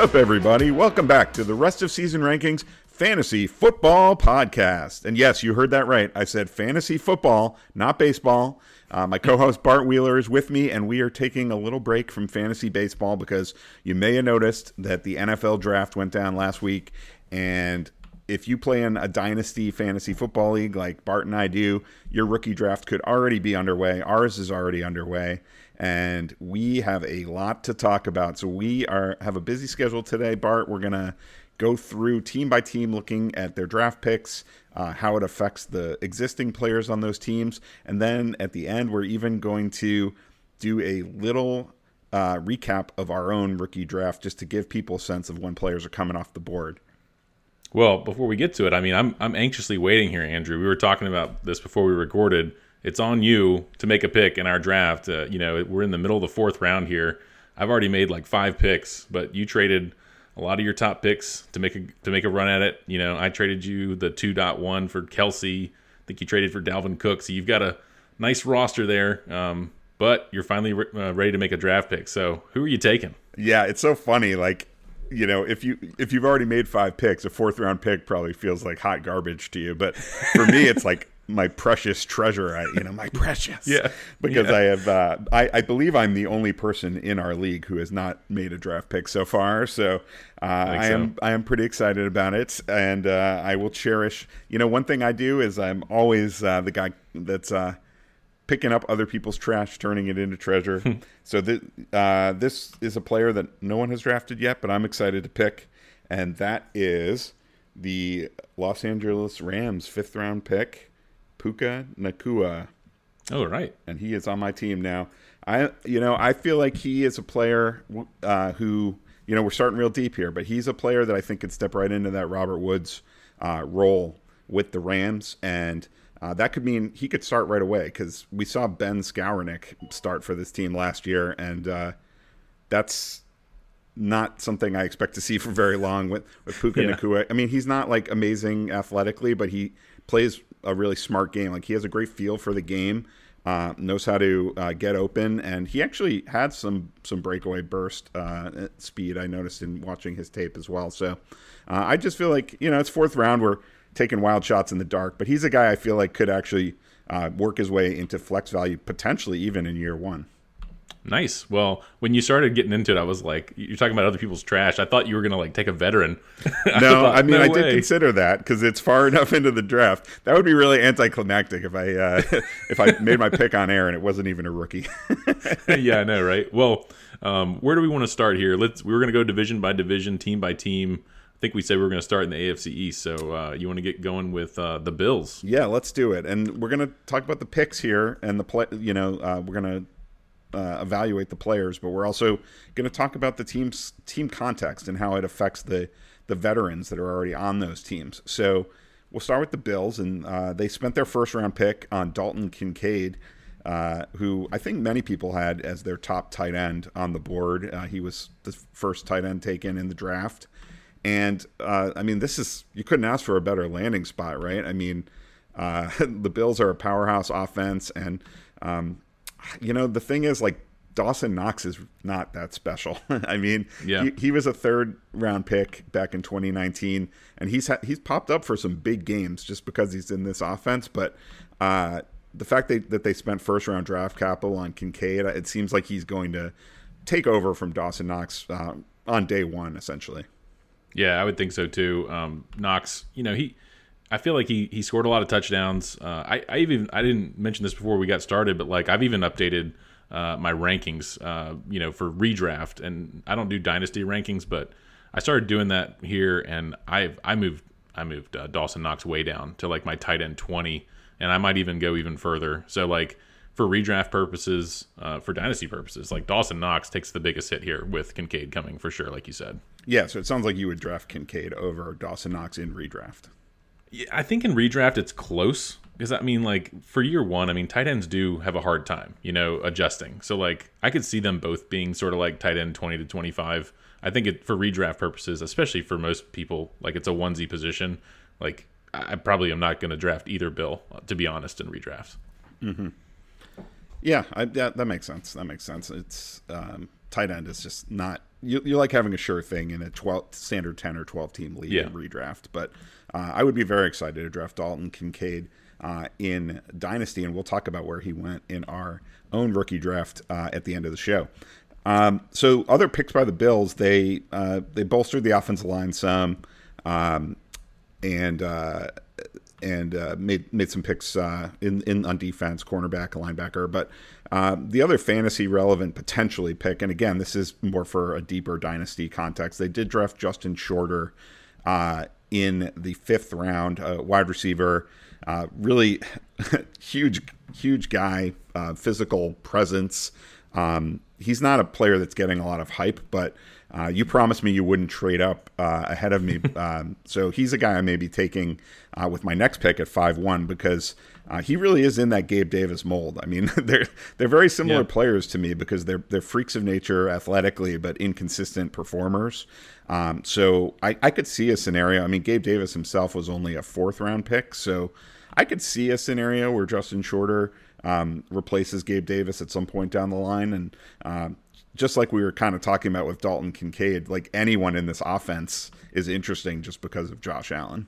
Up, everybody? Welcome back to the rest of season rankings fantasy football podcast. And yes, you heard that right. I said fantasy football, not baseball. Uh, my co host Bart Wheeler is with me, and we are taking a little break from fantasy baseball because you may have noticed that the NFL draft went down last week. And if you play in a dynasty fantasy football league like Bart and I do, your rookie draft could already be underway. Ours is already underway and we have a lot to talk about. So we are have a busy schedule today, Bart. We're gonna go through team by team, looking at their draft picks, uh, how it affects the existing players on those teams, and then at the end, we're even going to do a little uh, recap of our own rookie draft just to give people a sense of when players are coming off the board. Well, before we get to it, I mean, I'm I'm anxiously waiting here, Andrew. We were talking about this before we recorded it's on you to make a pick in our draft. Uh, you know, we're in the middle of the fourth round here. I've already made like five picks, but you traded a lot of your top picks to make a to make a run at it. You know, I traded you the 2.1 for Kelce. I think you traded for Dalvin Cook. So you've got a nice roster there. Um, but you're finally re- uh, ready to make a draft pick. So who are you taking? Yeah, it's so funny. Like you know, if you if you've already made five picks, a fourth round pick probably feels like hot garbage to you. But for me, it's like my precious treasure. I, you know, my precious. yeah. Because yeah. I have, uh, I, I believe I'm the only person in our league who has not made a draft pick so far. So uh, I, I am, I am pretty excited about it, and uh, I will cherish. You know, one thing I do is I'm always uh, the guy that's uh, picking up other people's trash, turning it into treasure. so th- uh, this is a player that no one has drafted yet, but I'm excited to pick, and that is the Los Angeles Rams fifth round pick. Puka Nacua. Oh, right. And he is on my team now. I, you know, I feel like he is a player uh, who, you know, we're starting real deep here, but he's a player that I think could step right into that Robert Woods uh, role with the Rams, and uh, that could mean he could start right away because we saw Ben Skowronek start for this team last year, and uh, that's not something I expect to see for very long with with Puka yeah. Nacua. I mean, he's not like amazing athletically, but he plays a really smart game. Like he has a great feel for the game, uh, knows how to uh, get open, and he actually had some some breakaway burst uh, speed. I noticed in watching his tape as well. So uh, I just feel like you know it's fourth round. We're taking wild shots in the dark, but he's a guy I feel like could actually uh, work his way into flex value potentially even in year one. Nice. Well, when you started getting into it, I was like, you're talking about other people's trash. I thought you were gonna like take a veteran. I no, thought, I mean no I way. did consider that because it's far enough into the draft. That would be really anticlimactic if I uh, if I made my pick on air and it wasn't even a rookie. yeah, I know, right? Well, um, where do we want to start here? Let's. We are gonna go division by division, team by team. I think we said we were going to start in the AFC East. So uh, you want to get going with uh, the Bills? Yeah, let's do it. And we're going to talk about the picks here and the play. You know, uh, we're going to uh, evaluate the players, but we're also going to talk about the team's team context and how it affects the the veterans that are already on those teams. So we'll start with the Bills, and uh, they spent their first round pick on Dalton Kincaid, uh, who I think many people had as their top tight end on the board. Uh, he was the first tight end taken in the draft, and uh, I mean, this is you couldn't ask for a better landing spot, right? I mean. Uh, the Bills are a powerhouse offense, and um, you know, the thing is, like, Dawson Knox is not that special. I mean, yeah. he, he, was a third round pick back in 2019, and he's ha- he's popped up for some big games just because he's in this offense. But uh, the fact they, that they spent first round draft capital on Kincaid, it seems like he's going to take over from Dawson Knox uh, on day one, essentially. Yeah, I would think so too. Um, Knox, you know, he I feel like he he scored a lot of touchdowns. Uh, I I even I didn't mention this before we got started, but like I've even updated uh, my rankings, uh, you know, for redraft, and I don't do dynasty rankings, but I started doing that here, and I I moved I moved uh, Dawson Knox way down to like my tight end twenty, and I might even go even further. So like for redraft purposes, uh, for dynasty purposes, like Dawson Knox takes the biggest hit here with Kincaid coming for sure, like you said. Yeah, so it sounds like you would draft Kincaid over Dawson Knox in redraft. I think in redraft it's close because I mean, like for year one, I mean, tight ends do have a hard time, you know, adjusting. So like I could see them both being sort of like tight end twenty to twenty five. I think it for redraft purposes, especially for most people, like it's a onesie position. Like I probably am not going to draft either Bill, to be honest, in redraft. Mm-hmm. Yeah, I, that, that makes sense. That makes sense. It's um, tight end is just not you, you like having a sure thing in a 12 standard 10 or 12 team league Yeah. redraft. But uh, I would be very excited to draft Dalton Kincaid uh, in Dynasty, and we'll talk about where he went in our own rookie draft uh, at the end of the show. Um, so other picks by the Bills, they uh, they bolstered the offensive line some, um, and uh, and uh, made made some picks uh, in in on defense, cornerback, linebacker. But uh, the other fantasy relevant potentially pick, and again, this is more for a deeper dynasty context. They did draft Justin Shorter uh, in the fifth round, uh, wide receiver. Uh, really huge, huge guy, uh, physical presence. Um, he's not a player that's getting a lot of hype, but uh, you promised me you wouldn't trade up uh, ahead of me. um, so he's a guy I may be taking uh, with my next pick at five one because uh, he really is in that Gabe Davis mold. I mean, they're they're very similar Yeah. players to me because they're they're freaks of nature athletically, but inconsistent performers. Um, so I, I could see a scenario. I mean, Gabe Davis himself was only a fourth round pick, so I could see a scenario where Justin Shorter um, replaces Gabe Davis at some point down the line, and um, just like we were kind of talking about with Dalton Kincaid, like anyone in this offense is interesting just because of Josh Allen.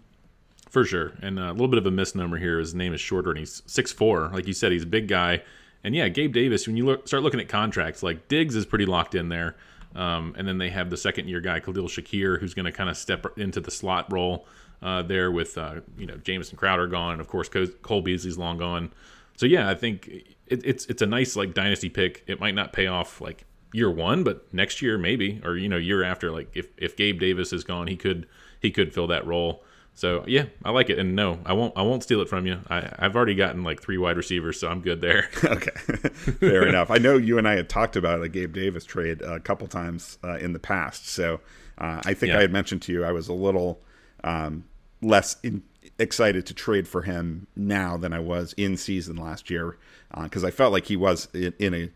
For sure. And uh, a little bit of a misnomer here. His name is shorter and he's 6'4. Like you said, he's a big guy. And yeah, Gabe Davis, when you look, start looking at contracts, like Diggs is pretty locked in there. Um, and then they have the second year guy, Khalil Shakir, who's going to kind of step into the slot role uh, there with, uh, you know, Jamison Crowder gone. And of course, Cole Beasley's long gone. So yeah, I think it, it's it's a nice like dynasty pick. It might not pay off like year one, but next year maybe, or you know, year after. Like if if Gabe Davis is gone, he could he could fill that role. So yeah, I like it, and no, I won't. I won't steal it from you. I, I've already gotten like three wide receivers, so I'm good there. okay, fair enough. I know you and I had talked about a Gabe Davis trade a couple times uh, in the past, so uh, I think Yeah. I had mentioned to you I was a little um, less in, excited to trade for him now than I was in season last year because I felt like he was in, in a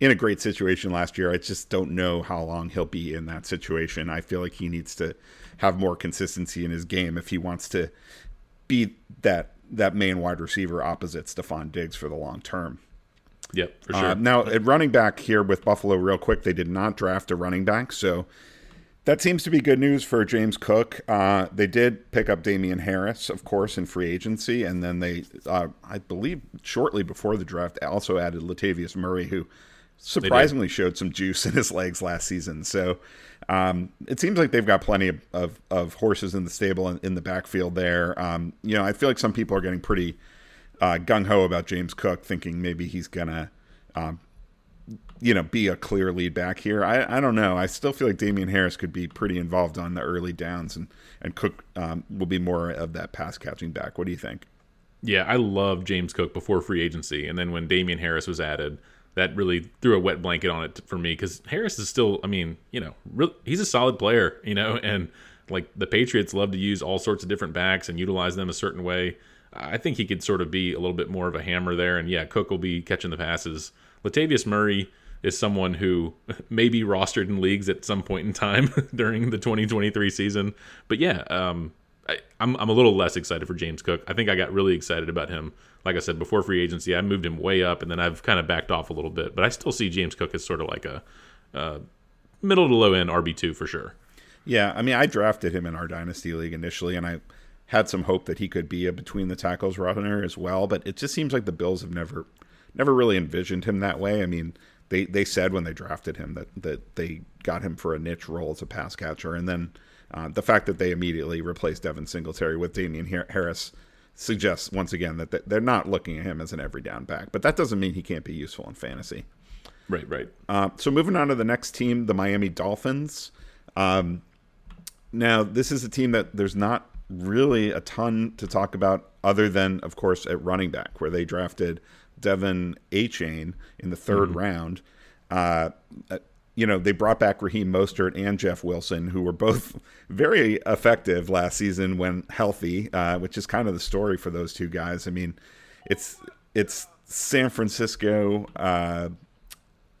in a great situation last year. I just don't know how long he'll be in that situation. I feel like he needs to have more consistency in his game if he wants to be that that main wide receiver opposite Stefon Diggs for the long term. yep, for sure. Uh, now at running back here with Buffalo, real quick, they did not draft a running back, so that seems to be good news for James Cook. Uh, they did pick up Damien Harris, of course, in free agency, and then they, uh, I believe, shortly before the draft, also added Latavius Murray, who surprisingly showed some juice in his legs last season. So um, it seems like they've got plenty of, of, of horses in the stable and in the backfield there. Um, you know, I feel like some people are getting pretty uh, gung ho about James Cook, thinking maybe he's gonna, um, you know, be a clear lead back here. I, I don't know. I still feel like Damien Harris could be pretty involved on the early downs, and and Cook um, will be more of that pass catching back. What do you think? Yeah, I love James Cook before free agency, and then when Damien Harris was added, that really threw a wet blanket on it for me because Harris is still, I mean, you know, real, he's a solid player, you know, and like the Patriots love to use all sorts of different backs and utilize them a certain way. I think he could sort of be a little bit more of a hammer there, and yeah, Cook will be catching the passes. Latavius Murray is someone who may be rostered in leagues at some point in time during the 2023 season, but yeah, um, I, I'm, I'm a little less excited for James Cook. I think I got really excited about him. Like I said before free agency, I moved him way up, and then I've kind of backed off a little bit. But I still see James Cook as sort of like a middle to low end RB two for sure. Yeah, I mean, I drafted him in our dynasty league initially, and I had some hope that he could be a between the tackles runner as well. But it just seems like the Bills have never, never really envisioned him that way. I mean, they they said when they drafted him that that they got him for a niche role as a pass catcher, and then uh, the fact that they immediately replaced Devin Singletary with Damien Harris suggests once again that they're not looking at him as an every down back. But that doesn't mean he can't be useful in fantasy. Right, right. Uh, so moving on to the next team, the Miami Dolphins. Um, now this is a team that there's not really a ton to talk about, other than of course at running back, where they drafted Devin A. Chain in the 3rd round. Uh, uh, you know they brought back Raheem Mostert and Jeff Wilson, who were both very effective last season when healthy, uh, which is kind of the story for those two guys. I mean, it's it's San Francisco. Uh,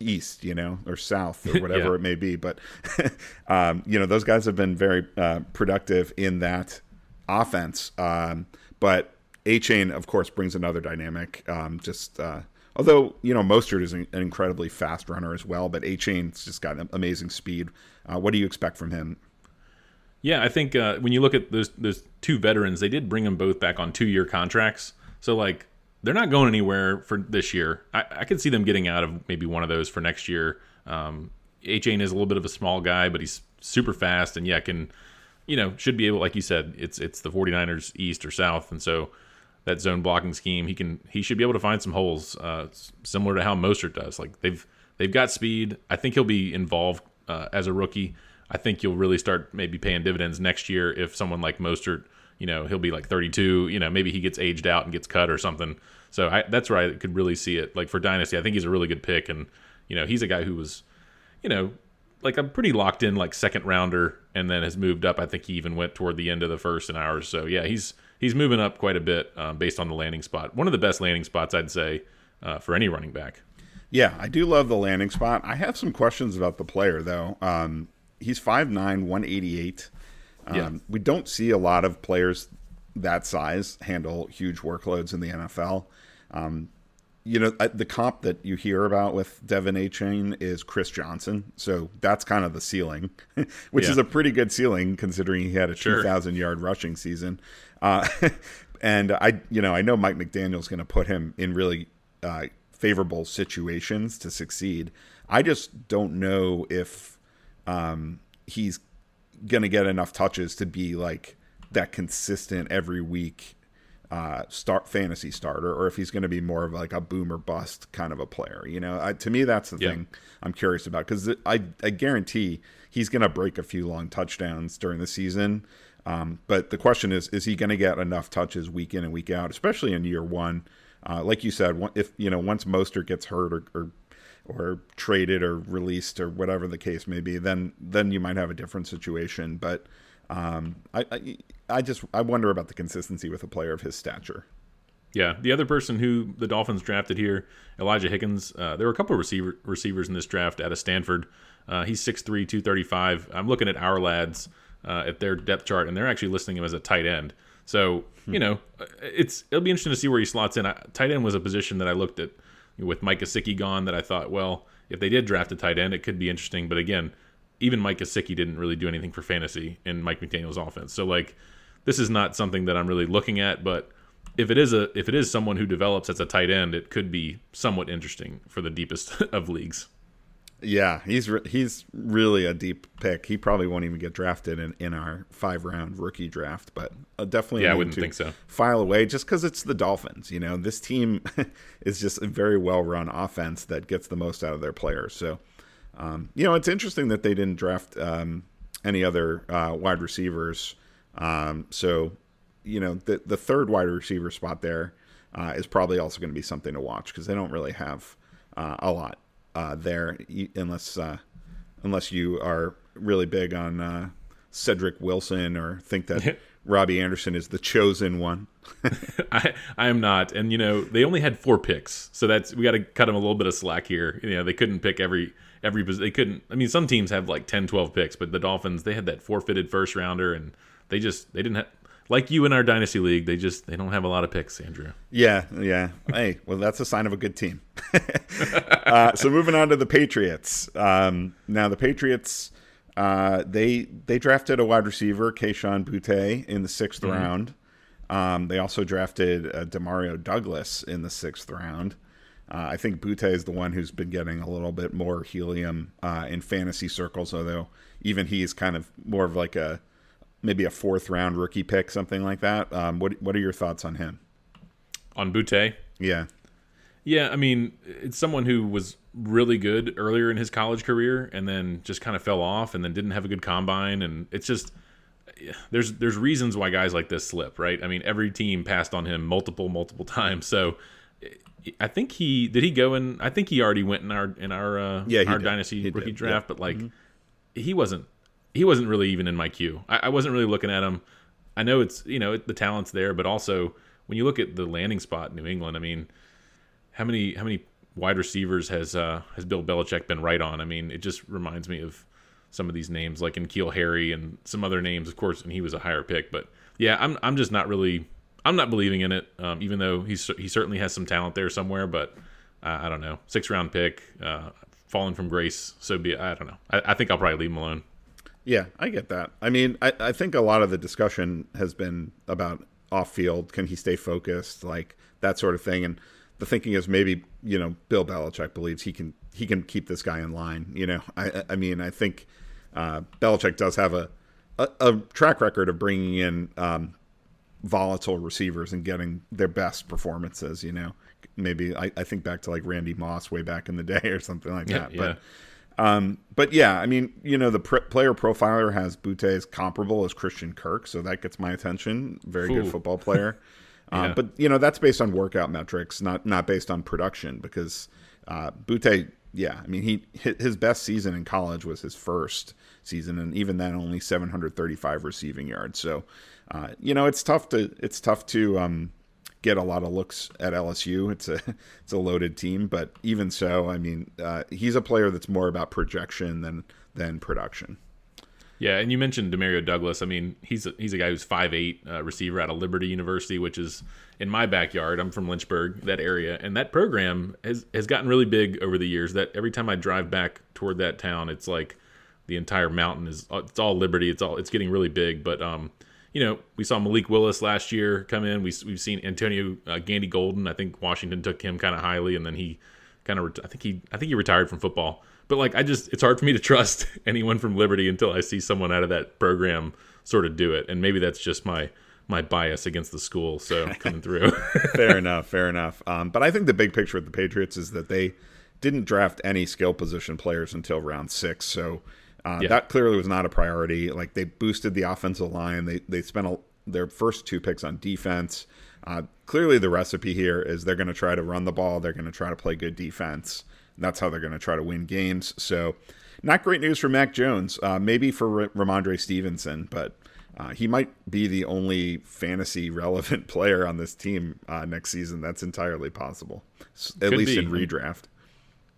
east, you know, or south, or whatever Yeah. it may be. But um, you know, those guys have been very uh, productive in that offense. Um, but Achane, of course, brings another dynamic. Um, just uh, Although you know Mostert is an incredibly fast runner as well, but Achane's just got amazing speed. Uh, what do you expect from him? Yeah, I think uh, when you look at those those two veterans, they did bring them both back on two year contracts. So like they're not going anywhere for this year. I, I could see them getting out of maybe one of those for next year. Um, Achane is a little bit of a small guy, but he's super fast and yeah, can you know should be able like you said it's it's the 49ers east or south and so that zone blocking scheme he can he should be able to find some holes uh, similar to how Mostert does. Like they've they've got speed. I think he'll be involved uh, as a rookie. I think you'll really start maybe paying dividends next year if someone like Mostert you know he'll be like 32 you know maybe he gets aged out and gets cut or something. So I, that's where I could really see it. Like for dynasty I think he's a really good pick and you know he's a guy who was you know like a pretty locked in like second rounder and then has moved up. I think he even went toward the end of the first in ours. So yeah, he's he's moving up quite a bit um, based on the landing spot. One of the best landing spots I'd say uh, for any running back. Yeah, I do love the landing spot. I have some questions about the player though. Um, he's 5'9", 188. Um, yeah. We don't see a lot of players that size handle huge workloads in the NFL. Um, you know, the comp that you hear about with De'Von Achane is Chris Johnson. So that's kind of the ceiling, which yeah. is a pretty good ceiling considering he had a sure. 2,000 yard rushing season. Uh, and I, you know, I know Mike McDaniel's going to put him in really uh, favorable situations to succeed. I just don't know if um, he's going to get enough touches to be like that consistent every week uh, start fantasy starter, or if he's going to be more of like a boomer bust kind of a player. You know, I, to me that's the yeah. thing I'm curious about because I I guarantee he's going to break a few long touchdowns during the season. Um, but the question is, is he going to get enough touches week in and week out, especially in year one? Uh, like you said, if you know once Mostert gets hurt or, or or traded or released or whatever the case may be, then then you might have a different situation. But um, I, I, I just I wonder about the consistency with a player of his stature. Yeah, the other person who the Dolphins drafted here, Elijah Higgins. Uh, there were a couple of receiver, receivers in this draft out of Stanford. Uh, he's 6'3", 235. I'm looking at Ourlads uh, at their depth chart, and they're actually listing him as a tight end. So hmm. you know, it's it'll be interesting to see where he slots in. I, tight end was a position that I looked at with Mike Gesicki gone. That I thought, well, if they did draft a tight end, it could be interesting. But again, even Mike Gesicki didn't really do anything for fantasy in Mike McDaniel's offense. So like this is not something that I'm really looking at, but if it is a if it is someone who develops as a tight end, it could be somewhat interesting for the deepest of leagues. Yeah, he's re- he's really a deep pick. He probably won't even get drafted in, in our five round rookie draft, but uh, definitely yeah, I wouldn't think so. File away just because it's the Dolphins. You know, this team is just a very well run offense that gets the most out of their players. So um, you know, it's interesting that they didn't draft um, any other uh, wide receivers. Um, so, you know, the the third wide receiver spot there uh, is probably also going to be something to watch because they don't really have uh, a lot uh, there, unless uh, unless you are really big on uh, Cedric Wilson or think that Robbie Anderson is the chosen one. I I am not, and you know they only had four picks, so that's we got to cut them a little bit of slack here. You know they couldn't pick every every they couldn't. I mean some teams have like 10, 12 picks, but the Dolphins they had that forfeited first rounder, and they just they didn't have like you in our dynasty league. They just they don't have a lot of picks, Andrew. Yeah, yeah. hey, well that's a sign of a good team. uh, so moving on to the Patriots. Um, now the Patriots uh, they they drafted a wide receiver, Kayshon Boutte, in the 6th mm-hmm. round. Um, they also drafted uh, Demario Douglas in the sixth round. Uh, I think Boutte is the one who's been getting a little bit more helium uh, in fantasy circles, although even he is kind of more of like a maybe a fourth round rookie pick, something like that. Um, what what are your thoughts on him? On Boutte? Yeah. Yeah, I mean, it's someone who was really good earlier in his college career and then just kind of fell off and then didn't have a good combine and it's just there's there's reasons why guys like this slip, right? I mean, every team passed on him multiple multiple times. So I think he did he go in I think he already went in our in our uh yeah, our did. dynasty he rookie did. draft, yeah. but like mm-hmm. he wasn't he wasn't really even in my queue. I, I, wasn't really looking at him. I know it's you know the talent's there, but also when you look at the landing spot in New England, I mean, how many how many wide receivers has uh, has Bill Belichick been right on? I mean, it just reminds me of some of these names like N'Keal Harry and some other names, of course, and he was a higher pick. But yeah, I'm I'm just not really I'm not believing in it. Um, even though he's he certainly has some talent there somewhere, but I, I don't know, six round pick, uh, fallen from grace. So be I don't know. I, I think I'll probably leave him alone. Yeah, I get that. I mean, I, I think a lot of the discussion has been about off field. Can he stay focused? Like that sort of thing. And the thinking is maybe, you know, Bill Belichick believes he can he can keep this guy in line. You know, I I mean, I think uh, Belichick does have a, a, a track record of bringing in um, volatile receivers and getting their best performances. You know, maybe I, I think back to like Randy Moss way back in the day or something like that. yeah. But um, but yeah, I mean, you know, the pr- player profiler has Boutte as comparable as Christian Kirk, so that gets my attention. Very good football player. uh, Yeah. but you know, that's based on workout metrics, not not based on production, because uh, Boutte, yeah, I mean, he his best season in college was his first season, and even then, only 735 receiving yards. So, uh, you know, it's tough to it's tough to um, get a lot of looks at LSU. It's a it's a loaded team, but even so, I mean, uh, he's a player that's more about projection than than production. Yeah, and you mentioned Demario Douglas. I mean, he's a, he's a guy who's 5'8", uh, receiver out of Liberty University, which is in my backyard. I'm from Lynchburg, that area, and that program has has gotten really big over the years. That every time I drive back toward that town, it's like the entire mountain is it's all Liberty. It's all it's getting really big. But um, you know, we saw Malik Willis last year come in. We we've seen Antonio uh, Gandy Golden. I think Washington took him kind of highly, and then he kind of ret- I think he I think he retired from football. But like I just it's hard for me to trust anyone from Liberty until I see someone out of that program sort of do it. And maybe that's just my my bias against the school so coming through. fair enough, fair enough. Um, but I think the big picture with the Patriots is that they didn't draft any skill position players until round six, so uh, Yeah. that clearly was not a priority. Like they boosted the offensive line, they they spent a, their first two picks on defense. Uh, clearly, the recipe here is they're going to try to run the ball, they're going to try to play good defense. That's how they're going to try to win games. So, not great news for Mac Jones. Uh, maybe for R- Rhamondre Stevenson, but uh, he might be the only fantasy relevant player on this team uh, next season. That's entirely possible, at Could least be. in redraft.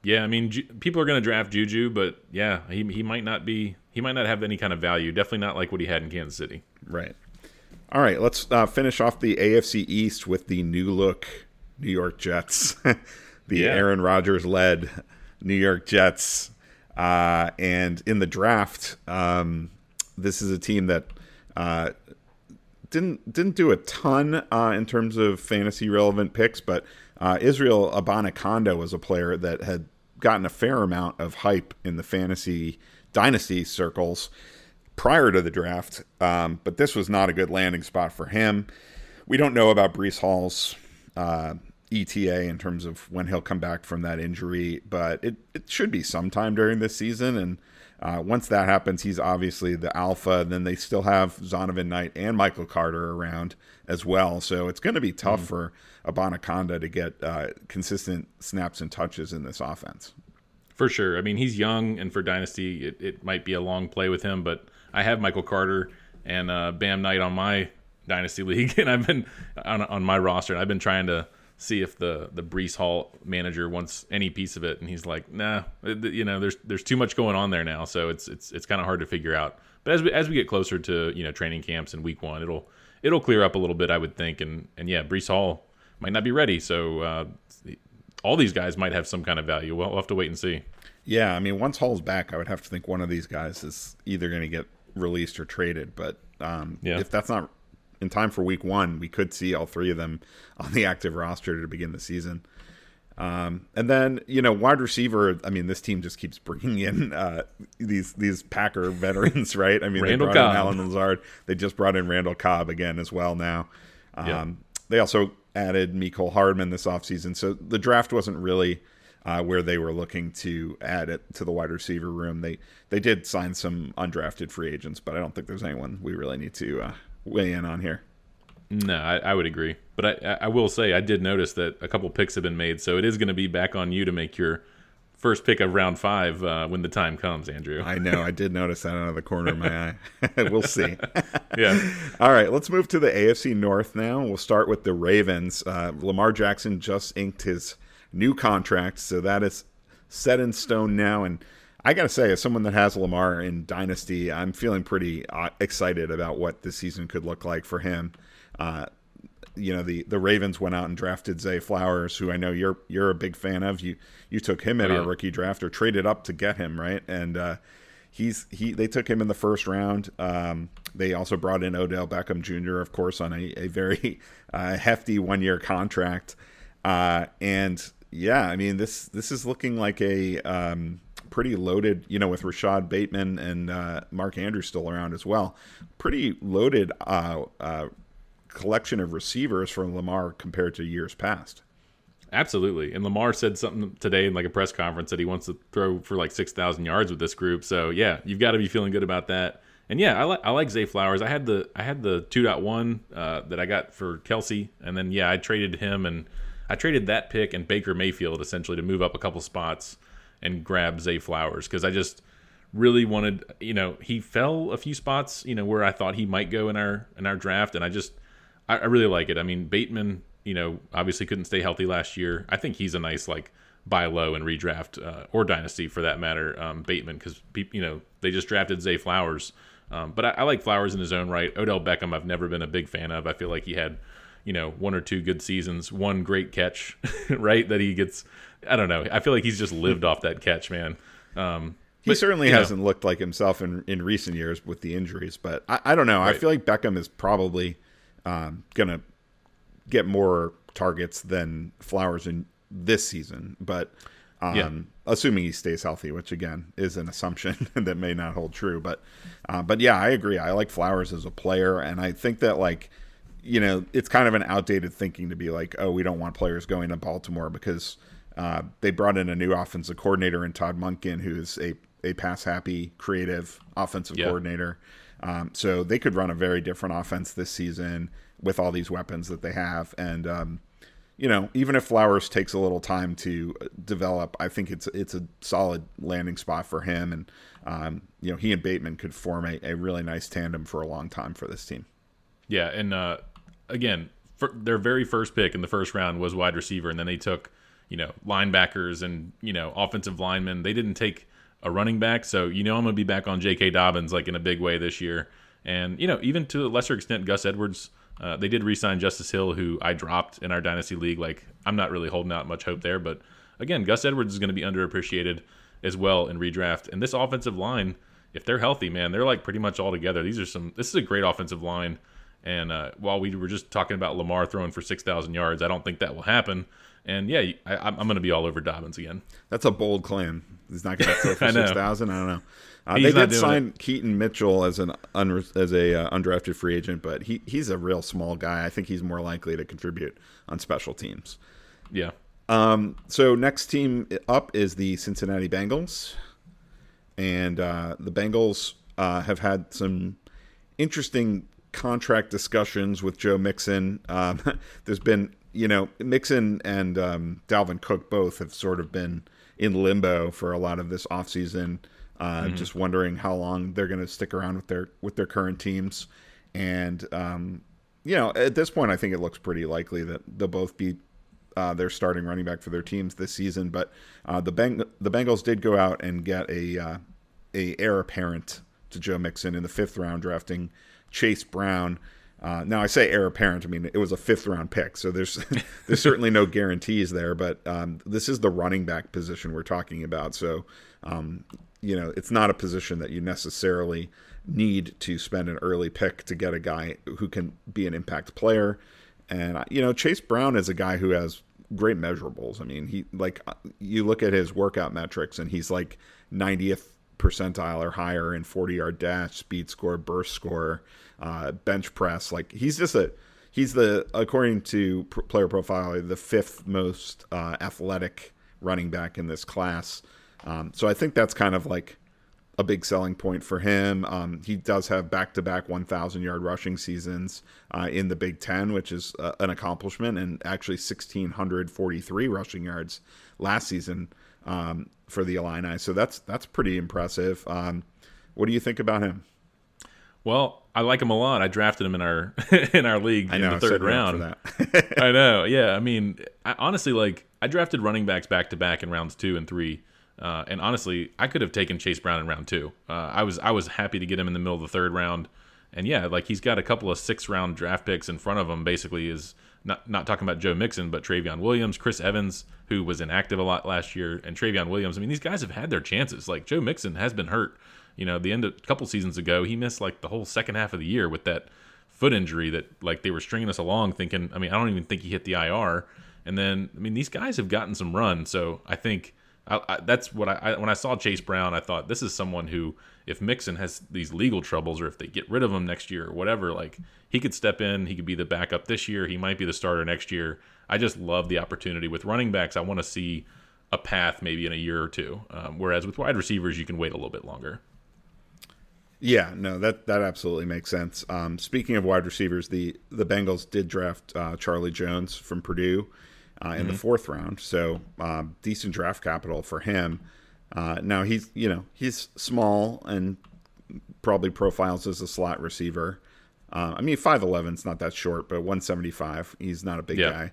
Yeah, I mean Ju- people are going to draft Juju, but yeah, he he might not be he might not have any kind of value. Definitely not like what he had in Kansas City. Right. All right. Let's uh, finish off the AFC East with the new look New York Jets, the Yeah. Aaron Rodgers led New York Jets. Uh, and in the draft, um, this is a team that uh, didn't didn't do a ton uh, in terms of fantasy relevant picks, but uh, Israel Abanikanda was a player that had gotten a fair amount of hype in the fantasy dynasty circles prior to the draft. Um, but this was not a good landing spot for him. We don't know about Breece Hall's uh, ETA in terms of when he'll come back from that injury, but it, it should be sometime during this season. And uh, once that happens, he's obviously the alpha. And then they still have Zonovan Knight and Michael Carter around as well. So it's going to be tough for Abanikanda to get uh, consistent snaps and touches in this offense. For sure. I mean, he's young, and for Dynasty, it, it might be a long play with him, but I have Michael Carter and uh, Bam Knight on my Dynasty League, and I've been on, on my roster, and I've been trying to see if the the Breece Hall manager wants any piece of it, and he's like, nah, you know, there's there's too much going on there now, so it's it's it's kind of hard to figure out. But as we as we get closer to you know training camps in week one, it'll it'll clear up a little bit, I would think, and and yeah, Breece Hall might not be ready, so uh, all these guys might have some kind of value. We'll, we'll have to wait and see. Yeah, I mean, once Hall's back, I would have to think one of these guys is either going to get released or traded. But um, Yeah. if that's not in time for week one, we could see all three of them on the active roster to begin the season. Um, and then you know, wide receiver. I mean, this team just keeps bringing in uh, these these Packer veterans, right? I mean, Randall they brought Cobb. in Allen Lazard. They just brought in Randall Cobb again as well. Now, um, Yeah. they also added Mecole Hardman this offseason. So the draft wasn't really uh, where they were looking to add it to the wide receiver room. They they did sign some undrafted free agents, but I don't think there's anyone we really need to uh, weigh in on here. No, I, I would agree. But I, I will say I did notice that a couple picks have been made, so it is going to be back on you to make your first pick of round five uh, when the time comes, Andrew. I know I did notice that out of the corner of my eye. we'll see. yeah, All right, let's move to the AFC North now. We'll start with the Ravens. Uh, Lamar Jackson just inked his new contract, so that is set in stone now. And I got to say, as someone that has Lamar in Dynasty, I'm feeling pretty uh, excited about what this season could look like for him. Uh, you know the the Ravens went out and drafted Zay Flowers, who I know you're you're a big fan of. You you took him in oh, yeah. our rookie draft or traded up to get him, right? And uh, he's he they took him in the first round. Um, they also brought in Odell Beckham Jr. of course on a, a very uh, hefty one year contract. Uh, and yeah, I mean this this is looking like a um, pretty loaded, you know, with Rashod Bateman and uh, Mark Andrews still around as well. Pretty loaded uh, uh, collection of receivers from Lamar compared to years past. Absolutely. And Lamar said something today in like a press conference that he wants to throw for like 6,000 yards with this group. So, yeah, you've got to be feeling good about that. And yeah, I like I like Zay Flowers. I had the I had the 2.1 uh, that I got for Kelce and then yeah, I traded him and I traded that pick and Baker Mayfield essentially to move up a couple spots and grab Zay Flowers cuz I just really wanted, you know, he fell a few spots, you know, where I thought he might go in our in our draft and I just I, I really like it. I mean, Bateman you know, obviously couldn't stay healthy last year. I think he's a nice like buy low and redraft uh, or dynasty for that matter. Um, Bateman because you know they just drafted Zay Flowers, um, but I, I, like Flowers in his own right. Odell Beckham I've never been a big fan of. I feel like he had you know one or two good seasons, one great catch, right? That he gets. I don't know. I feel like he's just lived off that catch, man. Um, he but, certainly hasn't looked like himself in, in recent years with the injuries, but I, I don't know. Right. I feel like Beckham is probably um, going to get more targets than Flowers in this season, but um, yeah. assuming he stays healthy, which again is an assumption that may not hold true. But uh, but yeah, I agree. I like Flowers as a player, and I think that like you know it's kind of an outdated thinking to be like, oh, we don't want players going to Baltimore because uh, they brought in a new offensive coordinator in Todd Monken, who's a a pass happy, creative offensive yeah. coordinator. Um, so they could run a very different offense this season with all these weapons that they have. And um, you know, even if Flowers takes a little time to develop, I think it's it's a solid landing spot for him. And um, you know, he and Bateman could form a, a, really nice tandem for a long time for this team. Yeah, and uh, again, their very first pick in the first round was wide receiver, and then they took you know linebackers and you know offensive linemen. They didn't take a running back, so you know I'm going to be back on J.K. Dobbins like in a big way this year. And you know, even to a lesser extent, Gus Edwards uh, they did re-sign Justice Hill, who I dropped in our dynasty league. Like I'm not really holding out much hope there, but again, Gus Edwards is going to be underappreciated as well in redraft. And this offensive line, if they're healthy, man, they're like pretty much all together. These are some. This is a great offensive line. And uh, while we were just talking about Lamar throwing for six thousand yards, I don't think that will happen. And yeah, I, am going to be all over Dobbins again. That's a bold claim. He's not going to throw for six thousand. I don't know. Uh, they did sign it. Keaton Mitchell as an as a uh, undrafted free agent, but he he's a real small guy. I think he's more likely to contribute on special teams. Yeah. Um. So next team up is the Cincinnati Bengals, and uh, the Bengals uh, have had some interesting contract discussions with Joe Mixon. Um, there's been, you know, Mixon and um, Dalvin Cook both have sort of been in limbo for a lot of this offseason. Uh, mm-hmm. Just wondering how long they're going to stick around with their with their current teams, and um, you know, at this point, I think it looks pretty likely that they'll both be uh, their starting running back for their teams this season. But uh, the Beng- the Bengals did go out and get a uh, a heir apparent to Joe Mixon in the fifth round, drafting Chase Brown. Uh, now I say heir apparent. I mean it was a fifth round pick, so there's there's certainly no guarantees there. But um, this is the running back position we're talking about. So um, you know, it's not a position that you necessarily need to spend an early pick to get a guy who can be an impact player. And you know, Chase Brown is a guy who has great measurables. I mean, he like you look at his workout metrics and he's like 90th percentile or higher in 40 yard dash, speed score, burst score, uh, bench press. Like he's just a he's the according to player profile the fifth most uh, athletic running back in this class. Um, so I think that's kind of like a big selling point for him. Um, he does have back to back 1,000 yard rushing seasons uh, in the Big Ten, which is uh, an accomplishment, and actually 1,643 rushing yards last season um, for the Illini. So that's that's pretty impressive. Um, what do you think about him? Well, I like him a lot. I drafted him in our in our league in the third round. I know. Yeah. I mean, I, honestly, like I drafted running backs back to back in rounds two and three. Uh, and honestly, I could have taken Chase Brown in round two. Uh, I was I was happy to get him in the middle of the third round, and yeah, like he's got a couple of six round draft picks in front of him, basically as not not talking about Joe Mixon, but Trayveon Williams, Chris Evans, who was inactive a lot last year, and Trayveon Williams. I mean, these guys have had their chances. Like Joe Mixon has been hurt. You know, the end of a couple seasons ago, he missed like the whole second half of the year with that foot injury that like they were stringing us along, thinking. I mean, I don't even think he hit the IR. And then, I mean, these guys have gotten some run. So I think I, that's what I, I, when I saw Chase Brown, I thought this is someone who, if Mixon has these legal troubles or if they get rid of him next year or whatever, like he could step in. He could be the backup this year. He might be the starter next year. I just love the opportunity with running backs. I want to see a path maybe in a year or two. Um, whereas with wide receivers, you can wait a little bit longer. Yeah, no, that that absolutely makes sense. Um, speaking of wide receivers, the the Bengals did draft uh, Charlie Jones from Purdue uh, in mm-hmm. the fourth round, so um, decent draft capital for him. Uh, now he's you know he's small and probably profiles as a slot receiver. Uh, I mean, five eleven is not that short, but one seventy five, he's not a big yeah. guy.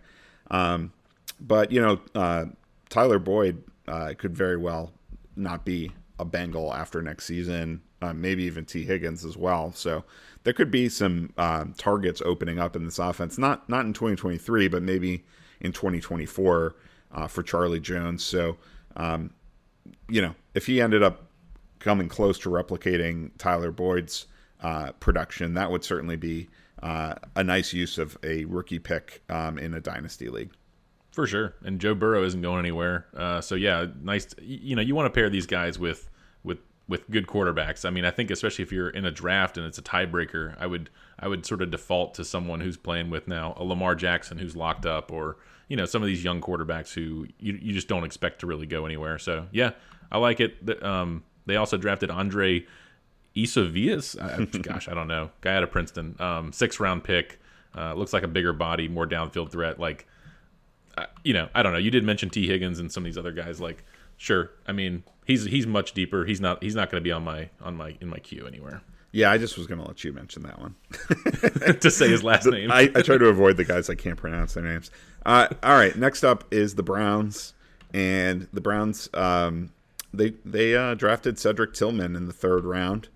Um, but you know, uh, Tyler Boyd uh, could very well not be a Bengal after next season uh, maybe even Tee Higgins as well. So there could be some um, targets opening up in this offense, not not in 2023, but maybe in 2024 uh, for Charlie Jones. So um, you know, if he ended up coming close to replicating Tyler Boyd's uh, production, that would certainly be uh, a nice use of a rookie pick um, in a dynasty league. For sure, and Joe Burrow isn't going anywhere. Uh, so yeah, nice. To, you know, you want to pair these guys with with with good quarterbacks. I mean, I think especially if you're in a draft and it's a tiebreaker, I would I would sort of default to someone who's playing with now a Lamar Jackson who's locked up, or you know some of these young quarterbacks who you, you just don't expect to really go anywhere. So yeah, I like it. Um, they also drafted Andrei Iosivas. gosh, I don't know, guy out of Princeton, um, six round pick. Uh, looks like a bigger body, more downfield threat. Like, uh, you know, I don't know. You did mention Tee Higgins and some of these other guys. Like, sure. I mean, he's he's much deeper. He's not he's not going to be on my on my in my queue anywhere. Yeah, I just was going to let you mention that one to say his last name. I, I, try to avoid the guys I can't pronounce their names. Uh, all right, next up is the Browns, and the Browns um, they they uh, drafted Cedric Tillman in the third round.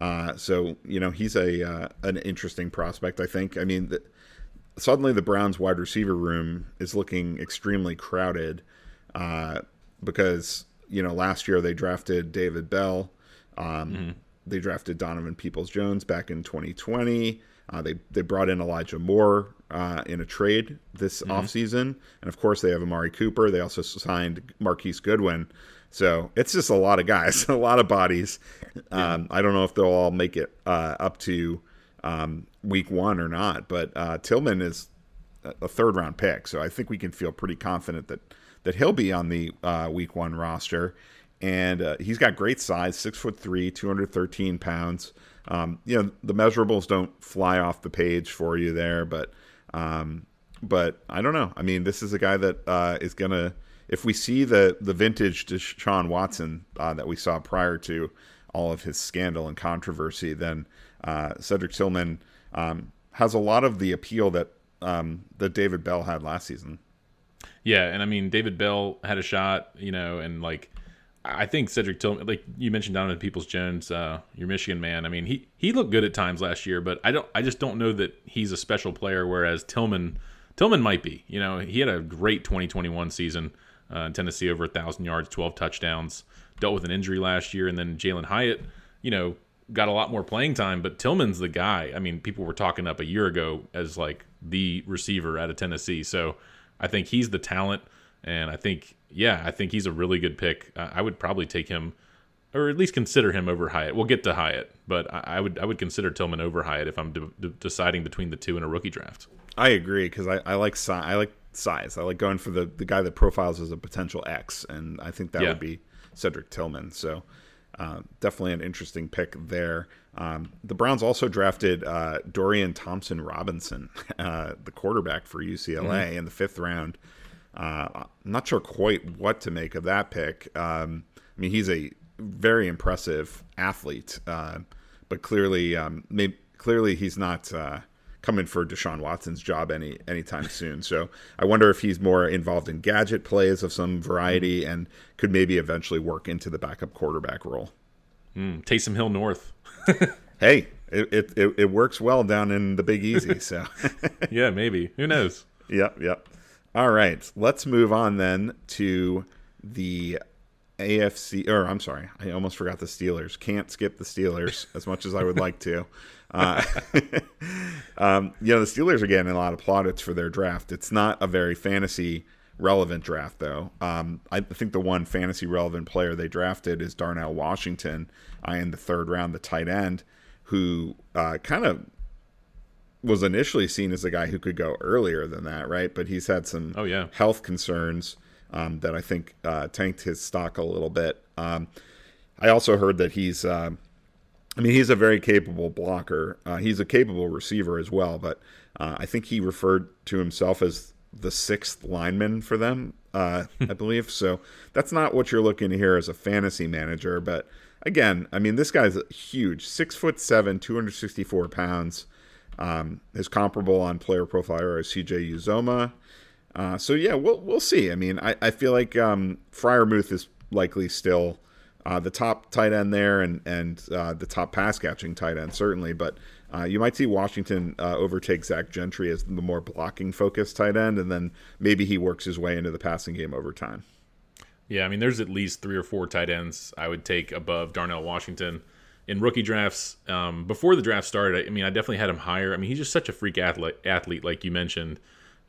Uh, so you know he's a uh, an interesting prospect. I think. I mean, the, suddenly the Browns wide receiver room is looking extremely crowded uh, because you know, last year they drafted David Bell. Um, mm-hmm. They drafted Donovan Peoples Jones back in 2020. Uh, they they brought in Elijah Moore uh, in a trade this mm-hmm. offseason. And of course, they have Amari Cooper. They also signed Marquise Goodwin. So it's just a lot of guys, a lot of bodies. Um, I don't know if they'll all make it uh, up to um, week one or not, but uh, Tillman is a third round pick. So I think we can feel pretty confident that that he'll be on the uh, Week One roster, and uh, he's got great size, six foot three, two hundred thirteen pounds. Um, you know the measurables don't fly off the page for you there, but um, but I don't know. I mean, this is a guy that uh, is gonna. If we see the the vintage Deshaun Watson uh, that we saw prior to all of his scandal and controversy, then uh, Cedric Tillman um, has a lot of the appeal that um, that David Bell had last season. Yeah, and I mean David Bell had a shot, you know, and like I think Cedric Tillman, like you mentioned Donovan Peoples Jones, uh, your Michigan man. I mean, he he looked good at times last year, but I don't, I just don't know that he's a special player. Whereas Tillman, Tillman might be. You know, he had a great 2021 season uh, in Tennessee, over thousand yards, 12 touchdowns. Dealt with an injury last year, and then Jalin Hyatt, you know, got a lot more playing time. But Tillman's the guy. I mean, people were talking up a year ago as like the receiver out of Tennessee. So I think he's the talent, and I think yeah, I think he's a really good pick. I would probably take him, or at least consider him over Hyatt. We'll get to Hyatt, but I, would I would consider Tillman over Hyatt if I'm de- de- deciding between the two in a rookie draft. I agree because I, I like si- I like size. I like going for the the guy that profiles as a potential X, and I think that yeah. would be Cedric Tillman. So. Uh, definitely an interesting pick there. Um, the Browns also drafted uh, Dorian Thompson Robinson, uh, the quarterback for UCLA, mm-hmm. in the fifth round. Uh, I'm not sure quite what to make of that pick. Um, I mean, he's a very impressive athlete, uh, but clearly, um, maybe, clearly he's not uh, coming for Deshaun Watson's job any anytime soon. So I wonder if he's more involved in gadget plays of some variety and could maybe eventually work into the backup quarterback role. Mm, Taysom Hill North. hey, it, it, it works well down in the Big Easy. So yeah, maybe who knows. Yep, yep. All right, let's move on then to the AFC. Or I'm sorry, I almost forgot the Steelers. Can't skip the Steelers as much as I would like to. Uh, um, you know, the Steelers are getting a lot of plaudits for their draft. It's not a very fantasy relevant draft, though. Um, I think the one fantasy relevant player they drafted is Darnell Washington uh, in the third round, the tight end, who uh, kind of was initially seen as a guy who could go earlier than that, right? But he's had some oh, yeah. health concerns um, that I think uh, tanked his stock a little bit. Um, I also heard that he's, uh, I mean, he's a very capable blocker. Uh, he's a capable receiver as well, but uh, I think he referred to himself as the sixth lineman for them, uh, I believe. So that's not what you're looking to hear as a fantasy manager. But again, I mean, this guy's huge, six foot seven, 264 pounds. Um, is comparable on player profiler as CJ Uzomah. Uh, so yeah, we'll we'll see. I mean, I, I feel like um, is likely still uh, the top tight end there, and and uh, the top pass catching tight end certainly. But uh, you might see Washington uh, overtake Zach Gentry as the more blocking focused tight end, and then maybe he works his way into the passing game over time. Yeah, I mean, there's at least three or four tight ends I would take above Darnell Washington in rookie drafts. Um, before the draft started, I mean, I definitely had him higher. I mean, he's just such a freak athlete, athlete like you mentioned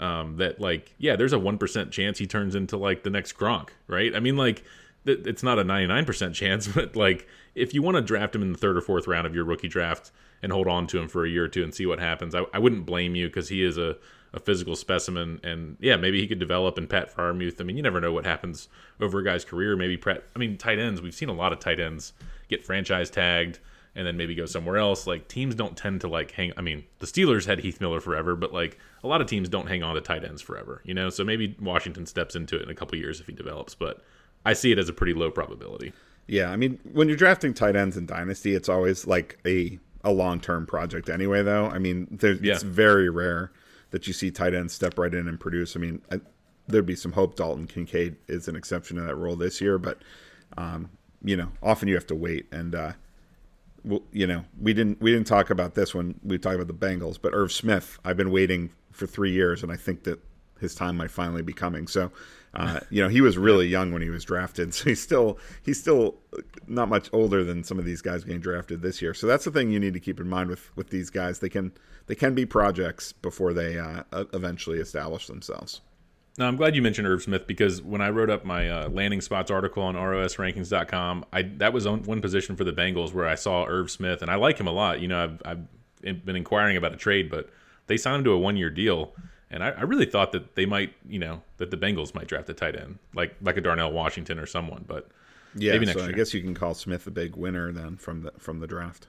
um, that like yeah there's a 1% chance he turns into like the next Gronk right I mean like th- it's not a 99% chance but like if you want to draft him in the third or fourth round of your rookie draft and hold on to him for a year or two and see what happens I, I wouldn't blame you because he is a, a physical specimen and yeah maybe he could develop and Pat Freiermuth I mean you never know what happens over a guy's career maybe Pratt I mean tight ends we've seen a lot of tight ends get franchise tagged and then maybe go somewhere else. Like teams don't tend to like hang. I mean, the Steelers had Heath Miller forever, but like a lot of teams don't hang on to tight ends forever. You know, so maybe Washington steps into it in a couple years if he develops. But I see it as a pretty low probability. Yeah, I mean, when you're drafting tight ends in dynasty, it's always like a a long term project anyway. Though, I mean, yeah. it's very rare that you see tight ends step right in and produce. I mean, I, there'd be some hope Dalton Kincaid is an exception to that role this year, but um, you know, often you have to wait and. Uh, well, you know, we didn't we didn't talk about this when we talked about the Bengals, but Irv Smith, I've been waiting for three years, and I think that his time might finally be coming. So, uh, you know, he was really young when he was drafted, so he's still he's still not much older than some of these guys getting drafted this year. So that's the thing you need to keep in mind with with these guys. They can they can be projects before they uh, eventually establish themselves. Now, I'm glad you mentioned Irv Smith because when I wrote up my uh, landing spots article on ROSRankings.com, I that was on one position for the Bengals where I saw Irv Smith, and I like him a lot. You know, I've, I've been inquiring about a trade, but they signed him to a one year deal, and I, I, really thought that they might, you know, that the Bengals might draft a tight end like like a Darnell Washington or someone, but yeah, maybe next so year. I guess you can call Smith a big winner then from the from the draft.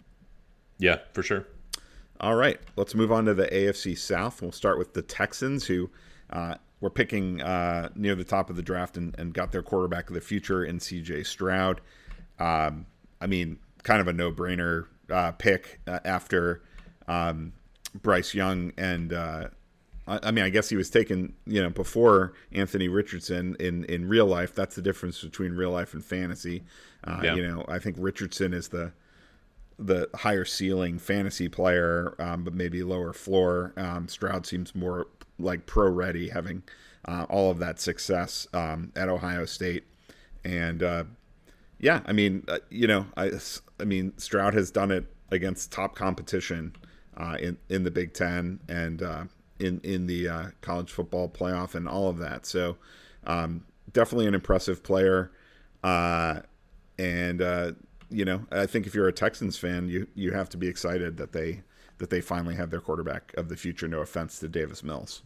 Yeah, for sure. All right, let's move on to the AFC South. We'll start with the Texans, who. Uh, were picking uh, near the top of the draft and, and, got their quarterback of the future in CJ Stroud. Um, I mean, kind of a no brainer uh, pick uh, after um, Bryce Young and. Uh, I mean, I guess he was taken, you know, before Anthony Richardson in, in real life. That's the difference between real life and fantasy. Uh, yeah. You know, I think Richardson is the the higher ceiling fantasy player, um, but maybe lower floor. Um, Stroud seems more like pro ready, having uh, all of that success um, at Ohio State, and uh, yeah, I mean, uh, you know, I, I mean, Stroud has done it against top competition uh, in in the Big Ten and uh, in in the uh, college football playoff and all of that. So um, definitely an impressive player, and you know, I think if you're a Texans fan, you you have to be excited that they that they finally have their quarterback of the future. No offense to Davis Mills.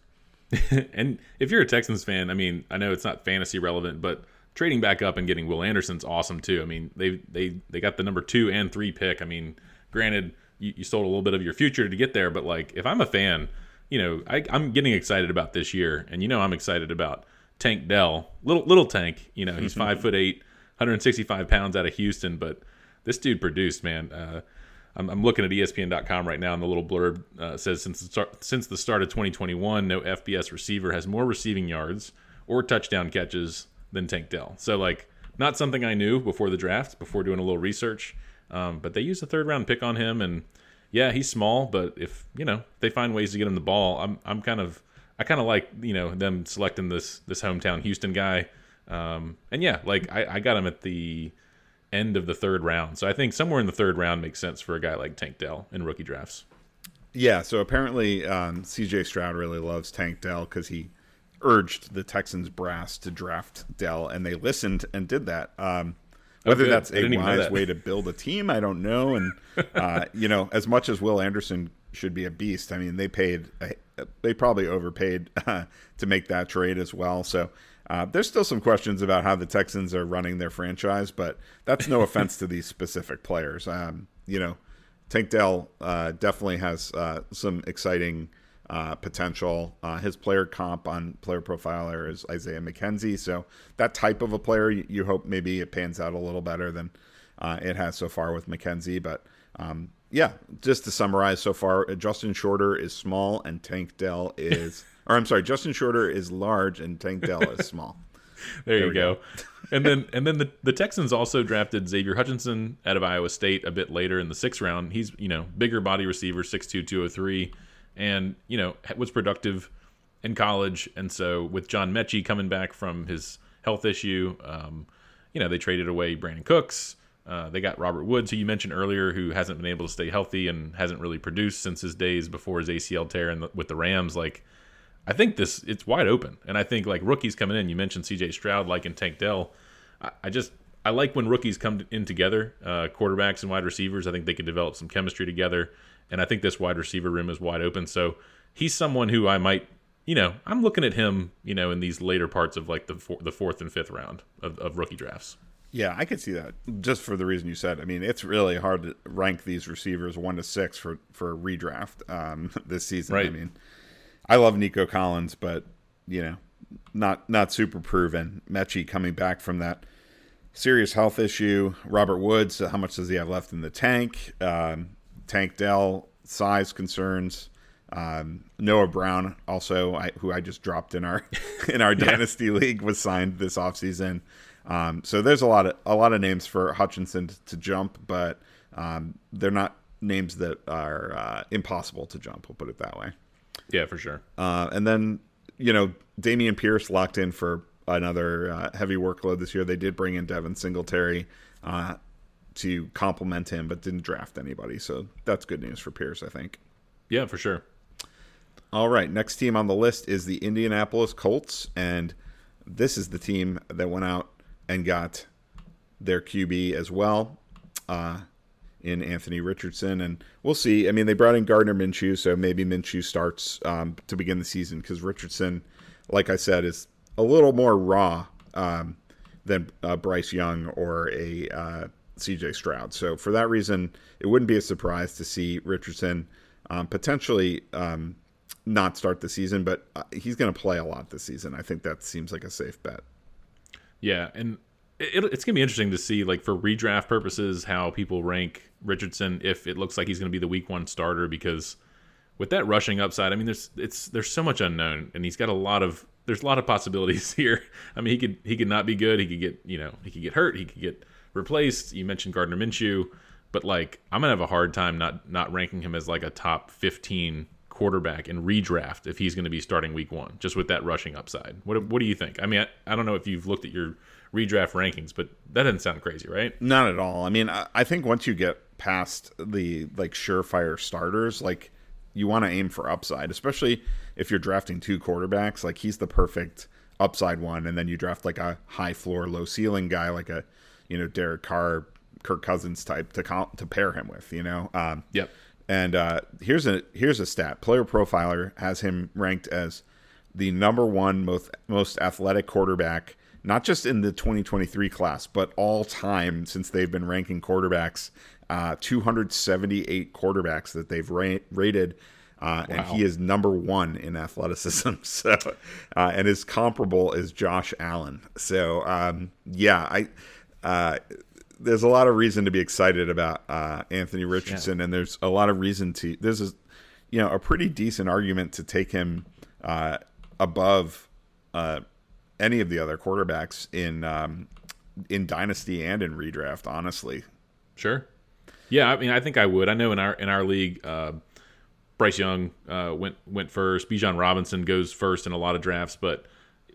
and if you're a Texans fan, I mean, I know it's not fantasy relevant, but trading back up and getting Will Anderson's awesome too. I mean, they they they got the number two and three pick. I mean, granted, you, you sold a little bit of your future to get there, but like, if I'm a fan, you know, I, I'm getting excited about this year, and you know, I'm excited about Tank Dell, little little Tank. You know, he's five foot eight, 165 pounds out of Houston, but this dude produced, man. Uh, I'm, I'm, looking at ESPN.com right now, and the little blurb uh, says since the start since the start of 2021, no FBS receiver has more receiving yards or touchdown catches than Tank Dell. So like, not something I knew before the draft, before doing a little research. Um, but they used a third round pick on him, and yeah, he's small, but if you know they find ways to get him the ball, I'm I'm kind of I kind of like you know them selecting this this hometown Houston guy. Um, and yeah, like I, I got him at the end of the third round. So I think somewhere in the third round makes sense for a guy like Tank Dell in rookie drafts. Yeah, so apparently um, CJ Stroud really loves Tank Dell because he urged the Texans brass to draft Dell, and they listened and did that. Um, oh, whether oh, that's a wise that. way to build a team, I don't know. And uh, you know, as much as Will Anderson should be a beast, I mean, they paid, they probably overpaid uh, to make that trade as well. So uh, there's still some questions about how the Texans are running their franchise, but that's no offense to these specific players. Um, you know, Tank Dell uh, definitely has uh, some exciting uh, potential. Uh, his player comp on Player Profiler is Isaiah McKenzie, so that type of a player, you, you hope maybe it pans out a little better than uh, it has so far with McKenzie. But um, yeah, just to summarize so far, Justin Shorter is small and Tank Dell is. or I'm sorry, Justin Shorter is large and Tank Dell is small. there, there, you go. go. and then and then the, the Texans also drafted Xavier Hutchinson out of Iowa State a bit later in the sixth round. He's you know bigger body receiver, 6'2", 203, and you know was productive in college. And so with John Metchie coming back from his health issue, um, you know they traded away Brandin Cooks. Uh, they got Robert Woods, who you mentioned earlier, who hasn't been able to stay healthy and hasn't really produced since his days before his ACL tear and with the Rams. Like I think this it's wide open, and I think like rookies coming in. You mentioned C.J. Stroud, like in Tank Dell. I, I just I like when rookies come in together, uh, quarterbacks and wide receivers. I think they can develop some chemistry together, and I think this wide receiver room is wide open. So he's someone who I might, you know, I'm looking at him, you know, in these later parts of like the four, the fourth and fifth round of, of rookie drafts. Yeah, I could see that just for the reason you said. I mean, it's really hard to rank these receivers one to six for for a redraft um, this season. Right. I mean, I love Nico Collins, but you know, not not super proven. Metchie coming back from that serious health issue. Robert Woods, how much does he have left in the tank? Um, tank Dell, size concerns. Um, Noah Brown, also, I, who I just dropped in our in our yeah. dynasty league, was signed this offseason. Um, so there's a lot of a lot of names for Hutchinson to, to jump, but um, they're not names that are uh, impossible to jump. We'll put it that way. Yeah, for sure. Uh, and then you know Dameon Pierce locked in for another uh, heavy workload this year. They did bring in Devin Singletary uh, to complement him, but didn't draft anybody. So that's good news for Pierce, I think. Yeah, for sure. All right, next team on the list is the Indianapolis Colts, and this is the team that went out and got their QB as well. Uh, in Anthony Richardson, and we'll see. I mean, they brought in Gardner Minshew, so maybe Minshew starts um, to begin the season because Richardson, like I said, is a little more raw um, than uh, Bryce Young or a uh, C.J. Stroud. So for that reason, it wouldn't be a surprise to see Richardson um, potentially um, not start the season, but uh, he's going to play a lot this season. I think that seems like a safe bet. Yeah, and it, it's gonna be interesting to see, like for redraft purposes, how people rank Richardson if it looks like he's gonna be the week one starter because with that rushing upside, I mean, there's it's there's so much unknown, and he's got a lot of there's a lot of possibilities here. I mean, he could he could not be good. He could get you know he could get hurt. He could get replaced. You mentioned Gardner Minshew, but like I'm gonna have a hard time not not ranking him as like a top 15 quarterback in redraft if he's going to be starting week one, just with that rushing upside. What what do you think? I mean, I, I don't know if you've looked at your redraft rankings, but that doesn't sound crazy, right? Not at all. I mean, I, I think once you get past the like surefire starters, like you want to aim for upside, especially if you're drafting two quarterbacks. Like he's the perfect upside one, and then you draft like a high floor, low ceiling guy, like a you know Derek Carr, Kirk Cousins type to to pair him with. You know. Um, yep. And uh, here's a here's a stat. Player Profiler has him ranked as the number one most most athletic quarterback not just in the 2023 class, but all time since they've been ranking quarterbacks. Uh, 278 quarterbacks that they've ra- rated. Uh, wow. And he is number one in athleticism. So, uh, and his comparable is Josh Allen. So, um, yeah, I uh, there's a lot of reason to be excited about uh, Anthony Richardson, yeah. and there's a lot of reason to there's a you know a pretty decent argument to take him uh, above uh, any of the other quarterbacks in um, in dynasty and in redraft. Honestly, sure. Yeah, I mean, I think I would. I know in our in our league, uh, Bryce Young uh, went went first. Bijan Robinson goes first in a lot of drafts, but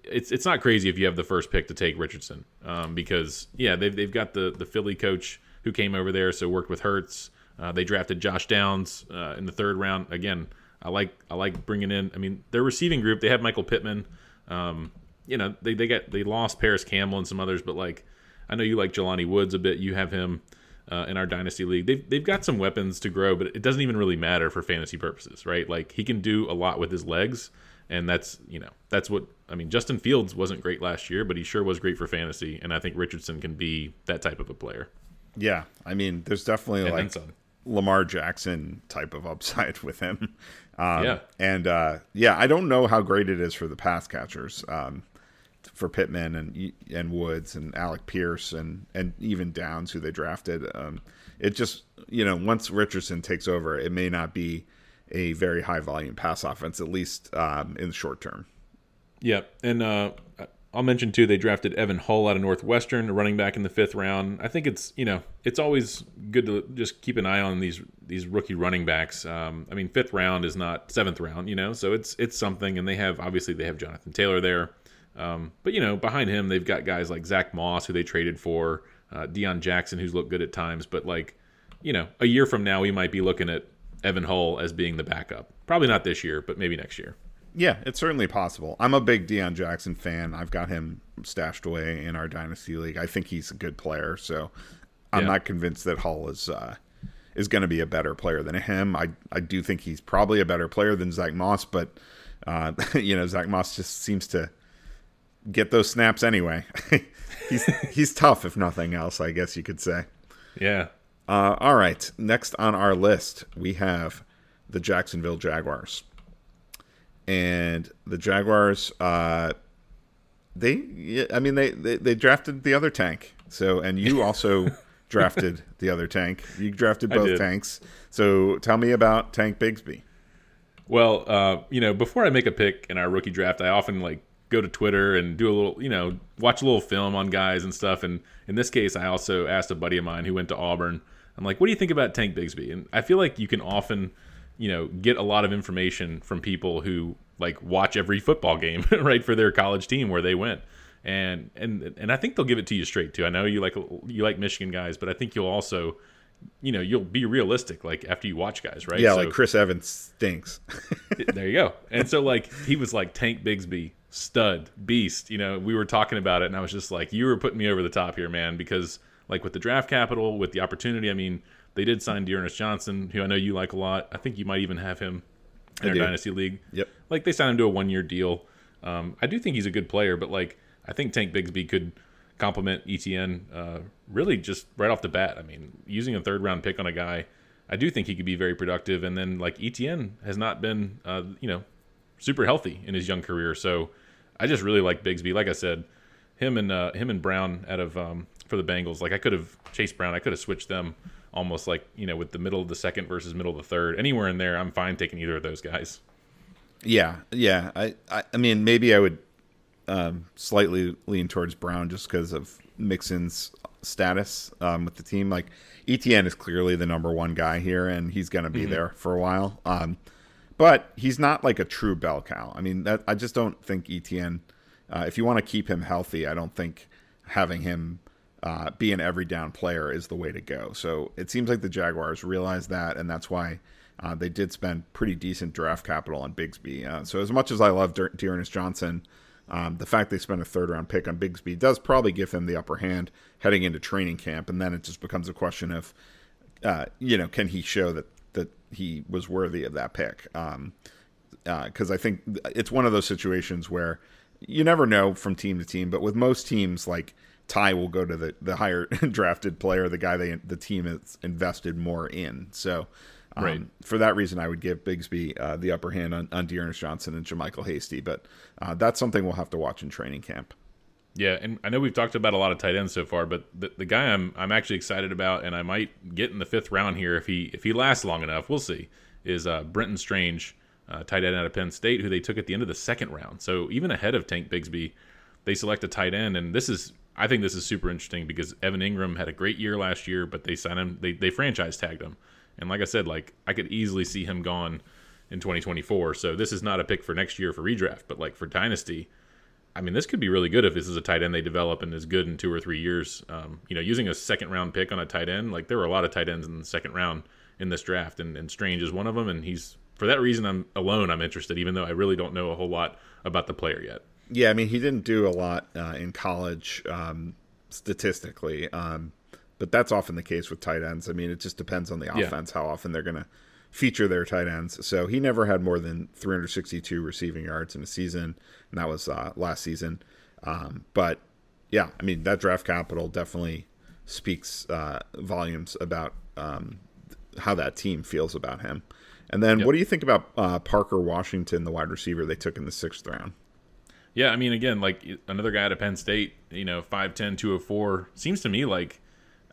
it's it's not crazy if you have the first pick to take Richardson um, because yeah they've they've got the the Philly coach who came over there so worked with Hurts. Uh, they drafted Josh Downs uh, in the third round. Again, I like I like bringing in. I mean, their receiving group they have Michael Pittman. Um, you know they they got they lost Parris Campbell and some others, but like I know you like Jelani Woods a bit. You have him uh, in our dynasty league. They've they've got some weapons to grow, but it doesn't even really matter for fantasy purposes, right? Like he can do a lot with his legs, and that's you know that's what I mean. Justin Fields wasn't great last year, but he sure was great for fantasy, and I think Richardson can be that type of a player. Yeah, I mean, there's definitely And like. Lamar Jackson type of upside with him. Um, Yeah. and uh, yeah, I don't know how great it is for the pass catchers, um, for Pittman and and Woods and Alec Pierce and and even Downs who they drafted. Um, it just you know once Richardson takes over, it may not be a very high volume pass offense at least um, in the short term. Yeah, and uh, I'll mention too they drafted Evan Hull out of Northwestern, a running back in the fifth round. I think it's you know it's always good to just keep an eye on these these rookie running backs. Um, I mean, fifth round is not seventh round, you know, so it's it's something. And they have obviously they have Jonathan Taylor there, um, but you know behind him they've got guys like Zach Moss who they traded for, uh, Deon Jackson who's looked good at times, but like you know a year from now we might be looking at Evan Hull as being the backup. Probably not this year, but maybe next year. Yeah, it's certainly possible. I'm a big Deon Jackson fan. I've got him stashed away in our dynasty league. I think he's a good player, so I'm Yeah. not convinced that Hull is uh, is going to be a better player than him. I I do think he's probably a better player than Zach Moss, but uh, you know Zach Moss just seems to get those snaps anyway. he's he's tough, if nothing else. I guess you could say. Yeah, Uh, all right. Next on our list, we have the Jacksonville Jaguars. And the Jaguars, uh, they, I mean, they, they, they drafted the other tank. So, and you also drafted the other tank. You drafted both tanks. So, tell me about Tank Bigsby. Well, uh, you know, before I make a pick in our rookie draft, I often like go to Twitter and do a little, you know, watch a little film on guys and stuff. And in this case, I also asked a buddy of mine who went to Auburn. I'm like, "What do you think about Tank Bigsby?" And I feel like you can often, you know, get a lot of information from people who like watch every football game, right, for their college team where they went. And and and I think they'll give it to you straight too. I know you like you like Michigan guys, but I think you'll also you know you'll be realistic like after you watch guys right Yeah, So- like Chris Evans stinks. there you go. And so like he was like Tank Bigsby, stud, beast. You know, we were talking about it, and I was just like, you were putting me over the top here, man, because like with the draft capital, with the opportunity, I mean, they did sign D'Ernest Johnson, who I know you like a lot. I think you might even have him in our do. dynasty league. Yep. Like they signed him to a one year deal. Um, I do think he's a good player, but like I think Tank Bigsby could complement ETN uh, really just right off the bat. I mean, using a third round pick on a guy, I do think he could be very productive. And then like ETN has not been, uh, you know, super healthy in his young career. So I just really like Bigsby. Like I said, him and uh, him and Brown out of um, for the Bengals. Like I could have Chase Brown. I could have switched them almost like you know with the middle of the second versus middle of the third. Anywhere in there, I'm fine taking either of those guys. Yeah, yeah. I, I, I mean, maybe I would um, slightly lean towards Brown just because of Mixon's status um, with the team. Like ETN is clearly the number one guy here, and he's going to be there for a while. Um, but he's not like a true bell cow. I mean, that I just don't think ETN. Uh, if you want to keep him healthy, I don't think having him uh, be an every down player is the way to go. So it seems like the Jaguars realize that, and that's why uh, they did spend pretty decent draft capital on Bigsby. Uh, so as much as I love De- D'Ernest Johnson, um, the fact they spent a third round pick on Bigsby does probably give him the upper hand heading into training camp, and then it just becomes a question of, uh, you know, can he show that that he was worthy of that pick? Um, because I think it's one of those situations where you never know from team to team. But with most teams, like Ty will go to the, the higher drafted player, the guy they the team is invested more in. So, um, Right. for that reason, I would give Bigsby uh, the upper hand on, on D'Ernest Johnson and JaMycal Hasty. But uh, that's something we'll have to watch in training camp. Yeah, and I know we've talked about a lot of tight ends so far, but the, the guy I'm I'm actually excited about, and I might get in the fifth round here if he if he lasts long enough. We'll see. Is uh, Brenton Strange, uh, tight end out of Penn State, who they took at the end of the second round. So even ahead of Tank Bigsby, they select a tight end, and this is I think this is super interesting because Evan Engram had a great year last year, but they signed him they they franchise tagged him, and like I said, like I could easily see him gone in 2024. So this is not a pick for next year for redraft, but like for dynasty, I mean, this could be really good if this is a tight end they develop and is good in two or three years. Um, you know, using a second round pick on a tight end, like there were a lot of tight ends in the second round in this draft, and, and Strange is one of them. And he's for that reason, I'm alone. I'm interested, even though I really don't know a whole lot about the player yet. Yeah, I mean, he didn't do a lot uh, in college um, statistically, um, but that's often the case with tight ends. I mean, it just depends on the offense yeah. how often they're going to feature their tight ends. So he never had more than 362 receiving yards in a season, and that was uh, last season. Um, but yeah, I mean that draft capital definitely speaks uh, volumes about um, how that team feels about him. And then, yep. what do you think about uh, Parker Washington, the wide receiver they took in the sixth round? Yeah, I mean, again, like another guy at Penn State, you know, 5'10, 204, seems to me like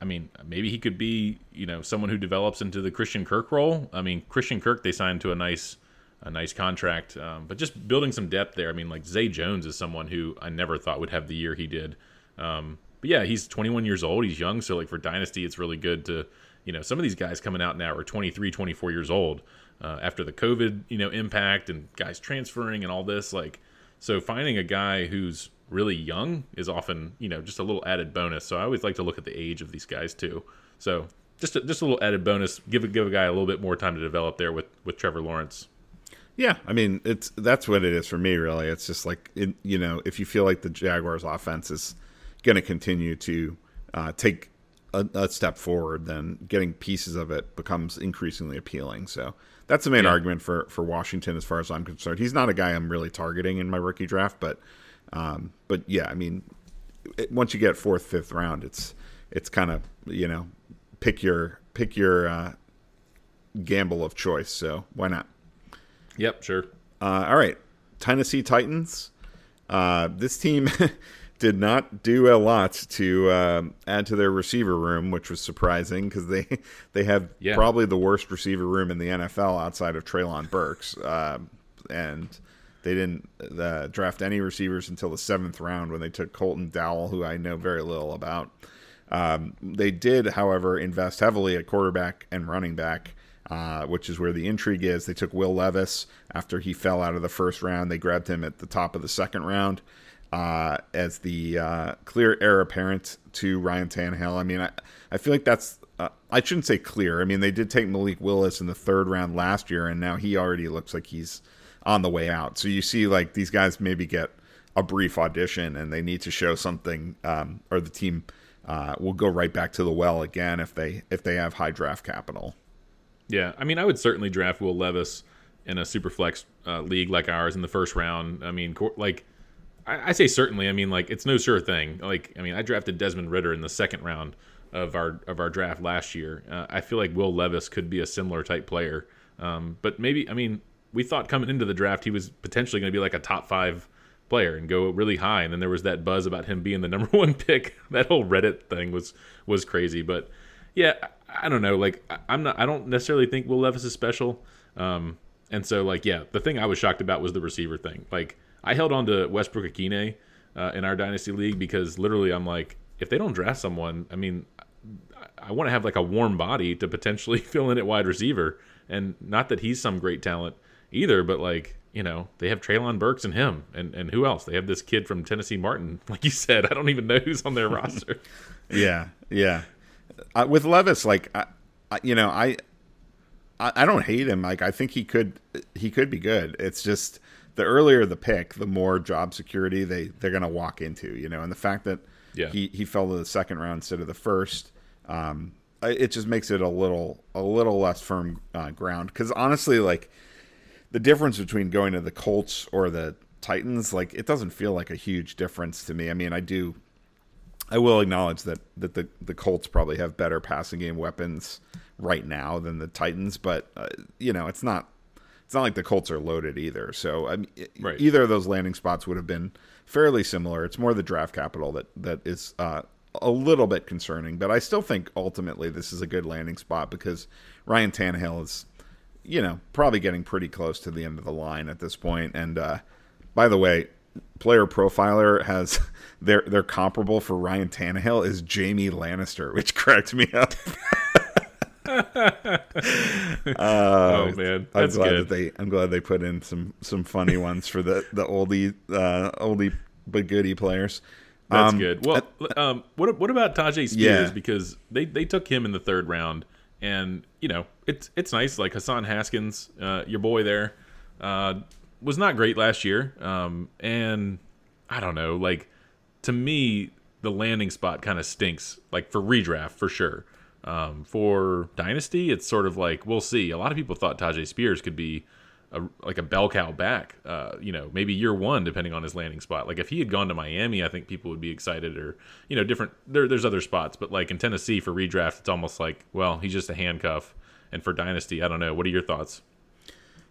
I mean, maybe he could be, you know, someone who develops into the Christian Kirk role. I mean, Christian Kirk they signed to a nice, a nice contract, um, but just building some depth there. I mean, like Zay Jones is someone who I never thought would have the year he did. Um, but yeah, he's 21 years old. He's young, so like for dynasty, it's really good to, you know, some of these guys coming out now are 23, 24 years old uh, after the COVID, you know, impact and guys transferring and all this. Like, so finding a guy who's really young is often you know just a little added bonus. So I always like to look at the age of these guys too. So just a, just a little added bonus. Give a, give a guy a little bit more time to develop there with with Trevor Lawrence. Yeah, I mean it's that's what it is for me. Really, it's just like it, you know if you feel like the Jaguars' offense is going to continue to uh, take a, a, step forward, then getting pieces of it becomes increasingly appealing. So that's the main yeah. argument for for Washington, as far as I'm concerned. He's not a guy I'm really targeting in my rookie draft, but um, but yeah, I mean, it, once you get fourth, fifth round, it's it's kind of you know pick your pick your uh, gamble of choice. So why not? Yep, sure. Uh, all right, Tennessee Titans. Uh, this team did not do a lot to um, add to their receiver room, which was surprising because they they have yeah. probably the worst receiver room in the NFL outside of Treylon Burks, uh, and they didn't uh, draft any receivers until the seventh round when they took Colton Dowell, who I know very little about. Um, they did, however, invest heavily at quarterback and running back, uh, which is where the intrigue is. They took Will Levis after he fell out of the first round. They grabbed him at the top of the second round uh, as the uh, clear heir apparent to Ryan Tannehill. I mean, I, I feel like that's uh, I shouldn't say clear. I mean, they did take Malik Willis in the third round last year, and now he already looks like he's on the way out. So you see, like these guys maybe get a brief audition and they need to show something, um, or the team uh, will go right back to the well again if they if they have high draft capital. Yeah, I mean, I would certainly draft Will Levis in a super flex uh, league like ours in the first round. I mean, like I, I, say certainly. I mean, like it's no sure thing. Like I mean, I drafted Desmond Ridder in the second round of our of our draft last year. Uh, I feel like Will Levis could be a similar type player. Um, but maybe I mean we thought coming into the draft he was potentially going to be like a top five player and go really high. And then there was that buzz about him being the number one pick. That whole Reddit thing was was crazy. But yeah, I don't know. Like I'm not. I don't necessarily think Will Levis is special. Um, and so like yeah, the thing I was shocked about was the receiver thing. Like I held on to Westbrook-Ikhine uh, in our dynasty league because literally I'm like, if they don't draft someone, I mean, I want to have like a warm body to potentially fill in at wide receiver. And not that he's some great talent either, but like you know they have Treylon Burks and him, and and who else? They have this kid from Tennessee Martin, like you said. I don't even know who's on their roster. Yeah, yeah. Uh, with Levis, like I, I, you know, I, I I don't hate him. Like I think he could he could be good. It's just the earlier the pick, the more job security they they're gonna walk into. You know, and the fact that yeah. he he fell to the second round instead of the first. Um, it just makes it a little a little less firm uh, ground because honestly, like the difference between going to the Colts or the Titans, like it doesn't feel like a huge difference to me. I mean, I do, I will acknowledge that that the the Colts probably have better passing game weapons right now than the Titans, but uh, you know, it's not it's not like the Colts are loaded either. So I mean, right. either of those landing spots would have been fairly similar. It's more the draft capital that that is uh, a little bit concerning, but I still think ultimately this is a good landing spot because Ryan Tannehill is you know, probably getting pretty close to the end of the line at this point. And uh, by the way, Player Profiler has their their comparable for Ryan Tannehill is Jaime Lannister, which cracked me up. Uh, oh man, I'm that's glad good. that they. I'm glad they put in some some funny ones for the the oldie uh, oldie but goodie players. That's Um, good. Well, um, what what about Tyjae Spears? Yeah. Because they, they took him in the third round, and you know it's it's nice. Like Hassan Haskins, uh, your boy there, uh, was not great last year, um, and I don't know. Like to me, the landing spot kind of stinks. Like for redraft, for sure. Um, for dynasty, it's sort of like we'll see. A lot of people thought Tyjae Spears could be a, like a bell cow back. Uh, you know, maybe year one, depending on his landing spot. Like if he had gone to Miami, I think people would be excited. Or you know, different. There, there's other spots, but like in Tennessee for redraft, it's almost like well, he's just a handcuff. And for dynasty, I don't know. What are your thoughts?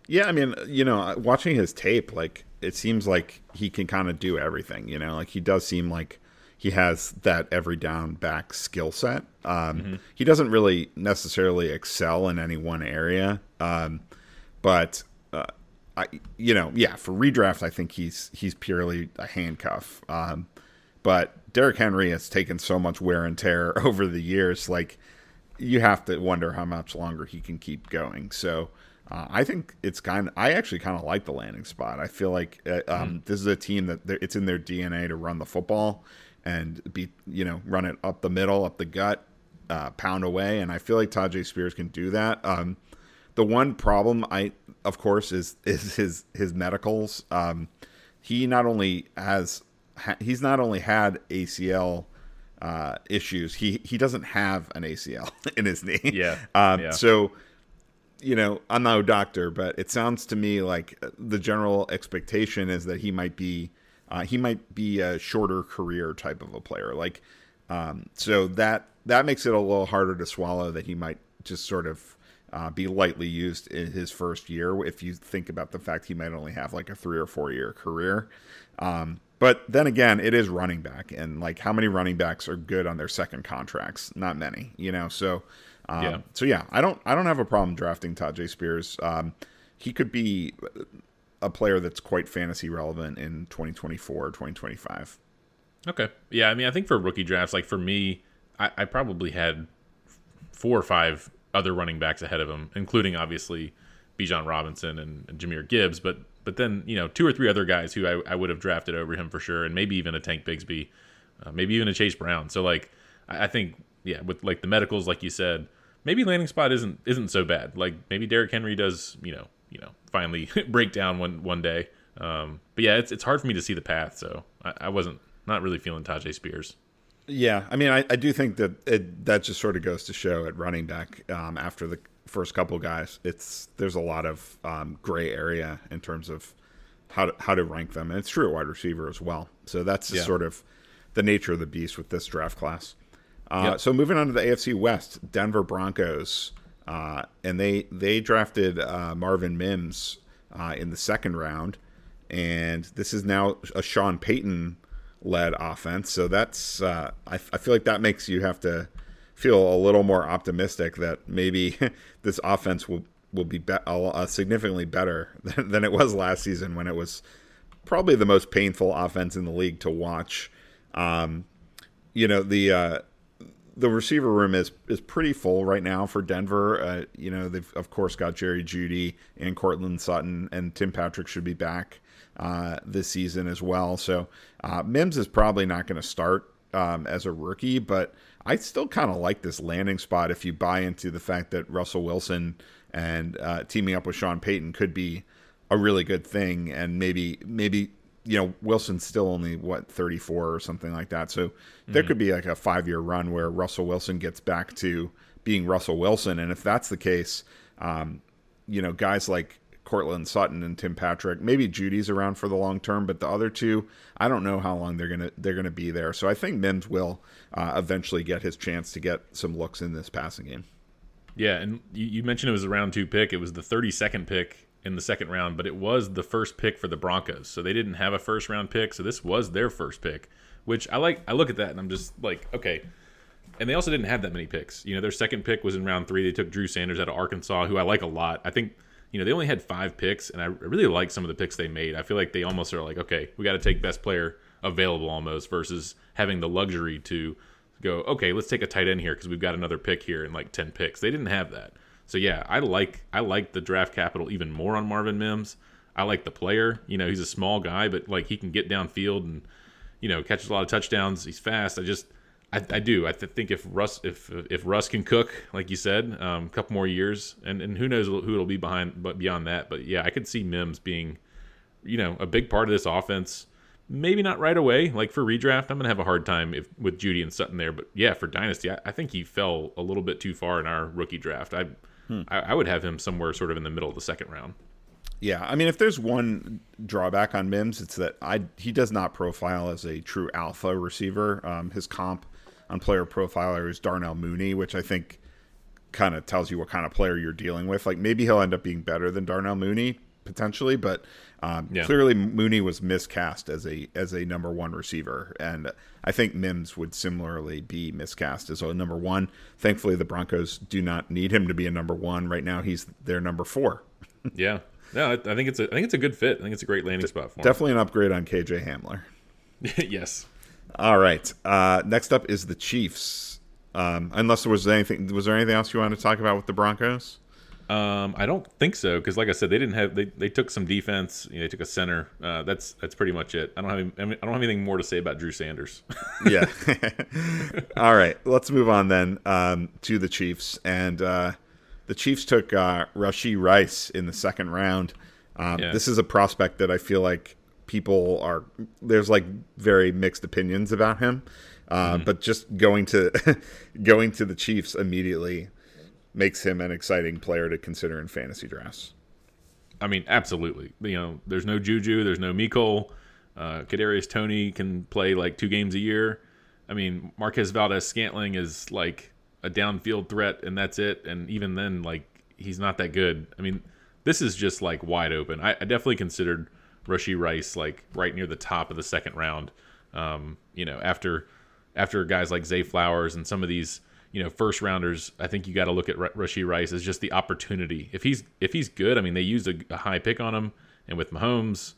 Yeah, I mean, you know, watching his tape, like it seems like he can kind of do everything. You know, like he does seem like he has that every down back skill set. Um, He doesn't really necessarily excel in any one area, um, but uh, I, you know, yeah, for redraft, I think he's he's purely a handcuff. Um, but Derrick Henry has taken so much wear and tear over the years, like you have to wonder how much longer he can keep going. So uh, I think it's kind. of I actually kind of like the landing spot. I feel like uh, um, this is a team that it's in their DNA to run the football and be you know run it up the middle, up the gut, uh, pound away, and I feel like Tyjae Spears can do that. Um, the one problem I, of course, is is his his medicals. Um, he not only has ha- he's not only had ACL uh, issues. He he doesn't have an ACL in his knee. Yeah, Um, yeah. So, you know, I'm no doctor, but it sounds to me like the general expectation is that he might be uh, he might be a shorter career type of a player. Like, um, so that that makes it a little harder to swallow that he might just sort of uh, be lightly used in his first year. If you think about the fact he might only have like a three or four year career. Um, but then again, it is running back, and like how many running backs are good on their second contracts? Not many, you know. So, um, Yeah. so yeah, I don't, I don't have a problem drafting Tyjae Spears. Um, he could be a player that's quite fantasy relevant in 2024 or 2025. Okay. Yeah, I mean, I think for rookie drafts, like for me, I, I probably had four or five other running backs ahead of him, including obviously Bijan Robinson and, and Jahmyr Gibbs, but but then you know two or three other guys who I, I would have drafted over him for sure, and maybe even a Tank Bigsby, uh, maybe even a Chase Brown. So like, I, I think yeah, with like the medicals, like you said, maybe landing spot isn't isn't so bad. Like maybe Derrick Henry does, you know, you know, finally break down one one day. Um, but yeah, it's it's hard for me to see the path, so I, I wasn't not really feeling Tyjae Spears. Yeah, I mean, I, I do think that it, that just sort of goes to show at running back um, after the first couple guys, it's there's a lot of um, gray area in terms of how to, how to rank them, and it's true at wide receiver as well. So that's Yeah. sort of the nature of the beast with this draft class. Uh, Yep. So moving on to the AFC West, Denver Broncos, uh, and they they drafted uh, Marvin Mims uh, in the second round, and this is now a Sean Payton led offense. So that's uh, I, I feel like that makes you have to feel a little more optimistic that maybe this offense will will be, be- significantly better than, than it was last season when it was probably the most painful offense in the league to watch. Um, you know the uh, the receiver room is is pretty full right now for Denver. Uh, you know they've of course got Jerry Jeudy and Courtland Sutton, and Tim Patrick should be back uh, this season as well. So uh, Mims is probably not going to start um, as a rookie, but I still kind of like this landing spot if you buy into the fact that Russell Wilson and uh, teaming up with Sean Payton could be a really good thing, and maybe maybe you know Wilson's still only what 34 or something like that. So there could be like a 5-year run where Russell Wilson gets back to being Russell Wilson and if that's the case, um, you know, guys like Courtland Sutton and Tim Patrick, maybe Jeudy's around for the long term, but the other two, I don't know how long they're to they're to be there. So I think Mims will uh, eventually get his chance to get some looks in this passing game. Yeah, and you, you mentioned it was a round two pick. It was the 32nd pick in the second round, but it was the first pick for the Broncos. So they didn't have a first round pick. So this was their first pick, which I like. I look at that and I'm just like, okay. And they also didn't have that many picks. You know, their second pick was in round three. They took Drew Sanders out of Arkansas, who I like a lot. I think, you know, they only had five picks, and I really like some of the picks they made. I feel like they almost are like, okay, we got to take best player available almost versus having the luxury to go, okay, let's take a tight end here because we've got another pick here and like ten picks. They didn't have that. So yeah, I like I like the draft capital even more on Marvin Mims. I like the player. You know, he's a small guy, but like he can get downfield and you know catches a lot of touchdowns. He's fast. I just I, I do. I th- think if Russ if if Russ can cook, like you said, um, a couple more years, and, and who knows who it'll be behind, but beyond that. But yeah, I could see Mims being, you know, a big part of this offense. Maybe not right away. Like for redraft, I'm gonna have a hard time if with Jeudy and Sutton there. But yeah, for dynasty, I, I think he fell a little bit too far in our rookie draft. I, hmm. I I would have him somewhere sort of in the middle of the second round. Yeah, I mean, if there's one drawback on Mims, it's that I he does not profile as a true alpha receiver. Um, his comp on Player Profiler is Darnell Mooney, which I think kind of tells you what kind of player you're dealing with. Like maybe he'll end up being better than Darnell Mooney potentially, but um, yeah. clearly Mooney was miscast as a as a number one receiver, and I think Mims would similarly be miscast as a number one. Thankfully, the Broncos do not need him to be a number one right now. He's their number four. yeah, no, I think it's a I think it's a good fit. I think it's a great landing spot for him. Definitely an upgrade on KJ Hamler. yes. All right. Uh, next up is the Chiefs. Um, unless there was anything, was there anything else you wanted to talk about with the Broncos? Um, I don't think so because, like I said, they didn't have they, they took some defense. You know, they took a center. Uh, that's that's pretty much it. I don't have I, mean, I don't have anything more to say about Drew Sanders. yeah. All right, let's move on then um, to the Chiefs, and uh, the Chiefs took uh, Rashee Rice in the second round. Um, yeah. This is a prospect that I feel like people are there's like very mixed opinions about him. Uh, mm-hmm. But just going to going to the Chiefs immediately makes him an exciting player to consider in fantasy drafts. I mean, absolutely. You know, there's no Juju, there's no Mecole. Uh, Kadarius Toney can play like two games a year. I mean, Marquez Valdes-Scantling is like a downfield threat, and that's it. And even then, like he's not that good. I mean, this is just like wide open. I, I definitely considered Rashee Rice like right near the top of the second round. Um, you know, after after guys like Zay Flowers and some of these you know first rounders, I think you got to look at R- Rice as just the opportunity. If he's if he's good, I mean they used a, a high pick on him, and with Mahomes,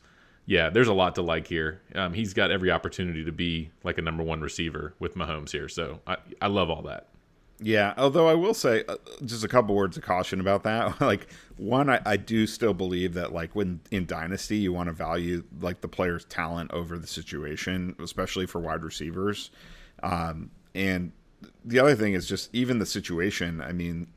yeah, there's a lot to like here. Um, he's got every opportunity to be like a number one receiver with Mahomes here. So I I love all that. Yeah, although I will say uh, just a couple words of caution about that. like one, I, I, do still believe that like when in dynasty you want to value like the player's talent over the situation, especially for wide receivers. Um, and the other thing is just even the situation. I mean,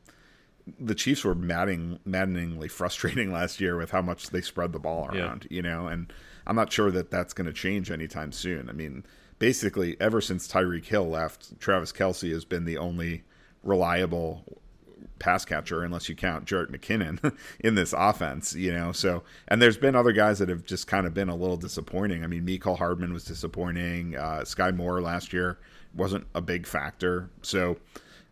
the Chiefs were maddening, maddeningly frustrating last year with how much they spread the ball around. Yeah. You know, and I'm not sure that that's going to change anytime soon. I mean, basically, ever since Tyreek Hill left, Travis Kelce has been the only reliable pass catcher unless you count Jerick McKinnon in this offense, you know. So, and there's been other guys that have just kind of been a little disappointing. I mean, Mecole Hardman was disappointing. Uh, Skyy Moore last year wasn't a big factor. So,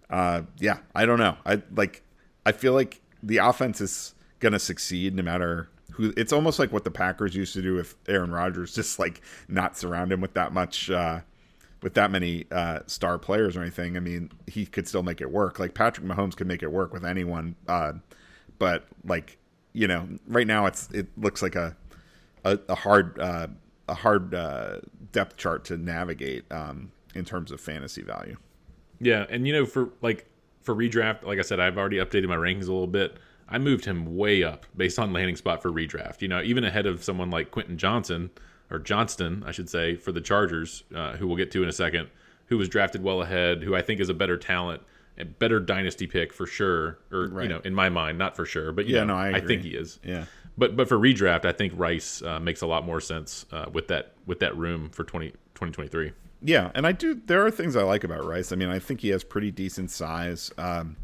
uh, yeah, I don't know. I like. I feel like the offense is going to succeed no matter who. It's almost like what the Packers used to do with Aaron Rodgers, just like not surround him with that much. Uh, with that many uh, star players or anything, I mean, he could still make it work. Like Patrick Mahomes could make it work with anyone, uh, but like you know, right now it's it looks like a a, a hard uh, a hard uh, depth chart to navigate um, in terms of fantasy value. Yeah, and you know, for like for redraft, like I said, I've already updated my rankings a little bit. I moved him way up based on landing spot for redraft. You know, even ahead of someone like Quentin Johnson or Johnston, I should say, for the Chargers, uh, who we'll get to in a second, who was drafted well ahead, who I think is a better talent and better dynasty pick for sure, or right. you know, in my mind, not for sure, but yeah, know, no, I, I, think he is. Yeah, but but for redraft, I think Rice uh, makes a lot more sense uh, with that with that room for 20, 2023. Yeah, and I do. There are things I like about Rice. I mean, I think he has pretty decent size, um,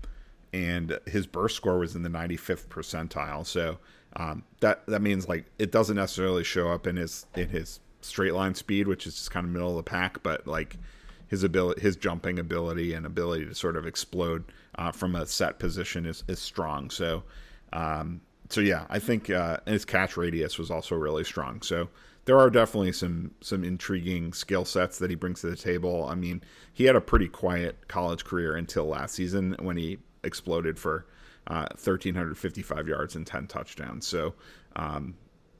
and his burst score was in the 95th percentile. So um, that that means like it doesn't necessarily show up in his in his straight line speed, which is just kind of middle of the pack, but like his ability, his jumping ability and ability to sort of explode uh, from a set position is, is strong. So, um, so yeah, I think uh, his catch radius was also really strong. So there are definitely some some intriguing skill sets that he brings to the table. I mean, he had a pretty quiet college career until last season when he exploded for 1,355 uh, yards and 10 touchdowns. So um,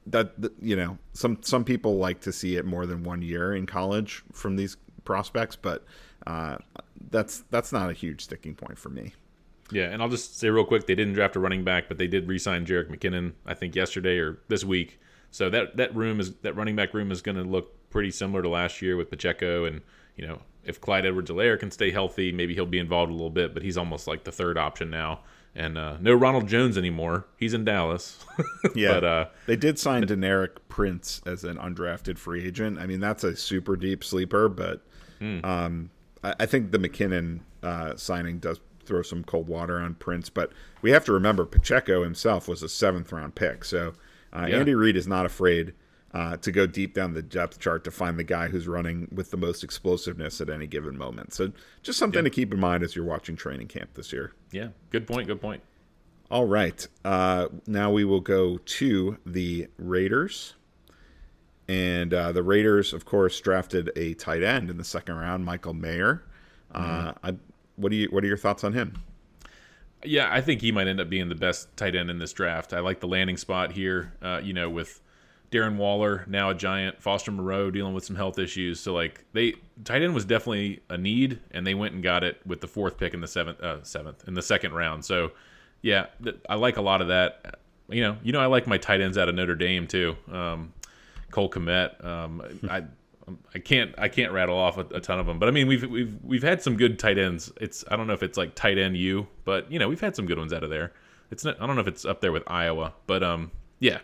that you know, some some people like to see it more than one year in college from these prospects, but uh, that's that's not a huge sticking point for me. Yeah, and I'll just say real quick, they didn't draft a running back, but they did re-sign Jerick McKinnon, I think yesterday or this week. So that that room is that running back room is going to look pretty similar to last year with Pacheco, and you know if Clyde Edwards-Helaire can stay healthy, maybe he'll be involved a little bit, but he's almost like the third option now. And uh, no Ronald Jones anymore. He's in Dallas. yeah, but, uh, they did sign Deneric Prince as an undrafted free agent. I mean, that's a super deep sleeper, but hmm. um, I, I, think the McKinnon uh, signing does throw some cold water on Prince. But we have to remember Pacheco himself was a seventh round pick, so uh, yeah. Andy Reid is not afraid uh, to go deep down the depth chart to find the guy who's running with the most explosiveness at any given moment. So just something yeah. to keep in mind as you're watching training camp this year. Yeah, good point. Good point. All right. Uh, now we will go to the Raiders. And uh, the Raiders, of course, drafted a tight end in the second round, Michael Mayer. Uh, mm-hmm. I, what do you What are your thoughts on him? Yeah, I think he might end up being the best tight end in this draft. I like the landing spot here. Uh, you know, with Darren Waller now a giant, Foster Moreau dealing with some health issues. So like they tight end was definitely a need, and they went and got it with the fourth pick in the seventh uh, seventh in the second round. So yeah, th- I like a lot of that. You know, you know I like my tight ends out of Notre Dame too. Um, Cole Kmet. Um, I I can't I can't rattle off a, a, ton of them, but I mean we've we've we've had some good tight ends. It's I don't know if it's like tight end U, but you know we've had some good ones out of there. It's not I don't know if it's up there with Iowa, but um yeah,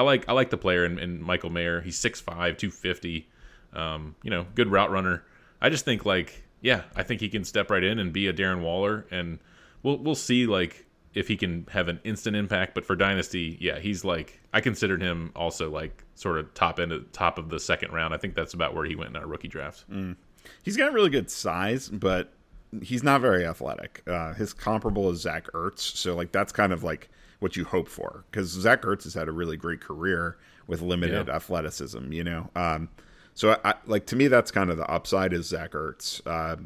I like I like the player in, in Michael Mayer. He's 6'5", 250. Um, you know, good route runner. I just think like yeah, I think he can step right in and be a Darren Waller, and we'll we'll see like if he can have an instant impact. But for Dynasty, yeah, he's like I considered him also like sort of top end of top of the second round. I think that's about where he went in our rookie draft. Mm. He's got really good size, but he's not very athletic. Uh, his comparable is Zach Ertz, so like that's kind of like what you hope for because Zach Ertz has had a really great career with limited yeah. athleticism. You know, um, so I, like to me that's kind of the upside is Zach Ertz uh,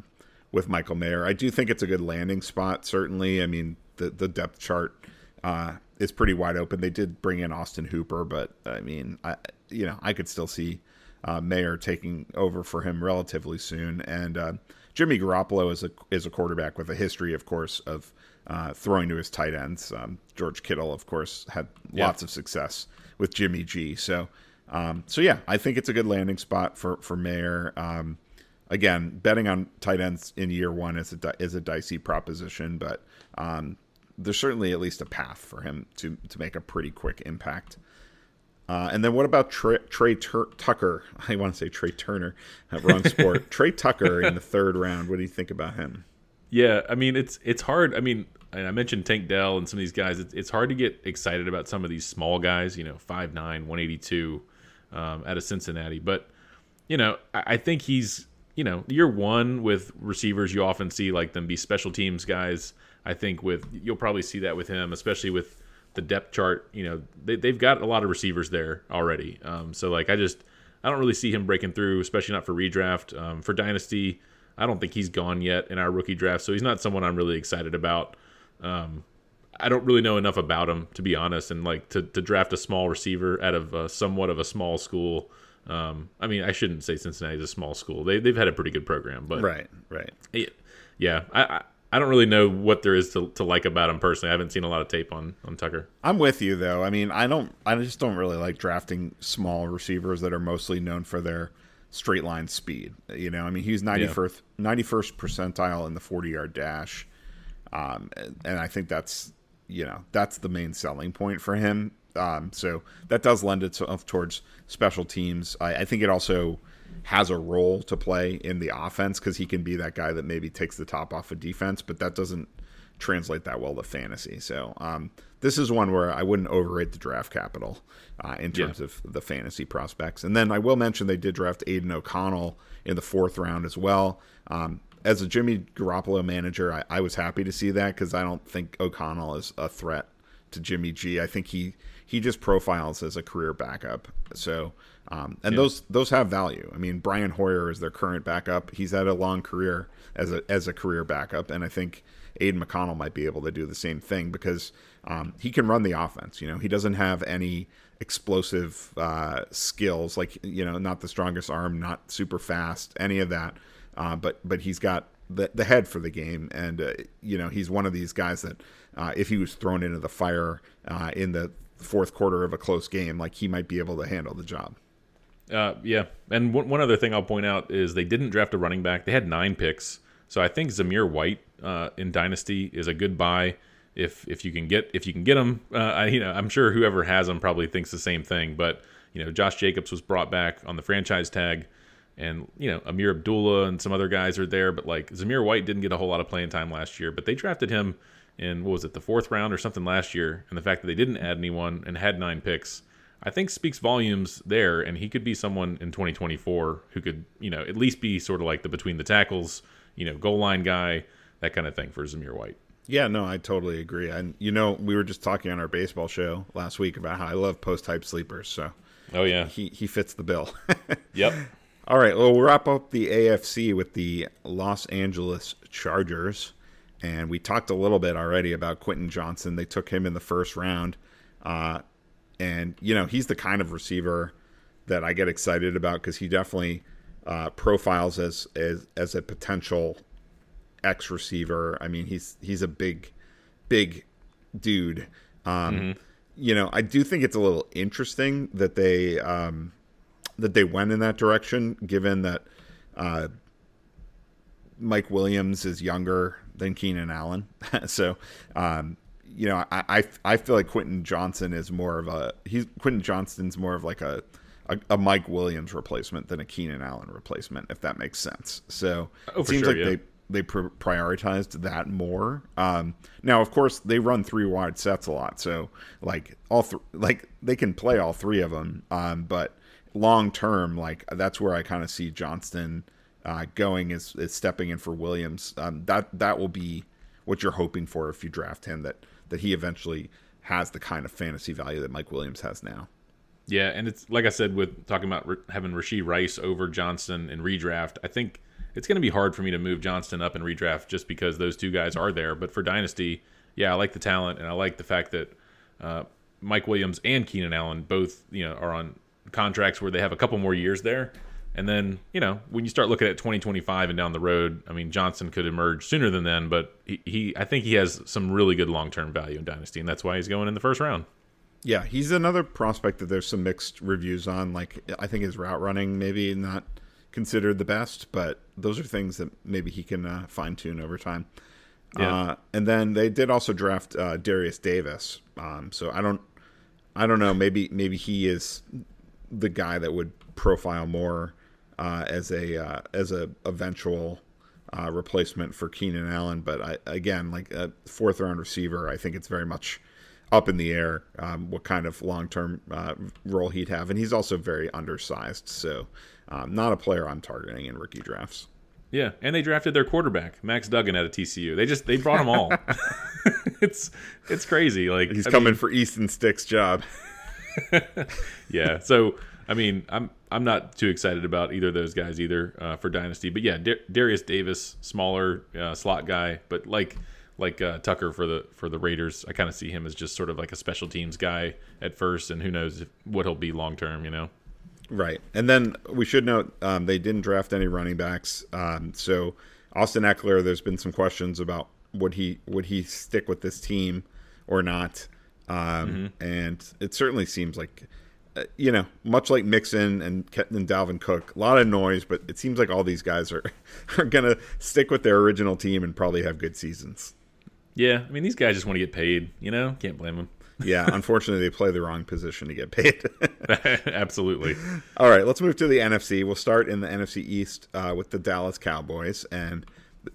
with Michael Mayer. I do think it's a good landing spot. Certainly, I mean the the depth chart uh, is pretty wide open. They did bring in Austin Hooper, but I mean, I you know I could still see uh, Mayer taking over for him relatively soon. And uh, Jimmy Garoppolo is a is a quarterback with a history, of course, of uh, throwing to his tight ends. Um, George Kittle, of course, had yeah. lots of success with Jimmy G. So, um, so yeah, I think it's a good landing spot for for Mayer. Um, again, betting on tight ends in year one is a is a dicey proposition, but um, there's certainly at least a path for him to to make a pretty quick impact. Uh, and then what about Tre, Trey Tur- Tucker? I want to say Trea Turner, wrong sport. Tre Tucker in the third round. What do you think about him? Yeah, I mean it's it's hard. I mean, I mentioned Tank Dell and some of these guys. It's, it's hard to get excited about some of these small guys. You know, 5'9", 182 um, out of Cincinnati. But you know, I, I think he's you know year one with receivers. You often see like them be special teams guys I think with you'll probably see that with him, especially with the depth chart. You know, they, they've got a lot of receivers there already. Um, so like I just I don't really see him breaking through, especially not for redraft. Um, for dynasty, I don't think he's gone yet in our rookie draft, so he's not someone I'm really excited about. Um, I don't really know enough about him to be honest, and like to, to draft a small receiver out of a, somewhat of a small school. Um, I mean, I shouldn't say Cincinnati's a small school. They they've had a pretty good program, but right, right, yeah. I, I don't really know what there is to, to like about him personally. I haven't seen a lot of tape on on Tucker. I'm with you though. I mean, I don't. I just don't really like drafting small receivers that are mostly known for their straight line speed. You know, I mean, he's 91st yeah. 91st percentile in the 40 yard dash, um, and I think that's you know that's the main selling point for him. Um, so that does lend itself towards special teams. I, I think it also has a role to play in the offense because he can be that guy that maybe takes the top off of defense, but that doesn't translate that well to fantasy. So um, this is one where I wouldn't overrate the draft capital uh, in terms yeah. of the fantasy prospects. And then I will mention they did draft Aidan O'Connell in the fourth round as well. Um, as a Jimmy Garoppolo manager, I, I was happy to see that because I don't think O'Connell is a threat to Jimmy G. I think he he just profiles as a career backup. So um, and yeah. those those have value. I mean, Brian Hoyer is their current backup. He's had a long career as a as a career backup, and I think Aidan O'Connell might be able to do the same thing because um, he can run the offense. You know, he doesn't have any explosive uh, skills, like you know, not the strongest arm, not super fast, any of that. Uh, but but he's got the the head for the game, and uh, you know, he's one of these guys that uh, if he was thrown into the fire uh, in the fourth quarter of a close game, like he might be able to handle the job. Uh, yeah, and one, one other thing I'll point out is they didn't draft a running back. They had nine picks, so I think Zamir White uh, in Dynasty is a good buy if if you can get if you can get him. Uh, I, you know, I'm sure whoever has him probably thinks the same thing. But you know, Josh Jacobs was brought back on the franchise tag, and you know, Ameer Abdullah and some other guys are there. But like Zamir White didn't get a whole lot of playing time last year, but they drafted him in what was it the fourth round or something last year, and the fact that they didn't add anyone and had nine picks I think speaks volumes there, and he could be someone in 2024 who could, you know, at least be sort of like the between the tackles, you know, goal line guy, that kind of thing for Zamir White. Yeah, no, I totally agree. And you know, we were just talking on our baseball show last week about how I love post type sleepers. So, oh yeah, he he fits the bill. yep. All right, well, we'll wrap up the AFC with the Los Angeles Chargers, and we talked a little bit already about Quentin Johnston. They took him in the first round. Uh, and you know he's the kind of receiver that I get excited about because he definitely uh, profiles as, as as a potential X receiver. I mean, he's he's a big, big dude. Um, mm-hmm. You know, I do think it's a little interesting that they um, that they went in that direction, given that uh, Mike Williams is younger than Keenan Allen. so, um, you know, I, I, I feel like Quentin Johnston is more of a he's Quentin Johnston's more of like a, a, a Mike Williams replacement than a Keenan Allen replacement, if that makes sense. So oh, it seems sure, like yeah. they they pr- prioritized that more. Um, now, of course, they run three wide sets a lot, so like all three, like they can play all three of them. Um, but long term, like that's where I kind of see Johnston uh, going is, is stepping in for Williams. Um, that that will be what you're hoping for if you draft him. That that he eventually has the kind of fantasy value that Mike Williams has now. Yeah, and it's like I said with talking about having Rashee Rice over Johnston in redraft. I think it's going to be hard for me to move Johnston up in redraft just because those two guys are there. But for dynasty, yeah, I like the talent and I like the fact that uh, Mike Williams and Keenan Allen both you know are on contracts where they have a couple more years there. And then, you know, when you start looking at 2025 and down the road, I mean, Johnston could emerge sooner than then, but he, he I think he has some really good long term value in Dynasty, and that's why he's going in the first round. Yeah, he's another prospect that there's some mixed reviews on. Like, I think his route running maybe not considered the best, but those are things that maybe he can uh, fine tune over time. Yeah. Uh, and then they did also draft uh, Derius Davis. Um, so I don't, I don't know. Maybe maybe he is the guy that would profile more uh, as a uh, as a eventual uh, replacement for Keenan Allen. But I, again, like a fourth round receiver, I think it's very much up in the air um, what kind of long term uh, role he'd have, and he's also very undersized, so um, not a player I'm targeting in rookie drafts. Yeah, and they drafted their quarterback, Max Duggan, out of TCU. They just they brought them all. it's it's crazy. Like he's I coming mean, for Easton Stick's job. yeah, so I mean, I'm I'm not too excited about either of those guys either uh, for dynasty. But yeah, Dar- Derius Davis, smaller uh, slot guy, but like like uh, Tucker for the for the Raiders, I kind of see him as just sort of like a special teams guy at first, and who knows if, what he'll be long term. You know. Right, and then we should note um, they didn't draft any running backs. Um, so Austin Ekeler, there's been some questions about would he would he stick with this team or not, um, mm-hmm. and it certainly seems like you know, much like Mixon and, and Dalvin Cook, a lot of noise, but it seems like all these guys are are gonna stick with their original team and probably have good seasons. Yeah, I mean these guys just want to get paid. You know, can't blame them. yeah, unfortunately, they play the wrong position to get paid. Absolutely. All right, let's move to the NFC. We'll start in the NFC East uh, with the Dallas Cowboys, and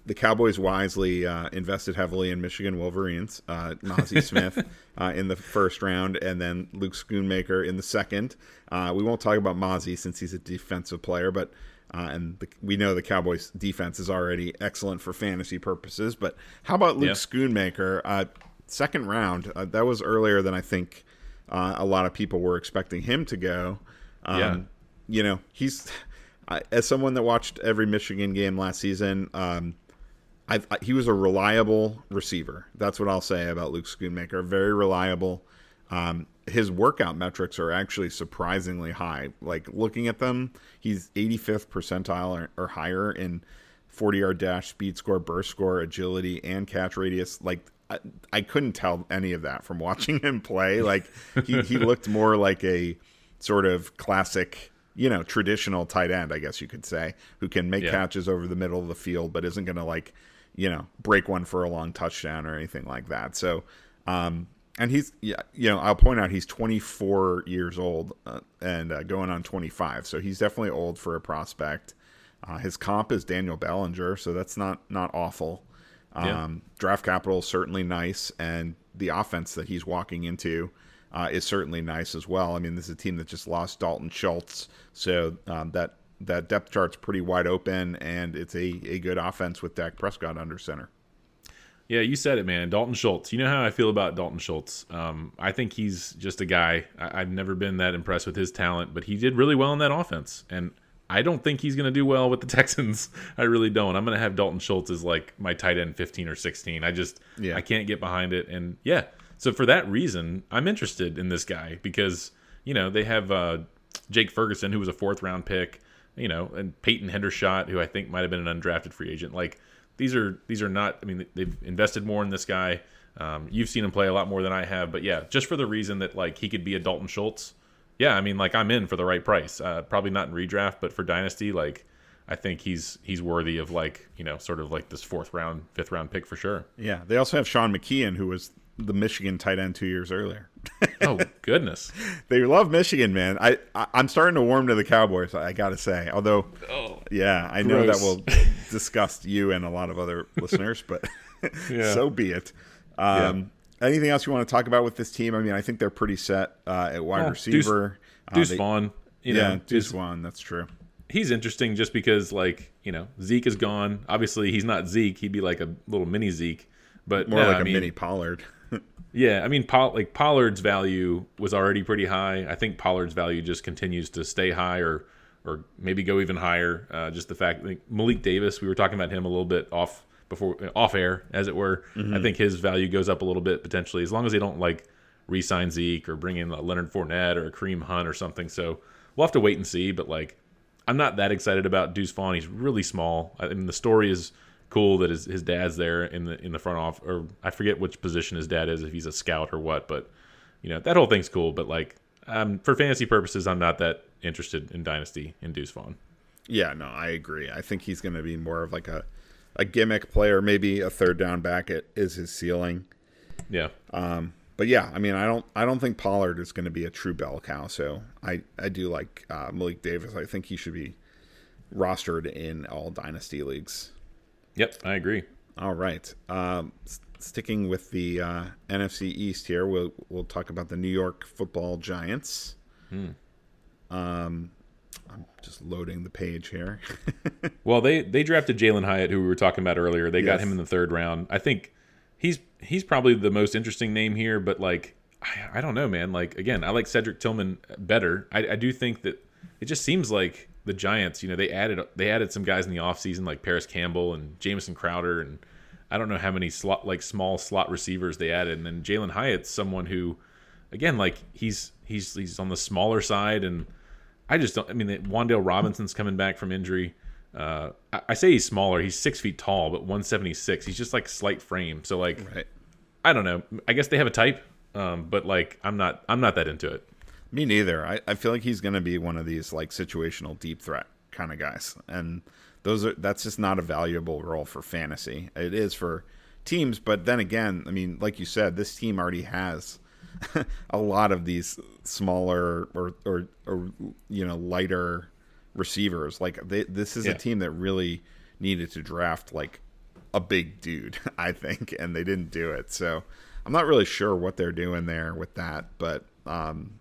the Cowboys wisely uh, invested heavily in Michigan Wolverines, uh, Mazi Smith uh, in the first round, and then Luke Schoonmaker in the second. Uh, we won't talk about Mazi since he's a defensive player, but uh, and the, we know the Cowboys' defense is already excellent for fantasy purposes. But how about Luke yeah. Schoonmaker? Uh, second round. that was earlier than I think a lot of people were expecting him to go. Um, yeah. You know, he's as someone that watched every Michigan game last season, um, I, I, he was a reliable receiver. That's what I'll say about Luke Schoonmaker. Very reliable. Um, his workout metrics are actually surprisingly high. Like looking at them, he's 85th percentile or, or higher in 40 yard dash, speed score, burst score, agility, and catch radius. Like I, I couldn't tell any of that from watching him play. Like he, he looked more like a sort of classic, you know, traditional tight end, I guess you could say, who can make yeah. catches over the middle of the field, but isn't going to like, you know, break one for a long touchdown or anything like that. So, um, and he's yeah, you know, I'll point out he's 24 years old uh, and uh, going on 25, so he's definitely old for a prospect. Uh, his comp is Daniel Bellinger, so that's not not awful. Um, yeah. Draft capital is certainly nice, and the offense that he's walking into uh, is certainly nice as well. I mean, this is a team that just lost Dalton Schultz, so um, that that depth chart's pretty wide open, and it's a, a good offense with Dak Prescott under center. Yeah, you said it, man. Dalton Schultz. You know how I feel about Dalton Schultz. Um, I think he's just a guy. I, have never been that impressed with his talent, but he did really well in that offense. And I don't think he's going to do well with the Texans. I really don't. I'm going to have Dalton Schultz as like my tight end 15 or 16. I just, yeah. I can't get behind it. And yeah, so for that reason, I'm interested in this guy because, you know, they have uh, Jake Ferguson, who was a fourth round pick, you know, and Peyton Hendershot, who I think might have been an undrafted free agent. Like, these are these are not. I mean, they've invested more in this guy. Um, you've seen him play a lot more than I have, but yeah, just for the reason that like he could be a Dalton Schultz. Yeah, I mean, like I'm in for the right price. Uh, probably not in redraft, but for dynasty, like I think he's he's worthy of like you know sort of like this fourth round, fifth round pick for sure. Yeah, they also have Sean McKeon, who was the Michigan tight end two years earlier. oh goodness, they love Michigan, man. I, I am starting to warm to the Cowboys. I got to say, although, oh, yeah, I know that will disgust you and a lot of other listeners, but so be it. Um, yeah. Anything else you want to talk about with this team? I mean, I think they're pretty set uh, at wide receiver. Deuce, Deuce uh, they, Vaughn, you yeah, know, Deuce Vaughn. That's true. He's interesting just because, like, you know, Zeke is gone. Obviously, he's not Zeke. He'd be like a little mini Zeke, but more no, like I a mean, mini Pollard. Yeah, I mean, like Pollard's value was already pretty high. I think Pollard's value just continues to stay high, or or maybe go even higher. Uh, just the fact, like Malik Davis, we were talking about him a little bit off before off air, as it were. Mm-hmm. I think his value goes up a little bit potentially, as long as they don't like re-sign Zeke or bring in Leonard Fournette or a Kareem Hunt or something. So we'll have to wait and see. But like, I'm not that excited about Deuce Vaughn. He's really small. I mean, the story is cool that his, his dad's there in the in the front off or I forget which position his dad is if he's a scout or what, but you know that whole thing's cool. But like um, for fantasy purposes, I'm not that interested in Dynasty in Deuce Vaughn. Yeah, no, I agree. I think he's going to be more of like a a gimmick player, maybe a third down back it is his ceiling. Yeah. Um, but yeah, I mean, I don't, I don't think Pollard is going to be a true bell cow. So I, I do like uh, Malik Davis. I think he should be rostered in all dynasty leagues. Yep, I agree. All right. Um, sticking with the uh, NFC East here, we'll we'll talk about the New York Football Giants. Hmm. Um, I'm just loading the page here. well, they they drafted Jalin Hyatt, who we were talking about earlier. They yes. got him in the third round. I think he's he's probably the most interesting name here, but like I, I don't know, man. Like again, I like Cedric Tillman better. I, I do think that it just seems like the Giants, you know, they added they added some guys in the offseason like Parris Campbell and Jamison Crowder and I don't know how many slot like small slot receivers they added. And then Jalin Hyatt's someone who again, like he's he's he's on the smaller side and I just don't I mean Wan'Dale Robinson's coming back from injury. Uh, I, I, say he's smaller. He's six feet tall, but 176. He's just like slight frame. So like, right. I don't know. I guess they have a type, um, but like I'm not I'm not that into it. Me neither. I, I feel like he's going to be one of these like situational deep threat kind of guys, and those are that's just not a valuable role for fantasy. It is for teams, but then again, I mean, like you said, this team already has a lot of these smaller or or, or you know lighter receivers. Like they, this is yeah. a team that really needed to draft like a big dude, I think, and they didn't do it. So I'm not really sure what they're doing there with that, but um,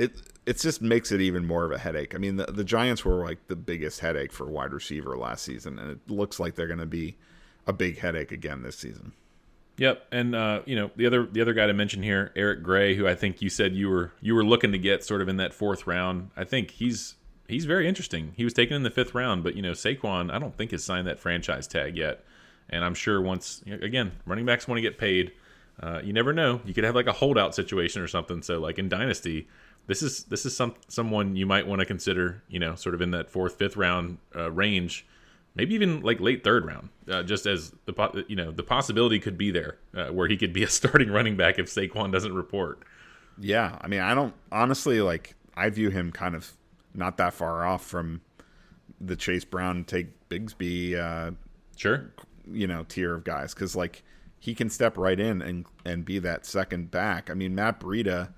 it it just makes it even more of a headache. I mean, the, the Giants were like the biggest headache for wide receiver last season, and it looks like they're going to be a big headache again this season. Yep, and uh, you know the other the other guy to mention here, Eric Gray, who I think you said you were you were looking to get sort of in that fourth round. I think he's he's very interesting. He was taken in the fifth round, but you know Saquon, I don't think has signed that franchise tag yet, And I'm sure once again, running backs want to get paid. Uh, you never know. You could have like a holdout situation or something. So like in dynasty, this is this is some someone you might want to consider. You know, sort of in that fourth, fifth round uh, range, maybe even like late third round. Uh, just as the you know the possibility could be there uh, where he could be a starting running back if Saquon doesn't report. Yeah, I mean, I don't honestly like. I view him kind of not that far off from the Chase Brown Tank Bigsby. Uh, sure. You know, tier of guys because like he can step right in and and be that second back. I mean, Matt Breida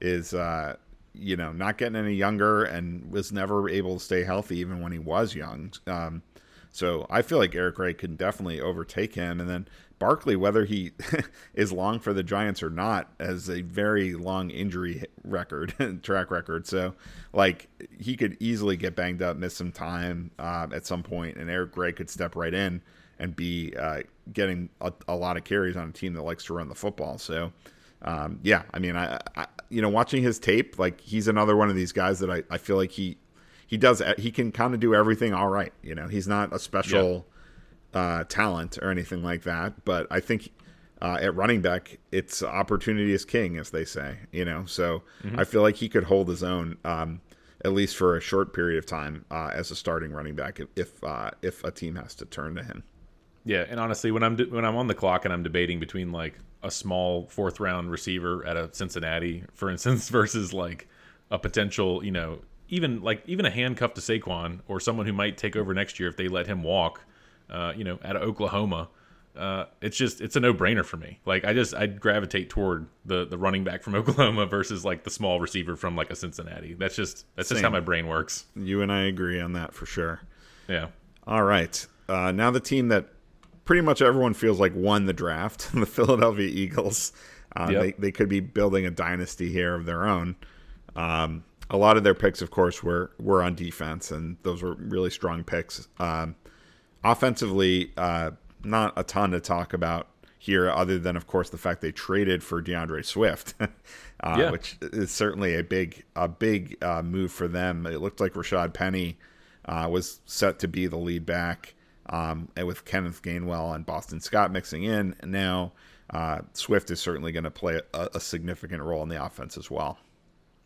is uh, you know not getting any younger and was never able to stay healthy even when he was young. Um, so I feel like Eric Gray can definitely overtake him, and then Barkley, whether he is long for the Giants or not, has a very long injury record, track record. So, like, he could easily get banged up, miss some time uh, at some point, and Eric Gray could step right in and be uh, getting a, a, lot of carries on a team that likes to run the football. So, um, yeah, I mean, I, I, you know, watching his tape, like, he's another one of these guys that I, I feel like he he does he can kind of do everything all right. You know, he's not a special. Yeah uh, talent or anything like that. But I think uh, at running back, it's opportunity is king, as they say. You know, so mm-hmm. I feel like he could hold his own um, at least for a short period of time uh, as a starting running back if uh, if a team has to turn to him. Yeah, and honestly, when I'm de- when I'm on the clock and I'm debating between like a small fourth round receiver at a Cincinnati, for instance, versus like a potential, you know, even like even a handcuff to Saquon or someone who might take over next year if they let him walk uh, you know, out of Oklahoma. Uh, it's just it's a no brainer for me. Like I just I'd gravitate toward the the running back from Oklahoma versus like the small receiver from like a Cincinnati. That's just that's Same. just how my brain works. You and I agree on that for sure. Yeah. All right. Uh, now the team that pretty much everyone feels like won the draft, the Philadelphia Eagles. Uh, yep. they, they could be building a dynasty here of their own. Um, a lot of their picks, of course, were were on defense, and those were really strong picks. Um, offensively, uh, not a ton to talk about here, other than of course the fact they traded for D'Andre Swift, uh, yeah. which is certainly a big a big uh, move for them. It looked like Rashaad Penny uh, was set to be the lead back, um, and with Kenneth Gainwell and Boston Scott mixing in, And now uh, Swift is certainly going to play a, a significant role in the offense as well.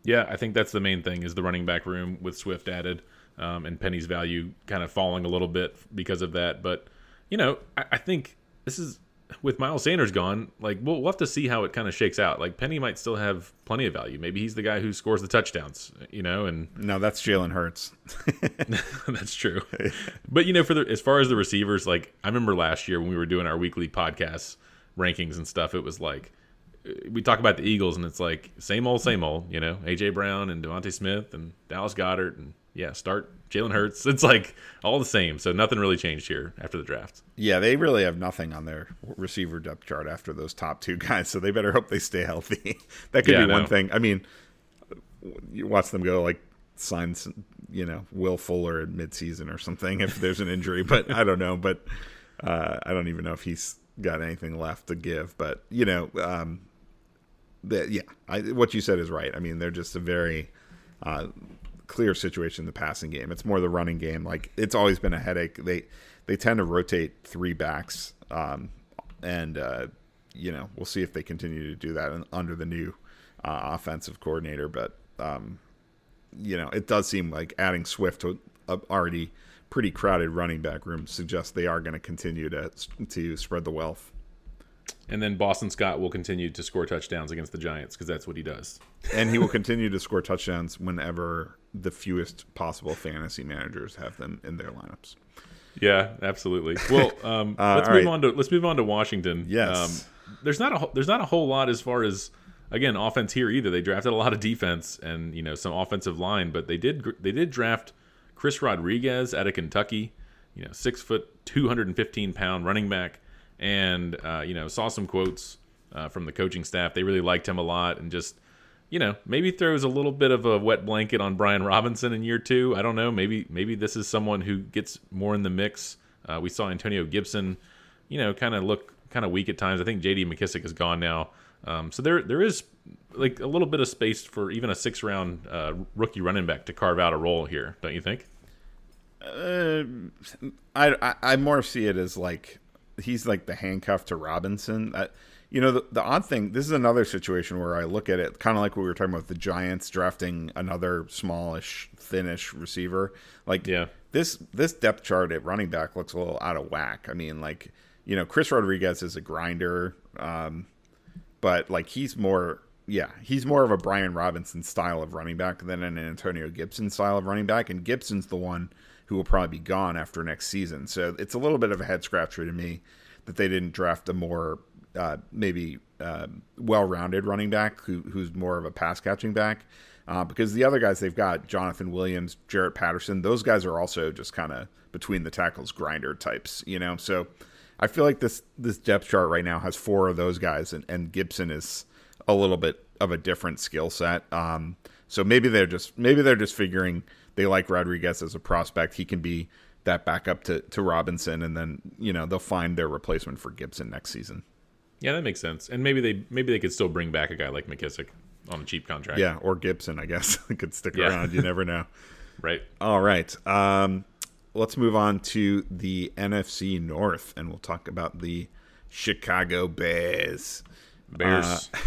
Yeah, I think that's the main thing is the running back room with Swift added um, and Penny's value kind of falling a little bit because of that. But you know, I, I think this is with Miles Sanders gone. Like we'll, we'll have to see how it kind of shakes out. Like Penny might still have plenty of value. Maybe he's the guy who scores the touchdowns. You know, and no, that's Jalen Hurts. that's true. But you know, for the as far as the receivers, like I remember last year when we were doing our weekly podcasts rankings and stuff, it was like uh, we talk about the Eagles and it's like same old, same old. You know, AJ Brown and DeVonta Smith and Dallas Goedert and yeah, start Jalen Hurts. It's like all the same. So nothing really changed here after the draft. Yeah, they really have nothing on their receiver depth chart after those top two guys. So they better hope they stay healthy. that could yeah, be one thing. I mean, you watch them go like signs, you know, Will Fuller in midseason or something if there's an injury. but I don't know. But uh, I don't even know if he's got anything left to give. But you know, um, the, yeah, I, what you said is right. I mean, they're just a very uh, clear situation in the passing game. It's more the running game. Like it's always been a headache. They they tend to rotate three backs, um, and uh, you know we'll see if they continue to do that under the new uh, offensive coordinator. But um, you know it does seem like adding Swift to a already pretty crowded running back room suggests they are going to continue to to spread the wealth. And then Boston Scott will continue to score touchdowns against the Giants because that's what he does. and he will continue to score touchdowns whenever the fewest possible fantasy managers have them in their lineups. Yeah, absolutely. Well, um, uh, let's move right. on to let's move on to Washington. Yes. Um, there's not a there's not a whole lot as far as again offense here either. They drafted a lot of defense and you know some offensive line, but they did they did draft Chris Rodriguez out of Kentucky. You know, six foot, two hundred and fifteen pound running back and uh, you know saw some quotes uh, from the coaching staff. They really liked him a lot, and just you know maybe throws a little bit of a wet blanket on Brian Robinson in year two. I don't know. Maybe maybe this is someone who gets more in the mix. Uh, we saw Antonio Gibson, you know, kind of look kind of weak at times. I think J.D. McKissick is gone now, um, so there there is like a little bit of space for even a six round uh, rookie running back to carve out a role here, don't you think? Uh, I, I I more see it as like he's like the handcuff to Robinson. Uh, you know, the, the odd thing. This is another situation where I look at it kind of like what we were talking about the Giants drafting another smallish, thinnish receiver. Like, Yeah. this this depth chart at running back looks a little out of whack. I mean, like you know, Chris Rodriguez is a grinder, um, but like he's more, yeah, he's more of a Brian Robinson style of running back than an Antonio Gibson style of running back, and Gibson's the one who will probably be gone after next season. So it's a little bit of a head scratcher to me that they didn't draft a more uh, maybe uh, well-rounded running back who, who's more of a pass catching back. Uh, because the other guys they've got Jonathan Williams, Jarrett Patterson, those guys are also just kind of between the tackles grinder types, you know. So I feel like this this depth chart right now has four of those guys, and, and Gibson is a little bit of a different skill set. Um, so maybe they're just maybe they're just figuring they like Rodriguez as a prospect. He can be that backup to, to Robinson, and then you know they'll find their replacement for Gibson next season. Yeah, that makes sense. And maybe they maybe they could still bring back a guy like McKissick on a cheap contract. Yeah, or Gibson, I guess could stick Yeah. around. You never know. Right. All right. Um, let's move on to the NFC North, and we'll talk about the Chicago Bears. Bears.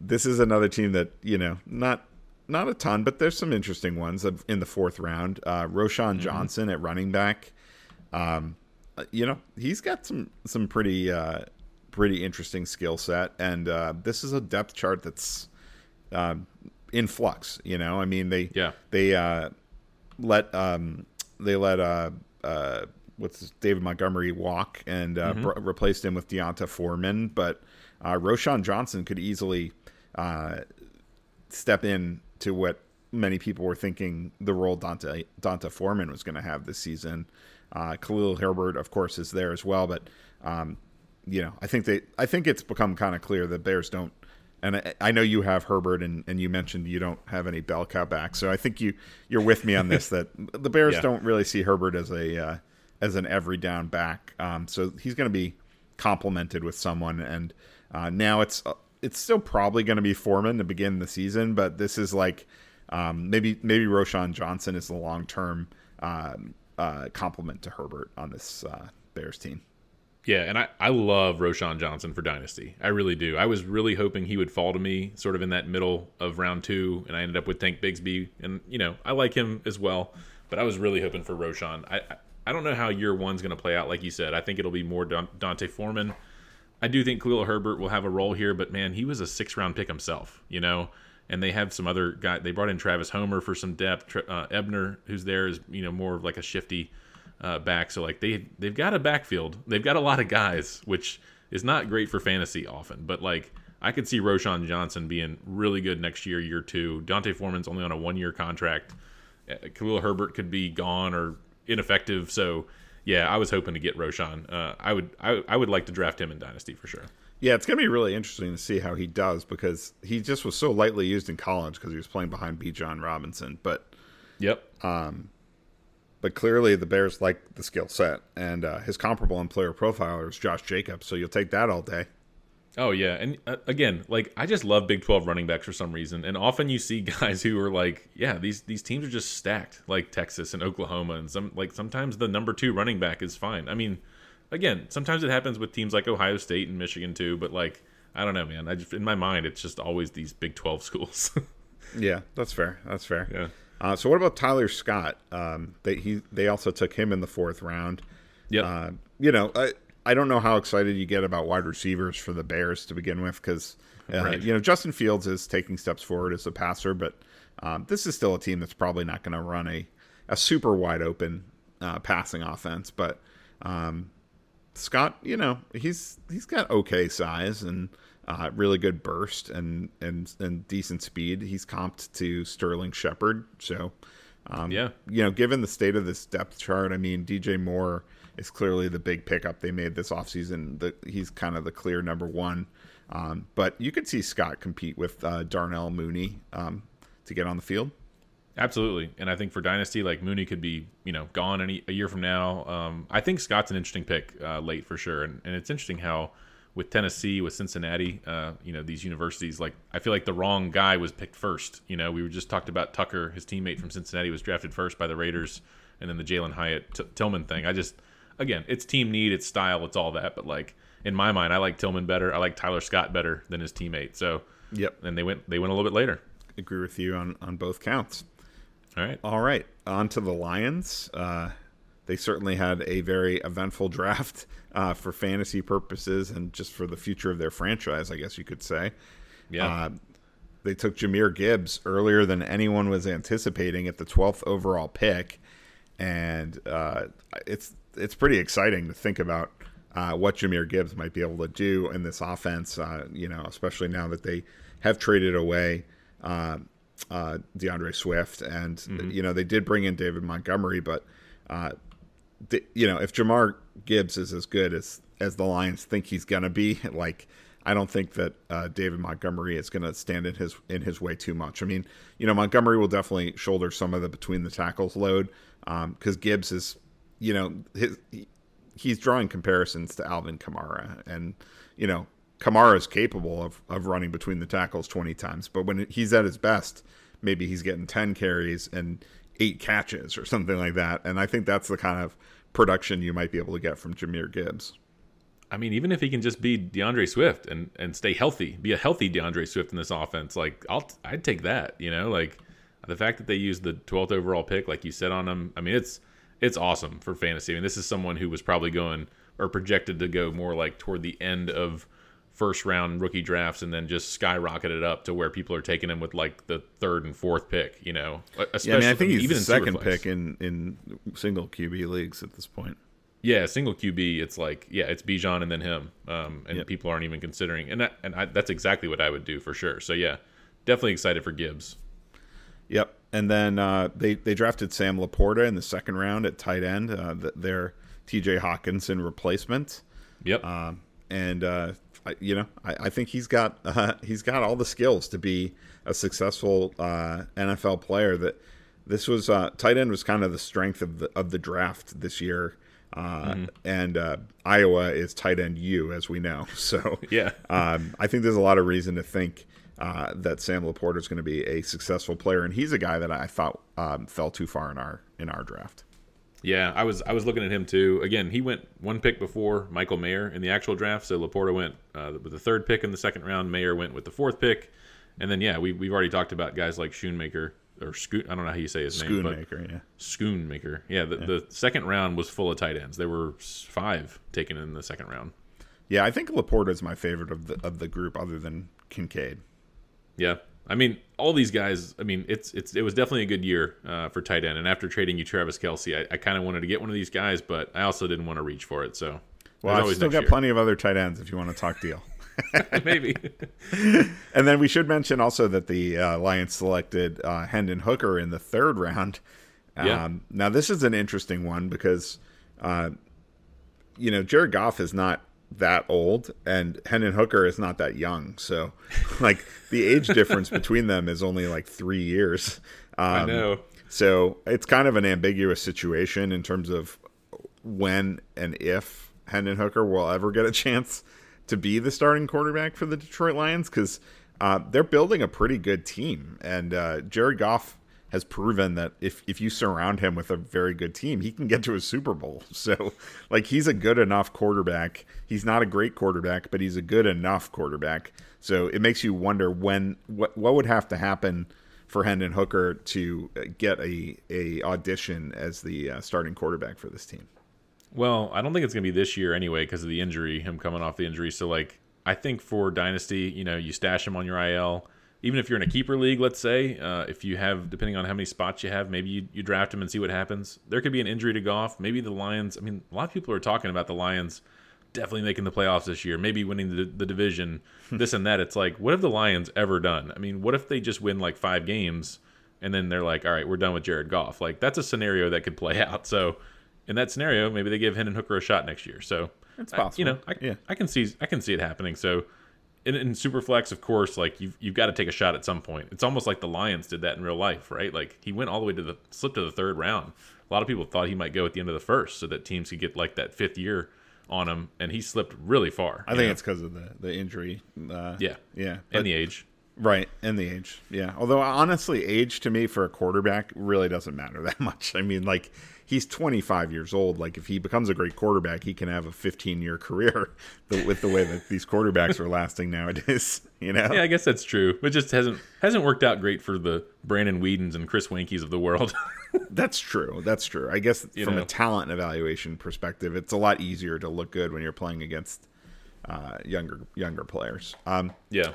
This is another team that you know not not a ton, but there's some interesting ones in the fourth round. Uh, Roschon Johnson at running back. Um, uh, you know he's got some some pretty uh, pretty interesting skill set, and uh, this is a depth chart that's um, in flux. You know, I mean they Yeah. they uh, let um, they let uh, uh, what's his- David Montgomery walk and uh, br- replaced him with D'Onta Foreman, but uh, Roschon Johnson could easily uh, step in to what many people were thinking the role Dante D'Onta Foreman was going to have this season. Uh, Khalil Herbert, of course, is there as well, but um, you know, I think they, I think it's become kind of clear that Bears don't. And I, I know you have Herbert, and, and you mentioned you don't have any bell cow back, so I think you you're with me on this that the Bears Yeah. don't really see Herbert as a uh, as an every down back. Um, so he's going to be complemented with someone, and uh, now it's it's still probably going to be Foreman to begin the season, but this is like um, maybe maybe Roschon Johnson is the long term um, uh, complement to Herbert on this uh, Bears team. Yeah, and I, I love Roschon Johnson for Dynasty. I really do. I was really hoping he would fall to me sort of in that middle of round two, and I ended up with Tank Bigsby. And, you know, I like him as well, but I was really hoping for Roschon. I, I, I don't know how year one's going to play out, like you said. I think it'll be more Dante Foreman. I do think Khalil Herbert will have a role here, but man, he was a six round pick himself, you know? And they have some other guy. They brought in Travis Homer for some depth. Uh, Ebner, who's there, is you know more of like a shifty uh, back. So like they they've got a backfield. They've got a lot of guys, which is not great for fantasy often. But like I could see Roschon Johnson being really good next year, year two. Dante Foreman's only on a one year contract. Uh, Khalil Herbert could be gone or ineffective. So yeah, I was hoping to get Roschon. Uh, I would I, I would like to draft him in Dynasty for sure. Yeah, it's going to be really interesting to see how he does because he just was so lightly used in college because he was playing behind Bijan Robinson. But Yep. um, but clearly the Bears like the skill set, and uh, his comparable on PlayerProfiler is Josh Jacobs, so you'll take that all day. Oh yeah, and uh, again, like I just love Big Twelve running backs for some reason, and often you see guys who are like, yeah, these these teams are just stacked, like Texas and Oklahoma, and some like sometimes the number two running back is fine. I mean, again, sometimes it happens with teams like Ohio State and Michigan too, but like I don't know, man. I just in my mind, it's just always these Big Twelve schools. Yeah, that's fair. That's fair. yeah, Uh, so what about Tyler Scott? Um, they he they also took him in the fourth round. yep, Uh, you know, I I don't know how excited you get about wide receivers for the Bears to begin with because uh, Right. you know Justin Fields is taking steps forward as a passer, but um, this is still a team that's probably not going to run a a super wide open uh, passing offense. But um, Scott, you know, he's he's got okay size and uh, really good burst and and and decent speed. He's comped to Sterling Shepard, so um, yeah. you know, given the state of this depth chart, I mean, DJ Moore is clearly the big pickup they made this offseason. The, he's kind of the clear number one. Um, but you could see Scott compete with uh, Darnell Mooney um, to get on the field. Absolutely, and I think for dynasty, like Mooney could be, you know, gone any a year from now. Um, I think Scott's an interesting pick uh, late for sure, and, and it's interesting how with Tennessee, with Cincinnati, uh, you know, these universities, like I feel like the wrong guy was picked first. You know, we were just talked about Tucker, his teammate from Cincinnati, was drafted first by the Raiders, and then the Jalin Hyatt Tillman thing. I just again, it's team need, it's style, it's all that. But like in my mind, I like Tillman better. I like Tyler Scott better than his teammate. So Yep. and they went they went a little bit later. Agree with you on, on both counts. All right. All right. On to the Lions. Uh, they certainly had a very eventful draft uh, for fantasy purposes and just for the future of their franchise, I guess you could say. Yeah. Uh, they took Jahmyr Gibbs earlier than anyone was anticipating at the 12th overall pick, and uh, it's it's pretty exciting to think about uh, what Jahmyr Gibbs might be able to do in this offense. Uh, you know, especially now that they have traded away uh, uh, D'Andre Swift, and you know they did bring in David Montgomery, but uh, you know if Jahmyr Gibbs is as good as as the Lions think he's gonna be, like I don't think that uh, David Montgomery is going to stand in his in his way too much. I mean, you know, Montgomery will definitely shoulder some of the between the tackles load because Gibbs is, you know, his he, he's drawing comparisons to Alvin Kamara, and you know, Kamara is capable of of running between the tackles twenty times, but when he's at his best, maybe he's getting ten carries and eight catches or something like that, and I think that's the kind of production you might be able to get from Jahmyr Gibbs. I mean, even if he can just be D'Andre Swift and and stay healthy, be a healthy D'Andre Swift in this offense, like I'll I'd take that. You know, like the fact that they used the 12th overall pick, like you said on him. I mean, it's it's awesome for fantasy. I mean, this is someone who was probably going or projected to go more like toward the end of first round rookie drafts and then just skyrocketed up to where people are taking him with like the third and fourth pick. You know, especially Yeah, I mean, I think he's even the second pick in in single QB leagues at this point. Yeah, single QB. It's like yeah, it's Bijan and then him, um, and Yep. people aren't even considering. And that, and I, that's exactly what I would do for sure. So yeah, definitely excited for Gibbs. Yep. And then uh, they they drafted Sam Laporta in the second round at tight end. Uh, their T.J. Hockenson replacement. Yep. Um, and uh, I, you know, I, I think he's got uh, he's got all the skills to be a successful uh, NFL player. That this was uh, tight end was kind of the strength of the of the draft this year. Uh, And uh, Iowa is tight end U, as we know. So Yeah. um, I think there's a lot of reason to think uh, that Sam Laporta is going to be a successful player, and he's a guy that I thought um, fell too far in our in our draft. Yeah, I was I was looking at him too. Again, he went one pick before Michael Mayer in the actual draft. So Laporta went uh, with the third pick in the second round. Mayer went with the fourth pick, and then yeah, we we've already talked about guys like Schoonmaker or Scoot. I don't know how you say his name, but Schoonmaker, yeah. Schoonmaker. Yeah, the, the second round was full of tight ends. There were five taken in the second round. Yeah, I think Laporta is my favorite of the of the group, other than Kincaid. Yeah, I mean, all these guys. I mean, it's it's it was definitely a good year uh, for tight end. And after trading you Travis Kelce, I, I kind of wanted to get one of these guys, but I also didn't want to reach for it. So Well, I've still got year. plenty of other tight ends if you want to talk deal. maybe. and then we should mention also that the uh, Lions selected uh, Hendon Hooker in the third round. Um, Yeah. Now this is an interesting one because, uh, you know, Jared Goff is not that old, and Hendon Hooker is not that young. So, like the age difference between them is only like three years. Um, I know. So it's kind of an ambiguous situation in terms of when and if Hendon Hooker will ever get a chance to be the starting quarterback for the Detroit Lions because uh, they're building a pretty good team, and uh, Jared Goff has proven that if if you surround him with a very good team, he can get to a Super Bowl. So, like, he's a good enough quarterback. He's not a great quarterback, but he's a good enough quarterback. So it makes you wonder when what what would have to happen for Hendon Hooker to uh, get a a audition as the uh, starting quarterback for this team. Well, I don't think it's going to be this year anyway because of the injury, him coming off the injury. So, like, I think for Dynasty, you know, you stash him on your IL. Even if you're in a keeper league, let's say, uh, if you have, depending on how many spots you have, maybe you, you draft him and see what happens. There could be an injury to Goff. Maybe the Lions, I mean, a lot of people are talking about the Lions definitely making the playoffs this year, maybe winning the, the division, this and that. It's like, what have the Lions ever done? I mean, what if they just win like five games and then they're like, all right, we're done with Jared Goff? Like, that's a scenario that could play out. So, in that scenario, maybe they give Hendon Hooker a shot next year. So It's I- possible. you know, I, Yeah. I can see I can see it happening. So in, in Superflex, of course, like you've you've got to take a shot at some point. It's almost like the Lions did that in real life, right? Like he went all the way to the slipped to the third round. A lot of people thought he might go at the end of the first, so that teams could get like that fifth year on him, and he slipped really far. I think know? it's because of the the injury. Uh, yeah, yeah, and the age. Right, and the age, yeah. Although honestly, age to me for a quarterback really doesn't matter that much. I mean, like he's 25 years old. Like if he becomes a great quarterback, he can have a 15 year career with the way that these quarterbacks are lasting nowadays. You know? Yeah, I guess that's true. It just hasn't hasn't worked out great for the Brandon Weedens and Chris Weinkes of the world. that's true. That's true. I guess you from know. a talent evaluation perspective, it's a lot easier to look good when you're playing against uh, younger younger players. Um, yeah,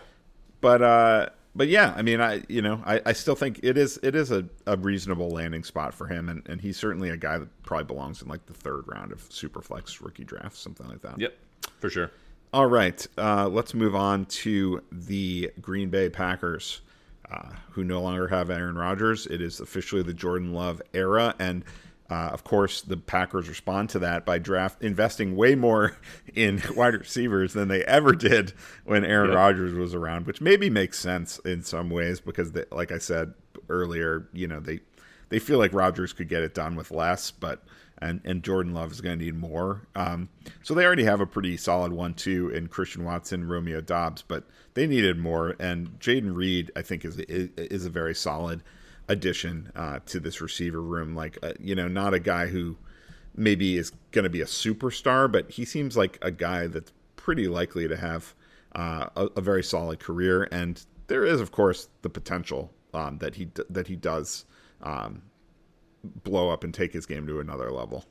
but uh, but yeah, I mean, I you know, I, I still think it is it is a, a reasonable landing spot for him, and, and he's certainly a guy that probably belongs in like the third round of Superflex rookie drafts, something like that. Yep, for sure. All right, uh, let's move on to the Green Bay Packers, uh, who no longer have Aaron Rodgers. It is officially the Jordan Love era, and uh, of course, the Packers respond to that by draft investing way more in wide receivers than they ever did when Aaron yep. Rodgers was around, which maybe makes sense in some ways because, they, like I said earlier, you know they they feel like Rodgers could get it done with less, but and and Jordan Love is going to need more. Um, so they already have a pretty solid one-two in Christian Watson, Romeo Doubs, but they needed more. And Jayden Reed, I think, is is, is a very solid addition uh, to this receiver room. Like, uh, you know, not a guy who maybe is going to be a superstar, but he seems like a guy that's pretty likely to have uh, a, a, very solid career. And there is, of course, the potential um, that he that he does um, blow up and take his game to another level.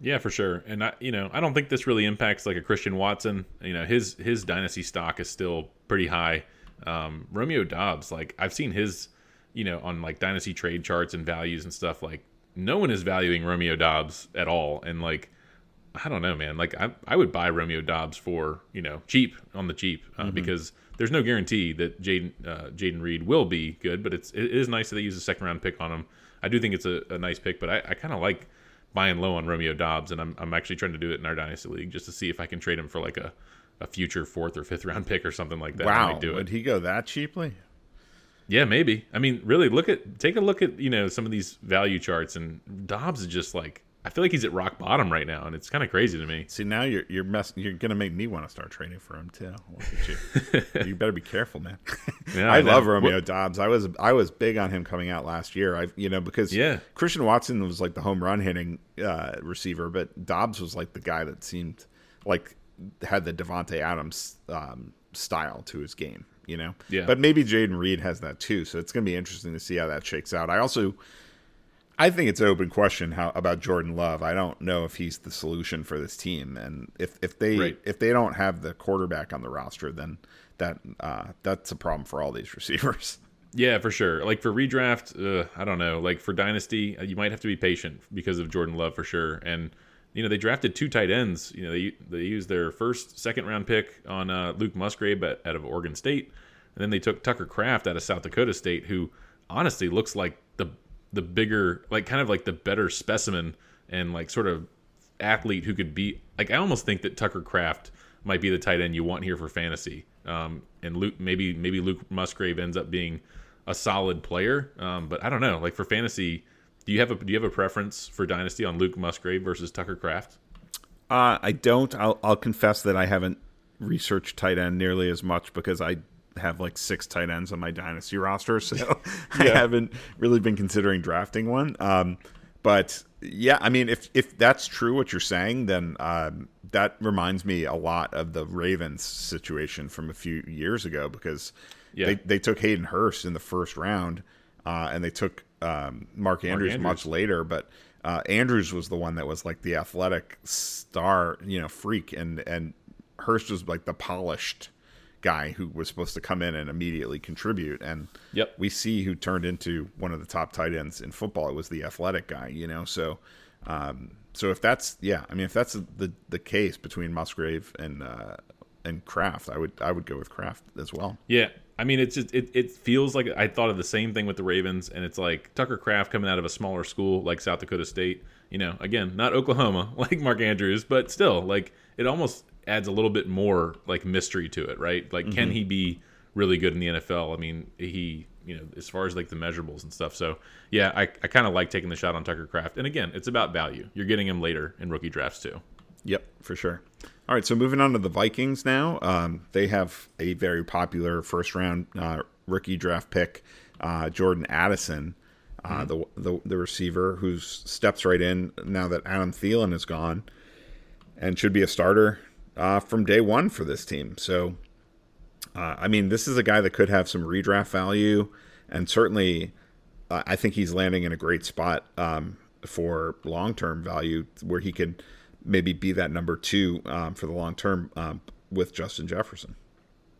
Yeah, for sure. And I, you know, I don't think this really impacts like a Christian Watson. You know, his his dynasty stock is still pretty high. Um, Romeo Doubs, like I've seen his you know, on like dynasty trade charts and values and stuff, like no one is valuing Romeo Doubs at all. And like, I don't know, man. Like I, I would buy Romeo Doubs for you know cheap on the cheap uh, mm-hmm. because there's no guarantee that Jaden uh, Jayden Reed will be good, but it's it is nice that they use a second round pick on him. I do think it's a, a nice pick, but I, I kind of like buying low on Romeo Doubs, and I'm I'm actually trying to do it in our dynasty league just to see if I can trade him for like a a future fourth or fifth round pick or something like that. Wow, do would he go that cheaply? Yeah, maybe. I mean, really, look at take a look at you know some of these value charts, and Doubs is just like I feel like he's at rock bottom right now, and it's kind of crazy to me. See, now you're you're mess you're gonna make me want to start trading for him too. You. you. better be careful, man. Yeah, I, I love Romeo what? Doubs. I was I was big on him coming out last year. I you know because yeah. Christian Watson was like the home run hitting uh, receiver, but Doubs was like the guy that seemed like had the Davante Adams um, style to his game you know? Yeah. But maybe Jayden Reed has that too. So it's going to be interesting to see how that shakes out. I also, I think it's an open question how about Jordan Love. I don't know if he's the solution for this team, and if if they right. if they don't have the quarterback on the roster, then that uh, that's a problem for all these receivers. Yeah, for sure. Like for redraft, uh, I don't know. Like for dynasty, uh, you might have to be patient because of Jordan Love for sure. And you know they drafted two tight ends. You know they they used their first second round pick on uh, Luke Musgrave at, out of Oregon State, and then they took Tucker Kraft out of South Dakota State, who honestly looks like the the bigger, like kind of like the better specimen and like sort of athlete who could be like I almost think that Tucker Kraft might be the tight end you want here for fantasy. Um, and Luke maybe maybe Luke Musgrave ends up being a solid player, um, but I don't know. Like for fantasy do you have a do you have a preference for dynasty on Luke Musgrave versus Tucker Kraft? Uh, I don't. I'll, I'll confess that I haven't researched tight end nearly as much because I have like six tight ends on my dynasty roster, so yeah. I haven't really been considering drafting one. Um, but yeah, I mean, if if that's true what you're saying, then um, that reminds me a lot of the Ravens situation from a few years ago because yeah. they they took Hayden Hurst in the first round, uh, and they took um, Mark, Andrews Mark Andrews much later, but uh, Andrews was the one that was like the athletic star, you know, freak, and and Hurst was like the polished guy who was supposed to come in and immediately contribute. And yep. we see who turned into one of the top tight ends in football. It was the athletic guy, you know. So, um, so if that's yeah, I mean, if that's the the case between Musgrave and uh, and Kraft, I would I would go with Kraft as well. Yeah, I mean, it's just, it, it feels like I thought of the same thing with the Ravens, and it's like Tucker Kraft coming out of a smaller school like South Dakota State. You know, again, not Oklahoma like Mark Andrews, but still, like it almost adds a little bit more like mystery to it, right? Like, mm-hmm. can he be really good in the NFL? I mean, he, you know, as far as like the measurables and stuff. So, yeah, I, I kind of like taking the shot on Tucker Kraft, And again, it's about value. You're getting him later in rookie drafts too. Yep, for sure. All right, so moving on to the Vikings now. Um, they have a very popular first round uh, rookie draft pick uh, Jordan Addison, uh, the, the the receiver who steps right in now that Adam Thielen is gone, and should be a starter uh, from day one for this team. So, uh, I mean, this is a guy that could have some redraft value, and certainly, uh, I think he's landing in a great spot um, for long term value, where he could maybe be that number two um, for the long term um, with Justin Jefferson.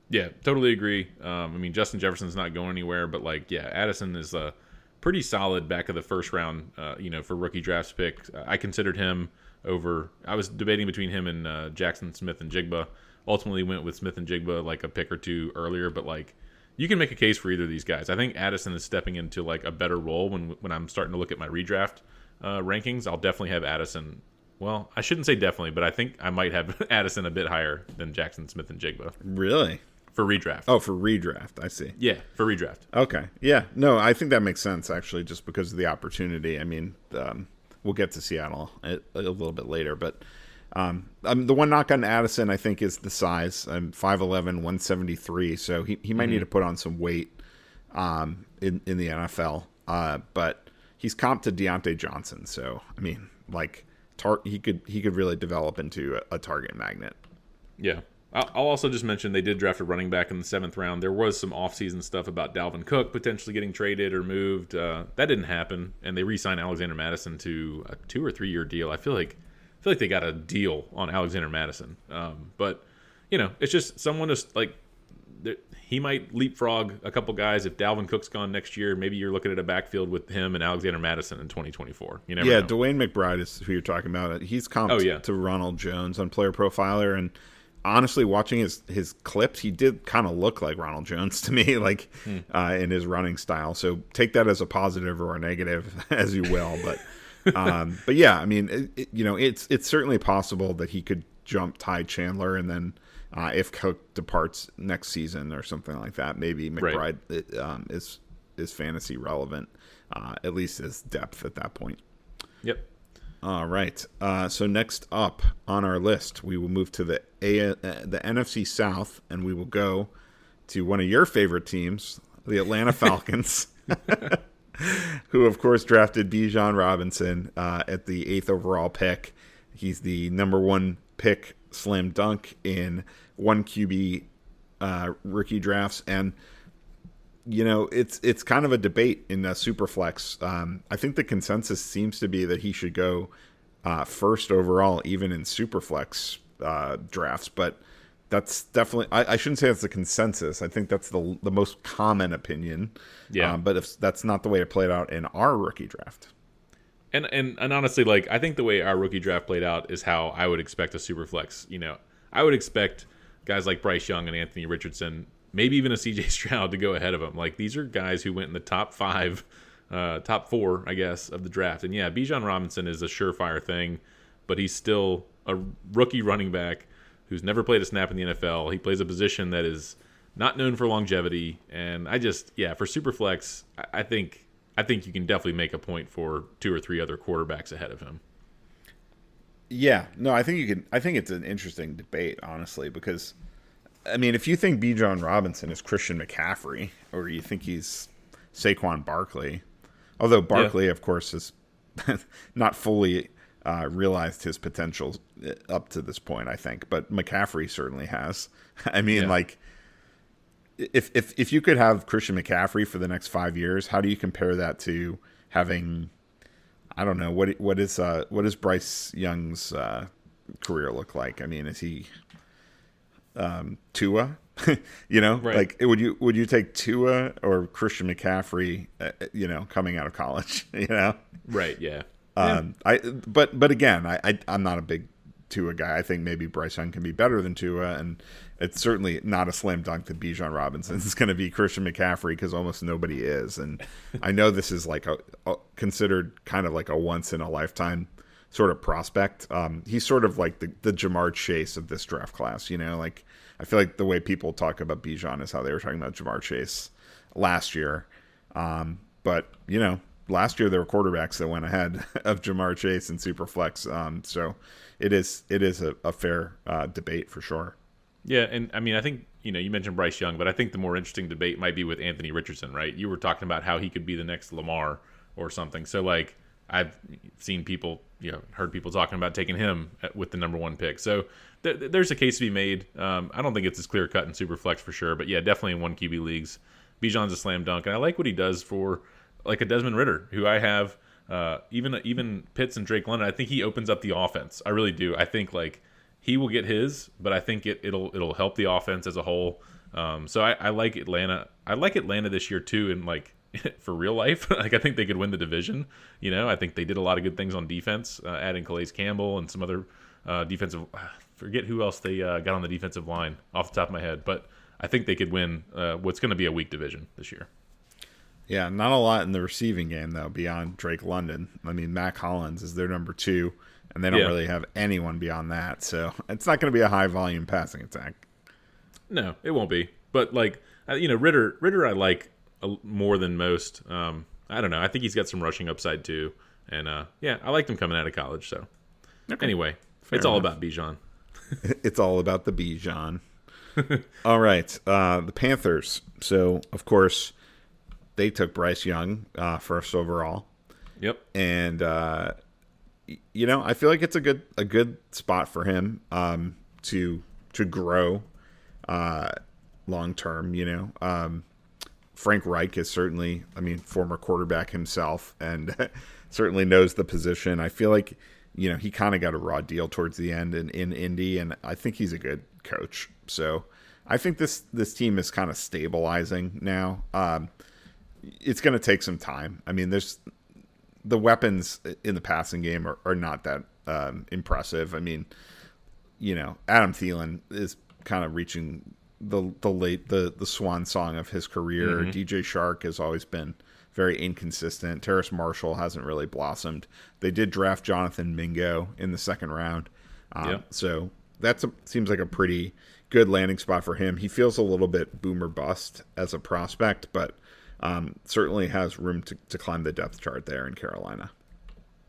Yeah, totally agree. Um, I mean, Justin Jefferson's not going anywhere, but like, yeah, Addison is a pretty solid back of the first round. Uh, you know, for rookie drafts pick, I considered him over. I was debating between him and uh, Jaxon Smith-Njigba. Ultimately, went with Smith-Njigba like a pick or two earlier, but like, you can make a case for either of these guys. I think Addison is stepping into like a better role when when I'm starting to look at my redraft uh, rankings. I'll definitely have Addison well, I shouldn't say definitely, but I think I might have Addison a bit higher than Jaxon Smith-Njigba. Really? For redraft. Oh, for redraft. I see. Yeah, for redraft. Okay. Yeah. No, I think that makes sense actually, just because of the opportunity. I mean, um, we'll get to Seattle a, a little bit later, but um, um, the one knock on Addison, I think, is the size. I'm 5'11", 173, so he, he might mm-hmm. need to put on some weight um, in, in the NFL. Uh, but he's comped to Diontae Johnson, so, I mean, like, tar- he could he could really develop into a, a target magnet. Yeah. I'll also just mention they did draft a running back in the seventh round. There was some offseason stuff about Dalvin Cook potentially getting traded or moved. Uh, that didn't happen, and they re-signed Alexander Mattison to a two or three year deal. I feel like I feel like they got a deal on Alexander Mattison. Um, but you know, it's just someone just like he might leapfrog a couple guys if Dalvin Cook's gone next year. Maybe you're looking at a backfield with him and Alexander Mattison in 2024. You never yeah, know. DeWayne McBride is who you're talking about. He's comped oh, yeah. to Ronald Jones on PlayerProfiler, and honestly, watching his his clips, he did kind of look like Ronald Jones to me, like hmm. uh, in his running style. So take that as a positive or a negative as you will, but. um, but yeah, I mean, it, it, you know, it's it's certainly possible that he could jump Ty Chandler and then uh, if Cook departs next season or something like that, maybe McBride right. um, is is fantasy relevant, uh, at least as depth at that point. Yep. All right. Uh, so next up on our list, we will move to the A- uh, the NFC South, and we will go to one of your favorite teams, the Atlanta Falcons, who of course drafted Bijan Robinson uh, at the eighth overall pick. He's the number one pick slam dunk in one QB uh, rookie drafts, and you know it's it's kind of a debate in the superflex. Um, I think the consensus seems to be that he should go uh, first overall, even in superflex uh, drafts, but. That's definitely. I, I, shouldn't say that's the consensus. I think that's the the most common opinion. Yeah. Um, but if that's not the way it played out in our rookie draft. And, and and honestly, like I think the way our rookie draft played out is how I would expect a super flex. You know, I would expect guys like Bryce Young and Anthony Richardson, maybe even a CJ Stroud to go ahead of them. Like these are guys who went in the top five, uh, top four, I guess, of the draft. And yeah, Bijan Robinson is a surefire thing, but he's still a rookie running back who's never played a snap in the NFL. He plays a position that is not known for longevity. And I just, yeah, for Superflex, I, I think I think you can definitely make a point for two or three other quarterbacks ahead of him. Yeah, no, I think you can. I think it's an interesting debate, honestly, because I mean, if you think Bijan Robinson is Christian McCaffrey, or you think he's Saquon Barkley, although Barkley, yeah. of course, has not fully uh, realized his potential uh, up to this point, I think, but McCaffrey certainly has. I mean, yeah. like if if if you could have Christian McCaffrey for the next five years, how do you compare that to having? I don't know what what is uh what does Bryce Young's uh, career look like? I mean, is he um, Tua? you know, right. like would you would you take Tua or Christian McCaffrey? Uh, you know, coming out of college, you know, right? Yeah. Um, yeah. I but but again, I, I I'm not a big Tua guy. I think maybe Bryce Young can be better than Tua, and it's certainly not a slam dunk that Bijan Robinson is going to be Christian McCaffrey because almost nobody is. And I know this is like a, a, considered kind of like a once in a lifetime sort of prospect. Um, he's sort of like the, the Ja'Marr Chase of this draft class. You know, like I feel like the way people talk about Bijan is how they were talking about Ja'Marr Chase last year. Um, but you know, last year there were quarterbacks that went ahead of Ja'Marr Chase and Superflex. Um, so it is it is a, a fair uh, debate for sure. Yeah, and I mean I think you know, you mentioned Bryce Young, but I think the more interesting debate might be with Anthony Richardson, right? You were talking about how he could be the next Lamar or something. So like I've seen people, you know, heard people talking about taking him with the number one pick. So th- there's a case to be made. Um, I don't think it's as clear cut in super flex for sure, but yeah, definitely in one QB leagues, Bijan's a slam dunk, and I like what he does for like a Desmond Ridder, who I have. Uh, even even Pitts and Drake London, I think he opens up the offense. I really do. I think like he will get his, but I think it, it'll it'll help the offense as a whole. Um, so I, I, like Atlanta. I like Atlanta this year too, and like for real life, like I think they could win the division. You know, I think they did a lot of good things on defense, uh, adding Calais Campbell and some other uh, defensive. Forget who else they uh, got on the defensive line off the top of my head, but I think they could win uh, what's going to be a weak division this year. Yeah, not a lot in the receiving game though beyond Drake London. I mean, Mack Hollins is their number two and they don't yeah. really have anyone beyond that. So it's not going to be a high volume passing attack. No, it won't be. But like you know, Ridder Ridder I like more than most. Um, I don't know. I think he's got some rushing upside too, and uh, yeah, I liked him coming out of college. So okay. anyway, Fair it's enough. all about Bijan. it's all about the Bijan. all right, uh, the Panthers. So of course, they took Bryce Young uh, first overall. Yep. And uh, you know, I feel like it's a good a good spot for him um, to to grow uh, long term. You know, um, Frank Reich is certainly, I mean, former quarterback himself, and certainly knows the position. I feel like you know he kind of got a raw deal towards the end in, in Indy, and I think he's a good coach. So I think this this team is kind of stabilizing now. Um, it's going to take some time. I mean, there's the weapons in the passing game are, are not that um, impressive. I mean, you know, Adam Thielen is kind of reaching the the late the the swan song of his career. Mm-hmm. DJ Chark has always been very inconsistent. Terrace Marshall hasn't really blossomed. They did draft Jonathan Mingo in the second round, um, so that seems like a pretty good landing spot for him. He feels a little bit boomer bust as a prospect, but um, certainly has room to, to climb the depth chart there in Carolina.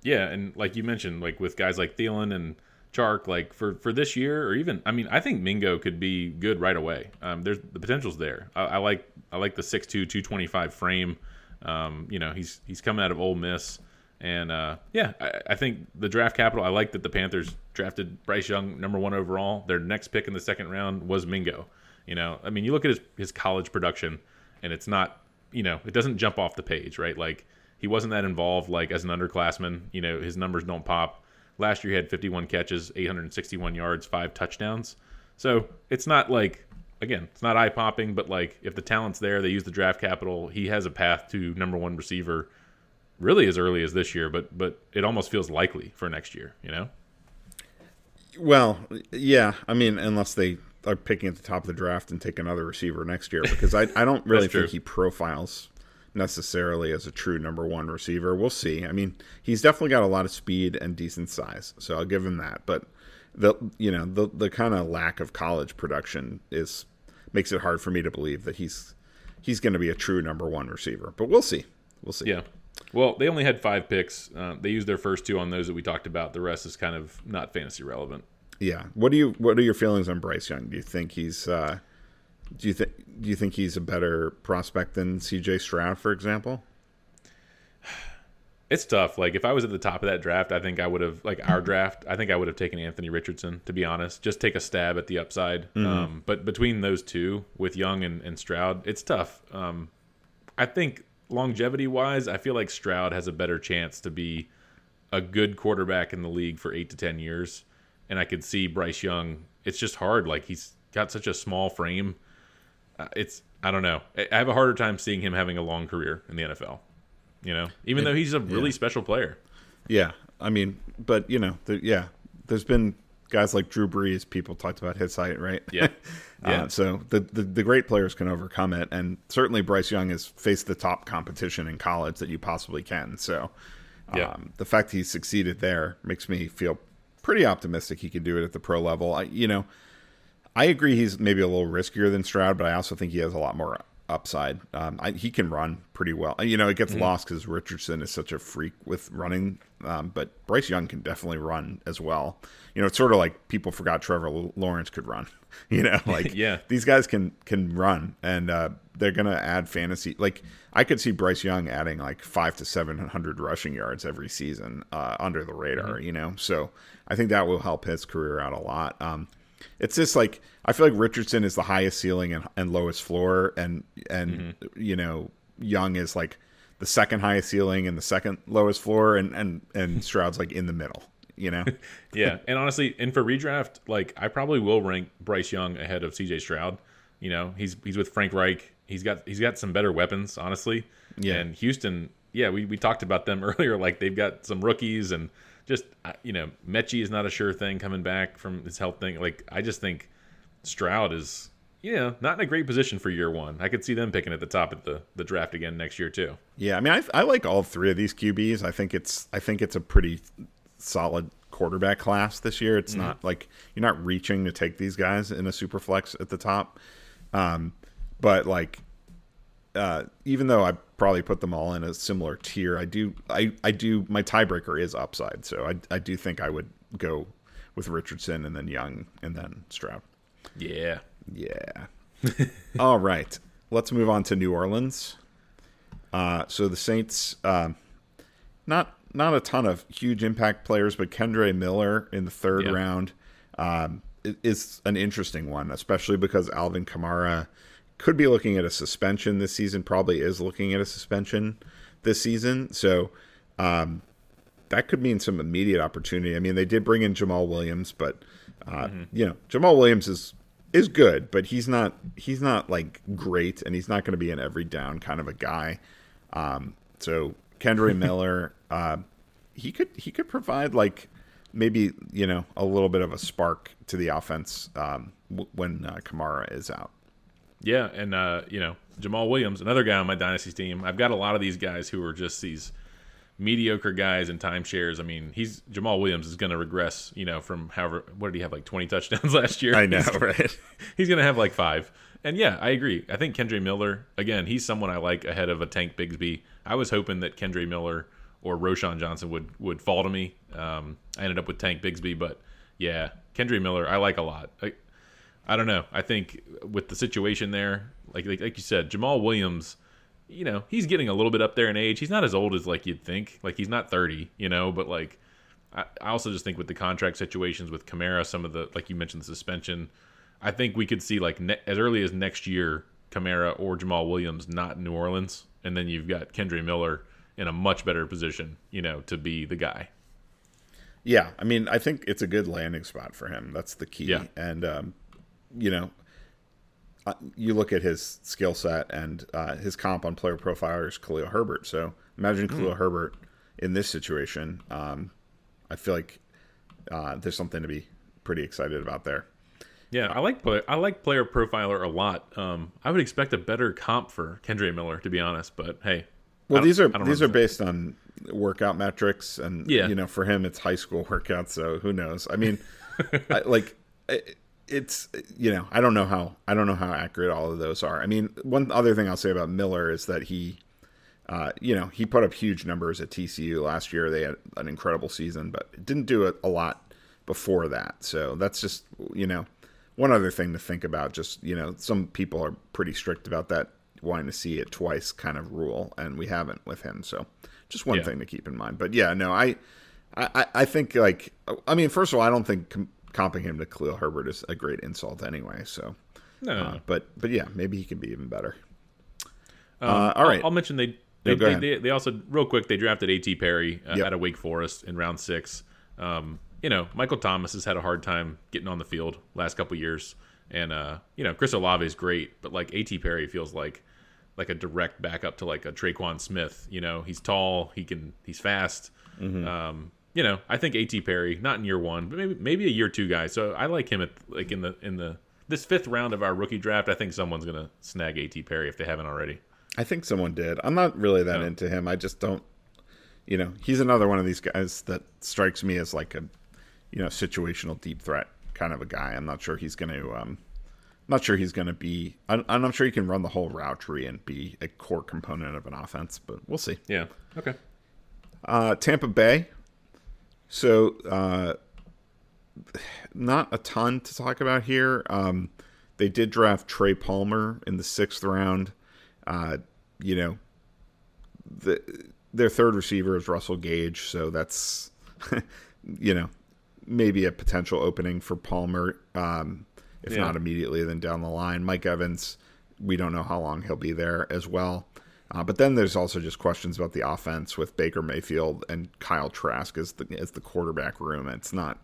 Yeah, and like you mentioned, like with guys like Thielen and Chark, like for for this year, or even I mean, I think Mingo could be good right away. Um, there's the potential's there. I, I, like I like the 6'2", 225 frame. Um, you know, he's he's coming out of Ole Miss, and uh, yeah, I, I, think the draft capital. I like that the Panthers drafted Bryce Young number one overall. Their next pick in the second round was Mingo. You know, I mean, you look at his his college production, and it's not you know, it doesn't jump off the page, right? Like he wasn't that involved like as an underclassman. You know, his numbers don't pop. Last year he had 51 catches, 861 yards, five touchdowns. So it's not like again, it's not eye popping, but like if the talent's there, they use the draft capital. He has a path to number one receiver, really as early as this year, but but it almost feels likely for next year. You know. Well, yeah. I mean, unless they are picking at the top of the draft and take another receiver next year because I, I don't really think he profiles necessarily as a true number one receiver. We'll see. I mean, he's definitely got a lot of speed and decent size, so I'll give him that. But the you know the the kind of lack of college production is makes it hard for me to believe that he's he's going to be a true number one receiver. But we'll see. We'll see. Yeah. Well, they only had five picks. Uh, they used their first two on those that we talked about. The rest is kind of not fantasy relevant. Yeah. What do you What are your feelings on Bryce Young? Do you think he's uh, Do you think Do you think he's a better prospect than C.J. Stroud, for example? It's tough. Like if I was at the top of that draft, I think I would have like our draft. I think I would have taken Anthony Richardson to be honest. Just take a stab at the upside. Mm-hmm. Um, but between those two, with Young and, and Stroud, it's tough. Um, I think longevity wise, I feel like Stroud has a better chance to be a good quarterback in the league for eight to ten years and I could see Bryce Young. It's just hard. Like he's got such a small frame. Uh, it's I don't know. I have a harder time seeing him having a long career in the NFL. You know, even it, though he's a really yeah. special player. Yeah, I mean, but you know, the, yeah, there's been guys like Drew Brees. People talked about his height, right? Yeah, yeah. Uh, so the, the, the great players can overcome it, and certainly Bryce Young has faced the top competition in college that you possibly can. So, um, yeah. the fact he succeeded there makes me feel pretty optimistic he could do it at the pro level. I, you know, I agree he's maybe a little riskier than Stroud, but I also think he has a lot more upside. Um, I, he can run pretty well. You know, it gets mm-hmm. lost because Richardson is such a freak with running, um, but Bryce Young can definitely run as well. You know, it's sort of like people forgot Trevor Lawrence could run. You know, like yeah, these guys can can run, and uh, they're gonna add fantasy. Like I could see Bryce Young adding like five to seven hundred rushing yards every season uh, under the radar. Mm-hmm. You know, so I think that will help his career out a lot. Um, it's just like I feel like Richardson is the highest ceiling and, and lowest floor, and and mm-hmm. you know Young is like the second highest ceiling and the second lowest floor, and and and Stroud's like in the middle. You know. yeah, and honestly, and for redraft, like I probably will rank Bryce Young ahead of C.J. Stroud. You know, he's he's with Frank Reich. He's got he's got some better weapons, honestly. Yeah. And Houston, yeah, we, we talked about them earlier. Like they've got some rookies and just you know, Metchie is not a sure thing coming back from his health thing. Like I just think Stroud is you know not in a great position for year one. I could see them picking at the top of the the draft again next year too. Yeah, I mean I, I like all three of these QBs. I think it's I think it's a pretty solid quarterback class this year. It's mm-hmm. not like you're not reaching to take these guys in a super flex at the top. Um, but like uh, even though I probably put them all in a similar tier, I do I, I do my tiebreaker is upside, so I I do think I would go with Richardson and then Young and then Stroud. Yeah. Yeah. all right. Let's move on to New Orleans. Uh, so the Saints, uh, not not a ton of huge impact players, but Kendre Miller in the third yeah. round um, is an interesting one, especially because Alvin Kamara could be looking at a suspension this season, probably is looking at a suspension this season. So um, that could mean some immediate opportunity. I mean, they did bring in Jamaal Williams, but uh, mm-hmm. you know, Jamaal Williams is is good, but he's not he's not like great, and he's not going to be an every down kind of a guy. Um, so Kendre Miller, uh, he could he could provide like maybe you know a little bit of a spark to the offense um, w- when uh, Kamara is out. Yeah, and uh, you know Jamaal Williams, another guy on my dynasty team. I've got a lot of these guys who are just these mediocre guys in timeshares. I mean, he's Jamaal Williams is going to regress. You know, from however what did he have like twenty touchdowns last year? I know, he's, right? He's going to have like five. And yeah, I agree. I think Kendre Miller again. He's someone I like ahead of a Tank Bigsby. I was hoping that Kendre Miller or Roschon Johnson would would fall to me. Um, I ended up with Tank Bigsby, but yeah, Kendre Miller I like a lot. I, I don't know. I think with the situation there, like, like like you said, Jamaal Williams, you know, he's getting a little bit up there in age. He's not as old as like you'd think. Like he's not 30, you know, but like I, I also just think with the contract situations with Kamara, some of the like you mentioned the suspension, I think we could see like ne- as early as next year Kamara or Jamaal Williams not New Orleans, and then you've got Kendre Miller in a much better position, you know, to be the guy. Yeah, I mean, I think it's a good landing spot for him. That's the key. Yeah. And um, you know, uh, you look at his skill set and uh, his comp on player profilers, Khalil Herbert. So imagine mm. Khalil Herbert in this situation. Um, I feel like uh, there's something to be pretty excited about there. Yeah, I like play, I like PlayerProfiler a lot. Um, I would expect a better comp for Kendre Miller, to be honest. But hey, well, these are these are based on workout metrics, and yeah. you know, for him, it's high school workouts. So who knows? I mean, I, like it's you know I don't know how I don't know how accurate all of those are. I mean, one other thing I'll say about Miller is that he, uh, you know, he put up huge numbers at TCU last year. They had an incredible season, but didn't do it a lot before that. So that's just you know one other thing to think about. Just you know, some people are pretty strict about that wanting to see it twice kind of rule, and we haven't with him. So just one yeah. thing to keep in mind. But yeah, no, I. I, I think like I mean first of all I don't think comping him to Khalil Herbert is a great insult anyway. So, no, uh, but but yeah, maybe he can be even better. Um, uh, all right, I'll, I'll mention they they, no, they, they, they, also real quick they drafted A.T. Perry uh, yep. out of Wake Forest in round six. Um, you know, Michael Thomas has had a hard time getting on the field last couple years, and uh, you know, Chris Olave is great, but like A.T. Perry feels like like a direct backup to like a Tre'Quan Smith. You know, he's tall, he can, he's fast. Mm-hmm. Um, you know, I think A.T. Perry, not in year one, but maybe maybe a year two guy. So I like him at like in the in the this fifth round of our rookie draft. I think someone's gonna snag A.T. Perry if they haven't already. I think someone did. I'm not really that no. into him. I just don't. You know, he's another one of these guys that strikes me as like a, you know, situational deep threat kind of a guy. I'm not sure he's going to um, not sure he's going to be. I'm, I'm not sure he can run the whole route tree and be a core component of an offense, but we'll see. Yeah. Okay. Uh, Tampa Bay. So, uh, not a ton to talk about here. Um, they did draft Trey Palmer in the sixth round. Uh, you know, the, their third receiver is Russell Gage, so that's, you know, maybe a potential opening for Palmer. Um, if yeah. not immediately, then down the line. Mike Evans, we don't know how long he'll be there as well. Uh, but then there's also just questions about the offense with Baker Mayfield and Kyle Trask as the as the quarterback room. It's not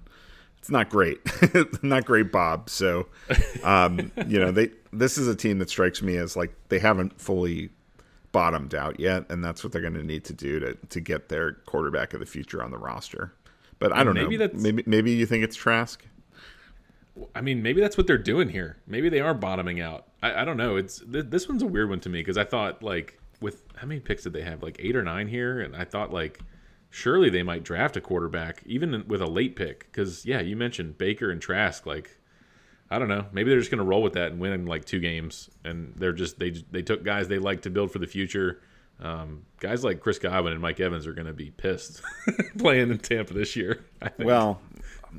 it's not great, not great, Bob. So, um, you know, they this is a team that strikes me as like they haven't fully bottomed out yet, and that's what they're going to need to do to to get their quarterback of the future on the roster. But I don't maybe know. That's... Maybe maybe you think it's Trask. I mean, maybe that's what they're doing here. Maybe they are bottoming out. I, I don't know. It's th- this one's a weird one to me because I thought like with how many picks did they have? Like eight or nine here, and I thought like surely they might draft a quarterback even with a late pick because yeah, you mentioned Baker and Trask. Like I don't know, maybe they're just gonna roll with that and win in like two games, and they're just they they took guys they like to build for the future. Um, guys like Chris Godwin and Mike Evans are going to be pissed playing in Tampa this year. Well,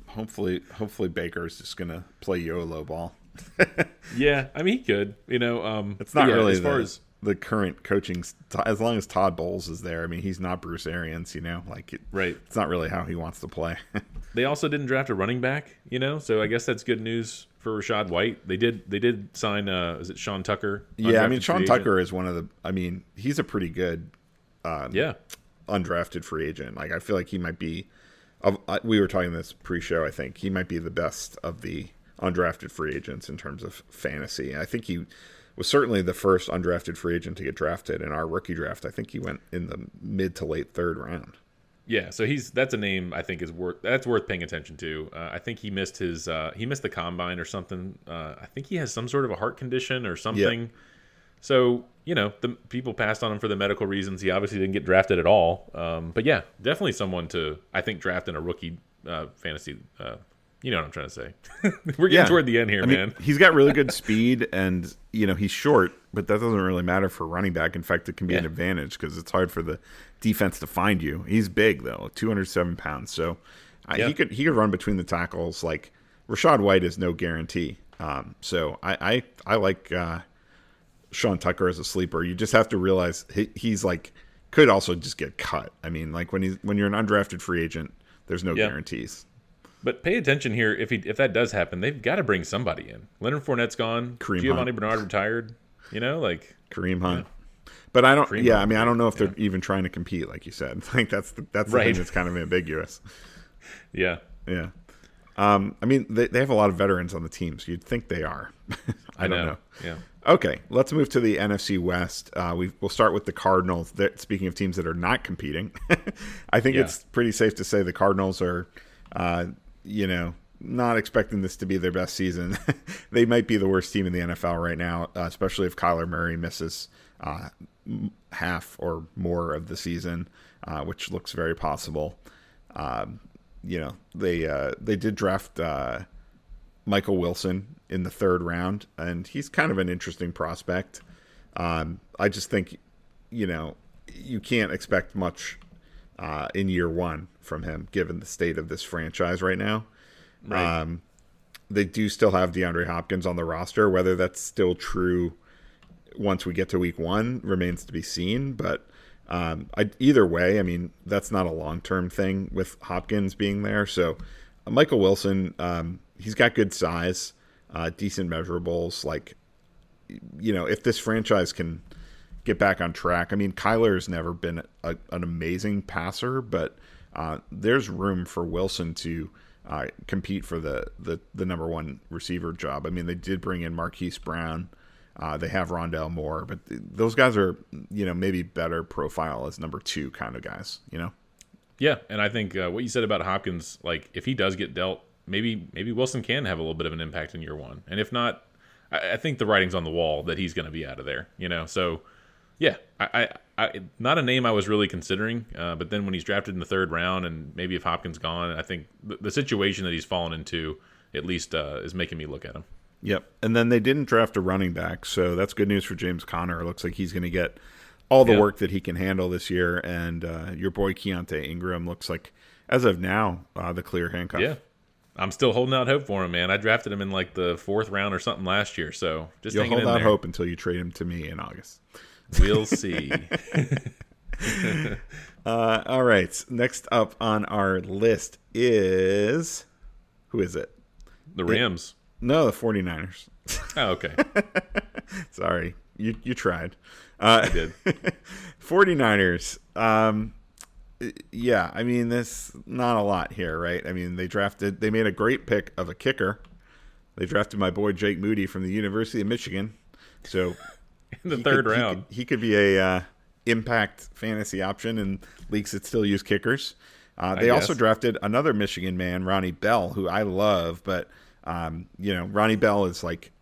hopefully, hopefully Baker's just going to play YOLO ball. yeah, I mean he could. You know, um, it's not yeah, really as far the, as the current coaching. As long as Todd Bowles is there, I mean he's not Bruce Arians. You know, like it, right. It's not really how he wants to play. they also didn't draft a running back. You know, so I guess that's good news for Rachaad White. They did. They did sign. Uh, is it Sean Tucker? Yeah, I mean Sean Tucker is one of the. I mean he's a pretty good. Um, yeah. Undrafted free agent. Like I feel like he might be. Of, uh, we were talking this pre-show. I think he might be the best of the undrafted free agents in terms of fantasy. I think he was certainly the first undrafted free agent to get drafted in our rookie draft. I think he went in the mid to late third round. Yeah, so he's that's a name I think is worth that's worth paying attention to. Uh, I think he missed his uh, he missed the combine or something. Uh, I think he has some sort of a heart condition or something. Yep. So you know the people passed on him for the medical reasons. He obviously didn't get drafted at all. Um, but yeah, definitely someone to I think draft in a rookie uh, fantasy uh, you know what I'm trying to say. We're getting yeah. toward the end here, I man. Mean, he's got really good speed, and you know he's short, but that doesn't really matter for running back. In fact, it can be yeah. an advantage because it's hard for the defense to find you. He's big though, 207 pounds, so uh, he could he could run between the tackles. Like Rachaad White is no guarantee. Um, so I I, I like uh, Sean Tucker as a sleeper. You just have to realize he, he's like could also just get cut. I mean, like when he's when you're an undrafted free agent, there's no guarantees. But pay attention here. If he if that does happen, they've got to bring somebody in. Leonard Fournette's gone. Kareem Giovani Hunt. Bernard retired. You know, like Kareem Hunt. Yeah. But I don't. Kareem yeah, Hunt. I mean, I don't know if they're yeah. even trying to compete, like you said. Like that's the, that's the right. thing that's kind of ambiguous. yeah. Yeah. Um, I mean, they, they have a lot of veterans on the team, so you'd think they are. I, I don't know. know. Yeah. Okay, let's move to the NFC West. Uh, we will start with the Cardinals. They're, speaking of teams that are not competing, I think yeah. it's pretty safe to say the Cardinals are uh, you know, not expecting this to be their best season. they might be the worst team in the NFL right now, uh, especially if Kyler Murray misses uh, half or more of the season, uh, which looks very possible. Um, you know, they uh, they did draft uh, Michael Wilson in the third round, and he's kind of an interesting prospect. Um, I just think, you know, you can't expect much uh, in year one from him, given the state of this franchise right now. Right. Um, they do still have DeAndre Hopkins on the roster. Whether that's still true once we get to week one remains to be seen. But um, I, either way, I mean, that's not a long term thing with Hopkins being there. So uh, Michael Wilson, um, he's got good size, uh, decent measurables. Like, you know, if this franchise can get back on track. I mean, Kyler's never been a, an amazing passer, but uh, there's room for Wilson to uh, compete for the, the, the number one receiver job. I mean, they did bring in Marquise Brown. Uh, they have Rondale Moore, but th- those guys are, you know, maybe better profile as number two kind of guys, you know? Yeah, and I think uh, what you said about Hopkins, like if he does get dealt, maybe maybe Wilson can have a little bit of an impact in year one, and if not, I, I think the writing's on the wall that he's going to be out of there, you know. So yeah, I, I, I, not a name I was really considering, uh, but then when he's drafted in the third round, and maybe if Hopkins gone, I think the, the situation that he's fallen into at least uh, is making me look at him. Yep. And then they didn't draft a running back, so that's good news for James Conner. It looks like he's going to get all the Yep. work that he can handle this year. And uh, your boy Keaontay Ingram looks like, as of now, uh, the clear handcuff. Yeah. I'm still holding out hope for him, man. I drafted him in like the fourth round or something last year, so just You'll hold out there. hope until you trade him to me in August. We'll see. Uh, all right. Next up on our list is who is it? The Rams. No, the 49ers. Oh, okay. Sorry. You you tried. Uh, I did. 49ers. Um, yeah, I mean, this not a lot here, right? I mean, they drafted, they made a great pick of a kicker. They drafted my boy Jake Moody from the University of Michigan. So In the he third could- he round. could- he could, be a uh, impact fantasy option in leagues that still use kickers. Uh, they also drafted another Michigan man, Ronnie Bell, who I love, but um, you know, Ronnie Bell is like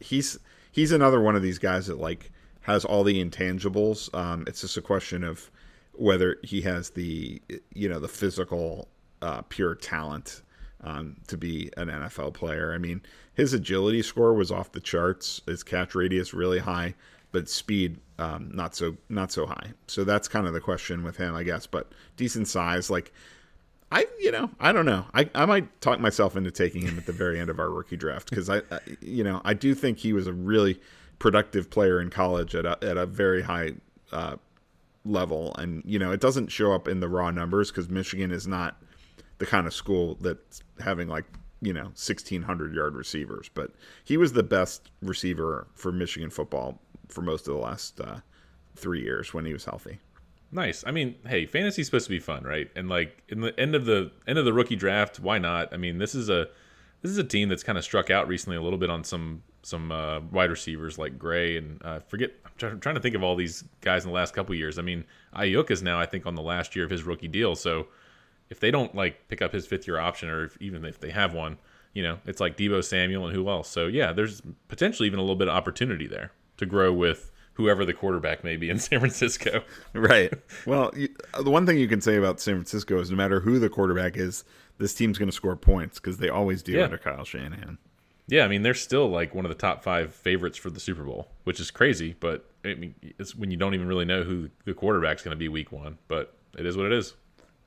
he's he's another one of these guys that like has all the intangibles. Um, it's just a question of whether he has the you know the physical uh, pure talent um, to be an NFL player. I mean, his agility score was off the charts. His catch radius really high, but speed um, not so not so high. So that's kind of the question with him, I guess. But decent size, like I, you know, I don't know. I, I might talk myself into taking him at the very end of our rookie draft because I, I, you know, I do think he was a really productive player in college at a, at a very high uh, level, and you know, it doesn't show up in the raw numbers because Michigan is not the kind of school that's having like you know 1600 yard receivers, but he was the best receiver for Michigan football for most of the last uh, three years when he was healthy. Nice. I mean, hey, fantasy's supposed to be fun, right? And like in the end of the end of the rookie draft, why not? I mean, this is a this is a team that's kind of struck out recently a little bit on some some uh, wide receivers like Gray and uh, forget. I'm try- trying to think of all these guys in the last couple years. I mean, Aiyuk is now I think on the last year of his rookie deal. So if they don't like pick up his fifth year option, or if, even if they have one, you know, it's like Deebo Samuel and who else. So yeah, there's potentially even a little bit of opportunity there to grow with whoever the quarterback may be in San Francisco. Right. Well, you, the one thing you can say about San Francisco is no matter who the quarterback is, this team's going to score points because they always do Yeah. under Kyle Shanahan. Yeah, I mean they're still like one of the top five favorites for the Super Bowl, which is crazy. But I mean, it's when you don't even really know who the quarterback's going to be week one. But it is what it is.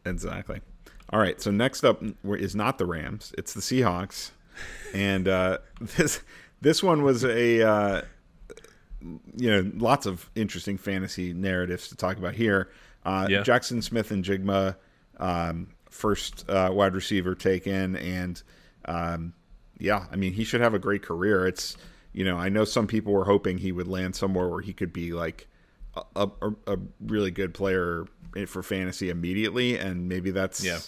Exactly. All right. So next up is not the Rams; it's the Seahawks, and uh, this this one was a uh, you know lots of interesting fantasy narratives to talk about here. Uh, Yeah. Jaxon Smith-Njigba, um, first uh, wide receiver taken, and um, yeah, I mean he should have a great career. It's you know I know some people were hoping he would land somewhere where he could be like a, a, a really good player for fantasy immediately, and maybe that's Yeah.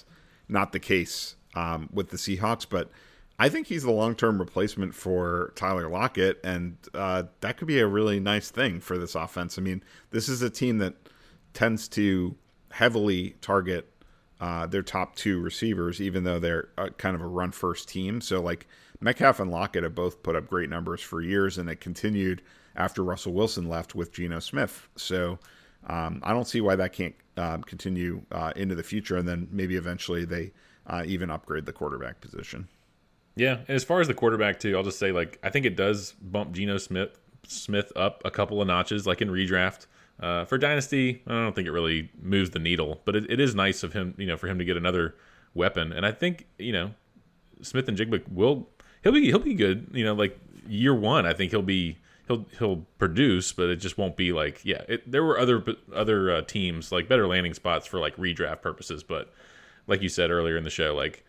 not the case um, with the Seahawks. But I think he's the long term replacement for Tyler Lockett, and uh, that could be a really nice thing for this offense. I mean, this is a team that tends to heavily target uh, their top two receivers, even though they're uh, kind of a run first team. So, like, Metcalf and Lockett have both put up great numbers for years, and it continued after Russell Wilson left with Geno Smith. So, um, I don't see why that can't um, continue uh, into the future, and then maybe eventually they uh, even upgrade the quarterback position. Yeah, and as far as the quarterback too, I'll just say like I think it does bump Geno Smith Smith up a couple of notches, like in redraft. Uh, for dynasty, I don't think it really moves the needle, but it, it is nice of him, you know, for him to get another weapon. And I think you know Smith-Njigba will he'll be he'll be good. You know, like year one, I think he'll be he'll he'll produce, but it just won't be like yeah. It, there were other other uh, teams like better landing spots for like redraft purposes, but like you said earlier in the show, like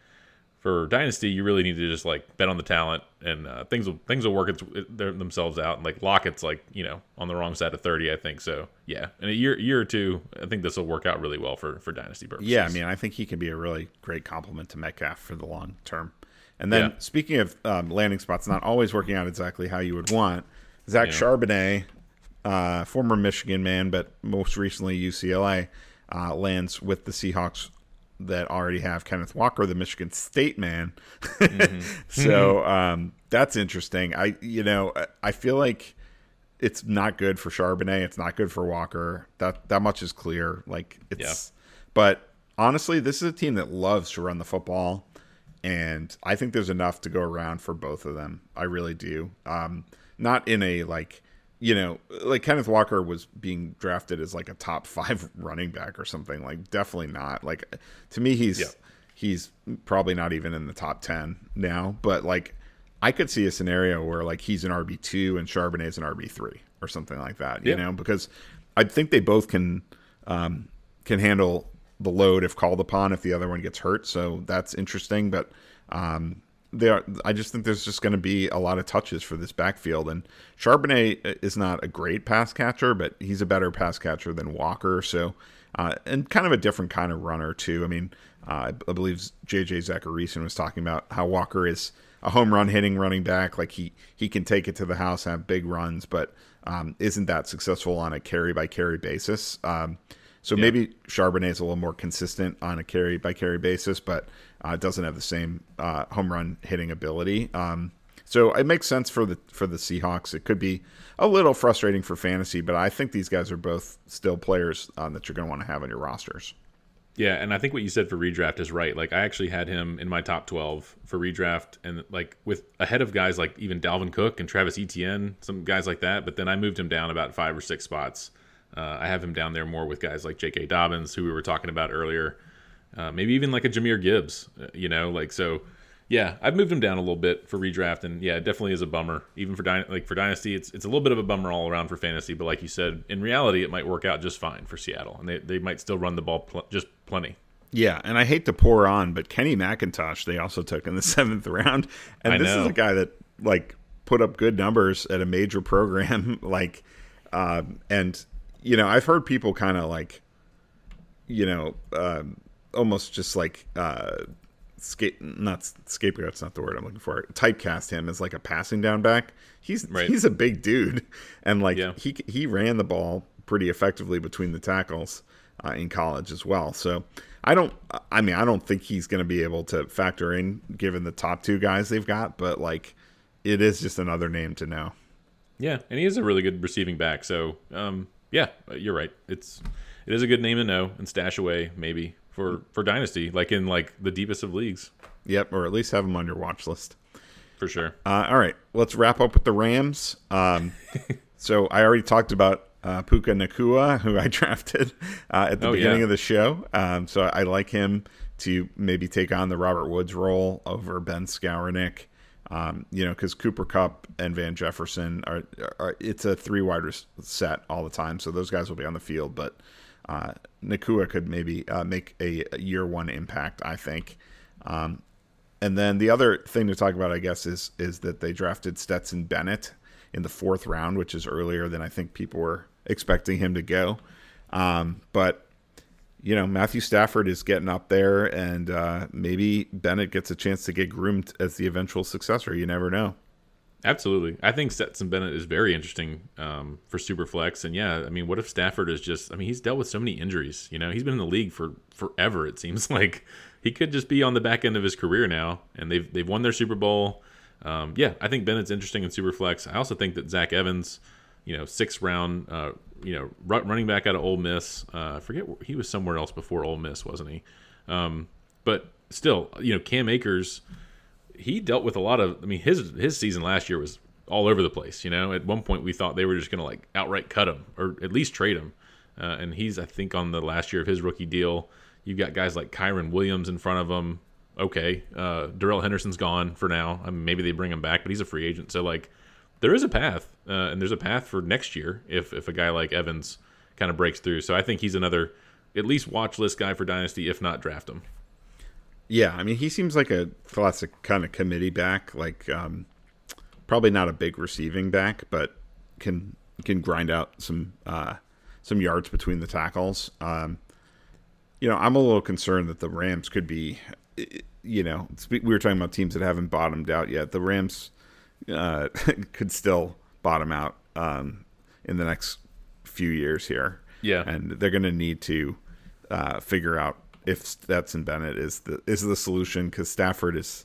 for dynasty, you really need to just like bet on the talent, and uh, things will things will work its, themselves out. And like Lockett's like you know on the wrong side of thirty, I think. So yeah, in a year year or two, I think this will work out really well for for dynasty purposes. Yeah, I mean, I think he can be a really great complement to Metcalf for the long term. And then, Yeah. speaking of um, landing spots, not always working out exactly how you would want. Zach Yeah. Charbonnet, uh, former Michigan man, but most recently UCLA, uh, lands with the Seahawks that already have Kenneth Walker, the Michigan State man. so um, that's interesting. I, you know, I- feel like it's not good for Charbonnet. It's not good for Walker. That that much is clear. Like it's, but honestly, this is a team that loves to run the football, and I think there's enough to go around for both of them. I really do. Um, not in a like, you know, like Kenneth Walker was being drafted as like a top five running back or something. Like, definitely not. Like, to me, he's. Yeah he's probably not even in the top 10 now, but like I could see a scenario where like he's an RB2 and Charbonnet's an RB3 or something like that, you know, because I think they both can um, can handle the load if called upon if the other one gets hurt. So that's interesting, but um, they are, I just think there's just going to be a lot of touches for this backfield. And Charbonnet is not a great pass catcher, but he's a better pass catcher than Walker. So, uh, and kind of a different kind of runner too. I mean, uh, I believe JJ Zachariason was talking about how Walker is a home run hitting running back. Like he he can take it to the house, and have big runs, but um, isn't that successful on a carry by carry basis. Um, so yeah. maybe Charbonnet is a little more consistent on a carry by carry basis, but uh, doesn't have the same uh, home run hitting ability. Um, so it makes sense for the for the Seahawks. It could be a little frustrating for fantasy, but I think these guys are both still players um, that you're going to want to have on your rosters. Yeah, and I think what you said for redraft is right. Like I actually had him in my top 12 for redraft and like with ahead of guys like even Dalvin Cook and Travis Etienne, some guys like that, but then I moved him down about 5 or 6 spots. Uh, I have him down there more with guys like J.K. Dobbins who we were talking about earlier. Uh, maybe even like a Jahmyr Gibbs, uh, you know, like so yeah, I've moved him down a little bit for redraft, and yeah, it definitely is a bummer. Even for dy- like for dynasty, it's it's a little bit of a bummer all around for fantasy. But like you said, in reality, it might work out just fine for Seattle, and they they might still run the ball pl- just plenty. Yeah, and I hate to pour on, but Kenny McIntosh they also took in the seventh round, and I this know. is a guy that like put up good numbers at a major program, like, um, and you know I've heard people kind of like, you know, um, almost just like. Uh, scape not scapegoat's not the word I'm looking for. Typecast him as like a passing down back. He's right. he's a big dude, and like yeah. he he ran the ball pretty effectively between the tackles uh, in college as well. So I don't. I mean, I don't think he's going to be able to factor in given the top two guys they've got, but like it is just another name to know. Yeah, and he is a really good receiving back. So um, yeah, you're right. It's it is a good name to know and stash away maybe for for dynasty, like in like the deepest of leagues. Yep, or at least have them on your watch list. For sure. Uh, all right, let's wrap up with the Rams. Um, so I already talked about uh, Puka Nacua, who I drafted uh, at the oh, beginning yeah. of the show. Um, so I like him to maybe take on the Robert Woods role over Ben Skowronek. Um, you know, because Cooper Kupp and Van Jefferson are, are, it's a three wide set all the time, so those guys will be on the field. But uh, Nacua could maybe uh, make a, a, year one impact, I think. Um, and then the other thing to talk about, I guess, is is that they drafted Stetson Bennett in the fourth round, which is earlier than I think people were expecting him to go. Um, but you know, Matthew Stafford is getting up there, and uh, maybe Bennett gets a chance to get groomed as the eventual successor. You never know. Absolutely. I think Stetson Bennett is very interesting um, for Superflex. And yeah, I mean, what if Stafford is just, I mean, he's dealt with so many injuries. You know, he's been in the league for forever, it seems like. He could just be on the back end of his career now, and they've, they've won their Super Bowl. Um, yeah, I think Bennett's interesting in Superflex. I also think that Zach Evans, you know, six round, uh, you know, running back out of Ole Miss. Uh, I forget, he was somewhere else before Ole Miss, wasn't he? Um, but still, you know, Cam Akers he dealt with a lot of. I mean, his his season last year was all over the place. You know, at one point we thought they were just going to like outright cut him or at least trade him. Uh, and he's, I think, on the last year of his rookie deal. You've got guys like Kyren Williams in front of him. Okay, uh, Darrell Henderson's gone for now. I mean, maybe they bring him back, but he's a free agent. So like, there is a path, uh, and there's a path for next year if if a guy like Evans kind of breaks through. So I think he's another at least watch list guy for dynasty, if not draft him. Yeah, I mean, he seems like a classic kind of committee back. Like, um, probably not a big receiving back, but can can grind out some uh, some yards between the tackles. Um, you know, I'm a little concerned that the Rams could be. You know, we were talking about teams that haven't bottomed out yet. The Rams uh, could still bottom out um, in the next few years here. Yeah, and they're going to need to uh, figure out if Stetson Bennett is the is the solution because Stafford is,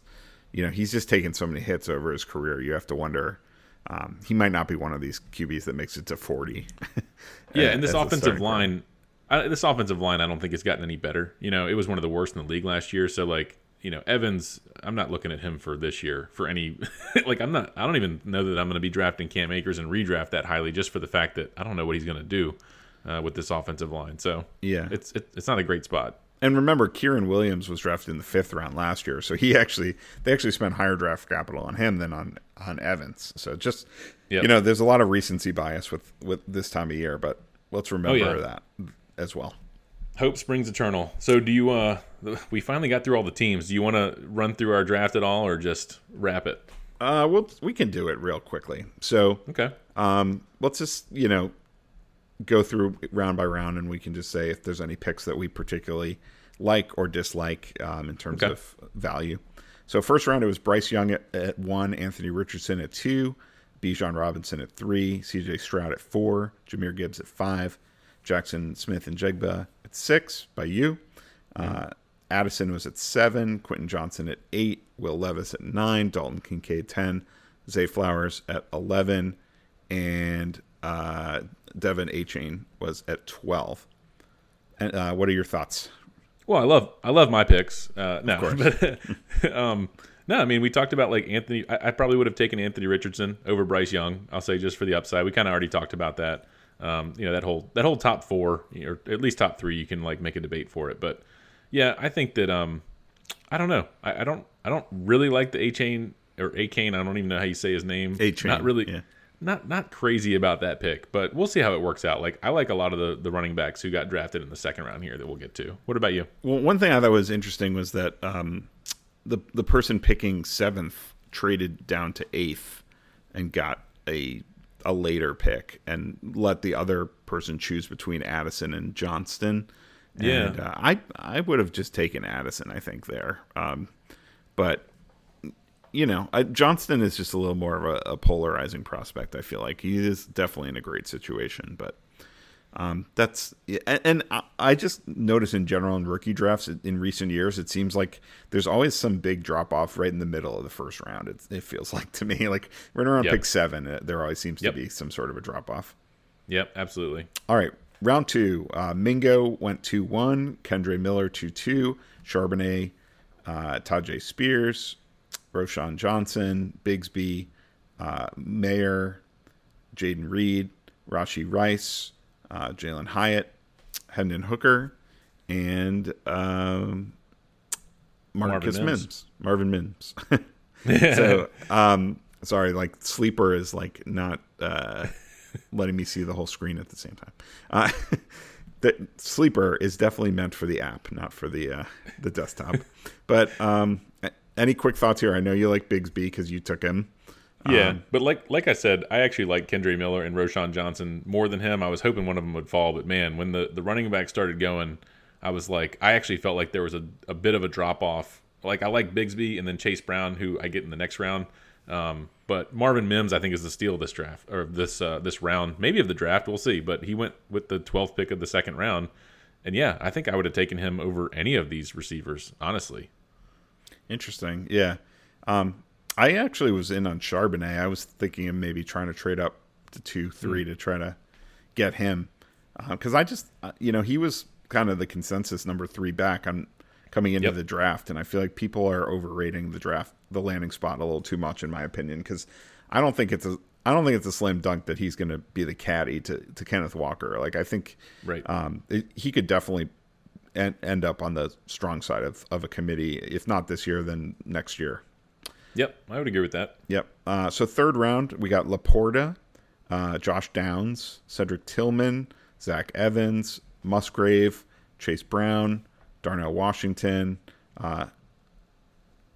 you know, he's just taken so many hits over his career. You have to wonder. Um, he might not be one of these QBs that makes it to forty. yeah, and this offensive line, I, this offensive line, I don't think it's gotten any better. You know, it was one of the worst in the league last year. So like, you know, Evans, I'm not looking at him for this year for any like I'm not I don't even know that I'm going to be drafting Cam Akers and redraft that highly just for the fact that I don't know what he's going to do uh, with this offensive line. So Yeah. it's it, it's not a great spot. And remember, Kyren Williams was drafted in the fifth round last year, so he actually they actually spent higher draft capital on him than on on Evans. So just Yep. you know, there's a lot of recency bias with with this time of year, but let's remember yeah. that as well. Hope springs eternal. So do you uh we finally got through all the teams. Do you want to run through our draft at all or just wrap it? Uh, we'll we can do it real quickly. So Okay. um, let's just you know go through round by round, and we can just say if there's any picks that we particularly like or dislike um, in terms Okay. of value. So first round it was Bryce Young at, at one, Anthony Richardson at two, Bijan Robinson at three, C.J. Stroud at four, Jahmyr Gibbs at five, Jaxon Smith-Njigba at six by you. Uh, Addison was at seven, Quentin Johnston at eight, Will Levis at nine, Dalton Kincaid ten, Zay Flowers at eleven, and uh, De'Von Achane was at twelve. And uh, what are your thoughts? Well, I love I love my picks. Uh, no, but um, no, I mean we talked about like Anthony. I, I probably would have taken Anthony Richardson over Bryce Young. I'll say just for the upside. We kind of already talked about that. Um, you know that whole that whole top four or at least top three. You can like make a debate for it, but yeah, I think that um, I don't know. I, I don't I don't really like the A chain or A Kane. I don't even know how you say his name. A-Chain, Not really. yeah. Not not crazy about that pick, but we'll see how it works out. Like I like a lot of the the running backs who got drafted in the second round here that we'll get to. What about you? Well, one thing I thought was interesting was that um, the the person picking seventh traded down to eighth and got a a later pick and let the other person choose between Addison and Johnston. Yeah. and, uh, I I would have just taken Addison. I think there, um, but you know, I, Johnston is just a little more of a, a polarizing prospect. I feel like he is definitely in a great situation, but um, that's and, and I, I just notice in general in rookie drafts in- recent years, it seems like there's always some big drop off right in the middle of the first round. It, it feels like to me, like right around Yep. pick seven, uh, there always seems Yep. to be some sort of a drop off. Yep, absolutely. All right, round two. Uh, Mingo went two one. Kendre Miller two two. Charbonnet, uh, Tyjae Spears, Roschon Johnson, Bigsby, uh, Mayer, Jayden Reed, Rashee Rice, uh, Jalin Hyatt, Hendon Hooker, and um, Marcus Marvin Mims. Mims. Marvin Mims. so, um, sorry, like sleeper is like not uh, letting me see the whole screen at the same time. Uh, the sleeper is definitely meant for the app, not for the uh, the desktop. but um, any quick thoughts here? I know you like Bigsby because you took him. Yeah, Um, but like like I said, I actually like Kendre Miller and Roschon Johnson more than him. I was hoping one of them would fall, but man, when the, the running back started going, I was like, I actually felt like there was a, a bit of a drop off. Like I like Bigsby and then Chase Brown, who I get in the next round. Um, but Marvin Mims, I think, is the steal of this draft or this uh, this round, maybe of the draft. We'll see. But he went with the 12th pick of the second round, and yeah, I think I would have taken him over any of these receivers, honestly. Interesting. Yeah. Um, I actually was in on Charbonnet. I was thinking of maybe trying to trade up to two, three to try to get him. Because I just, uh, you know, he was kind of the consensus number three back on coming into Yep. the draft. And I feel like people are overrating the draft, the landing spot a little too much, in my opinion. Because I don't think it's a. I don't think it's a slam dunk that he's going to be the caddy to, to Kenneth Walker. Like I think Right. um, it, he could definitely end, end up on the strong side of, of a committee. If not this year, then next year. Yep, I would agree with that. Yep. Uh, so third round, we got Laporta, uh, Josh Downs, Cedric Tillman, Zach Evans, Musgrave, Chase Brown, Darnell Washington. Uh,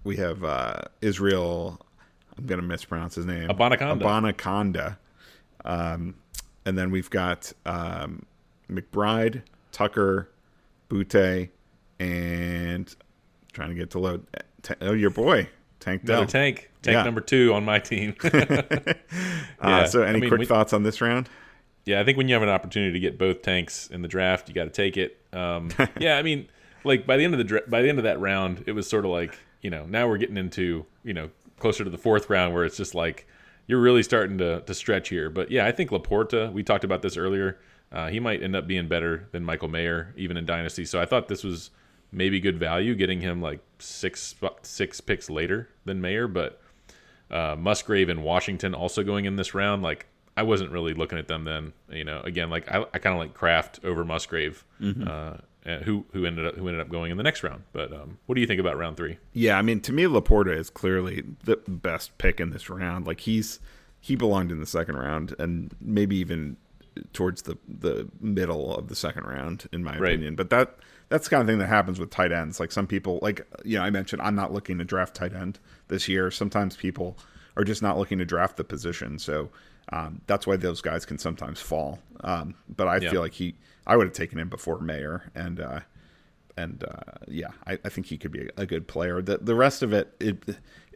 we have uh, Israel. I'm going to mispronounce his name. Abanikanda. Abanikanda. Um, and then we've got um, McBride, Tucker, Boutte, and trying to get to load. Oh, your boy, Tank Dell. Another tank, tank Yeah. number two on my team. Uh, so, any I mean, quick we- thoughts on this round? yeah, I think when you have an opportunity to get both tanks in the draft, you got to take it. Um, yeah, I mean, like by the end of the dra- by the end of that round, it was sort of like you know now we're getting into you know closer to the fourth round where it's just like you're really starting to to stretch here. But yeah, I think Laporta. We talked about this earlier. Uh, he might end up being better than Michael Mayer even in dynasty. So I thought this was maybe good value getting him like six six picks later than Mayer, but uh, Musgrave and Washington also going in this round. Like I wasn't really looking at them then. You know, again, like I, I kind of like Kraft over Musgrave, mm-hmm. uh, who who ended up who ended up going in the next round. But um, what do you think about round three? Yeah, I mean, to me, Laporta is clearly the best pick in this round. Like he's he belonged in the second round, and maybe even towards the the middle of the second round, in my right. opinion. But that that's the kind of thing that happens with tight ends. Like some people, like you know, I mentioned I'm not looking to draft tight end this year. Sometimes people are just not looking to draft the position, so um, that's why those guys can sometimes fall. Um, but I yeah. feel like he, I would have taken him before Mayer, and uh, and uh, yeah, I, I, think he could be a, a, good player. The the rest of it, it,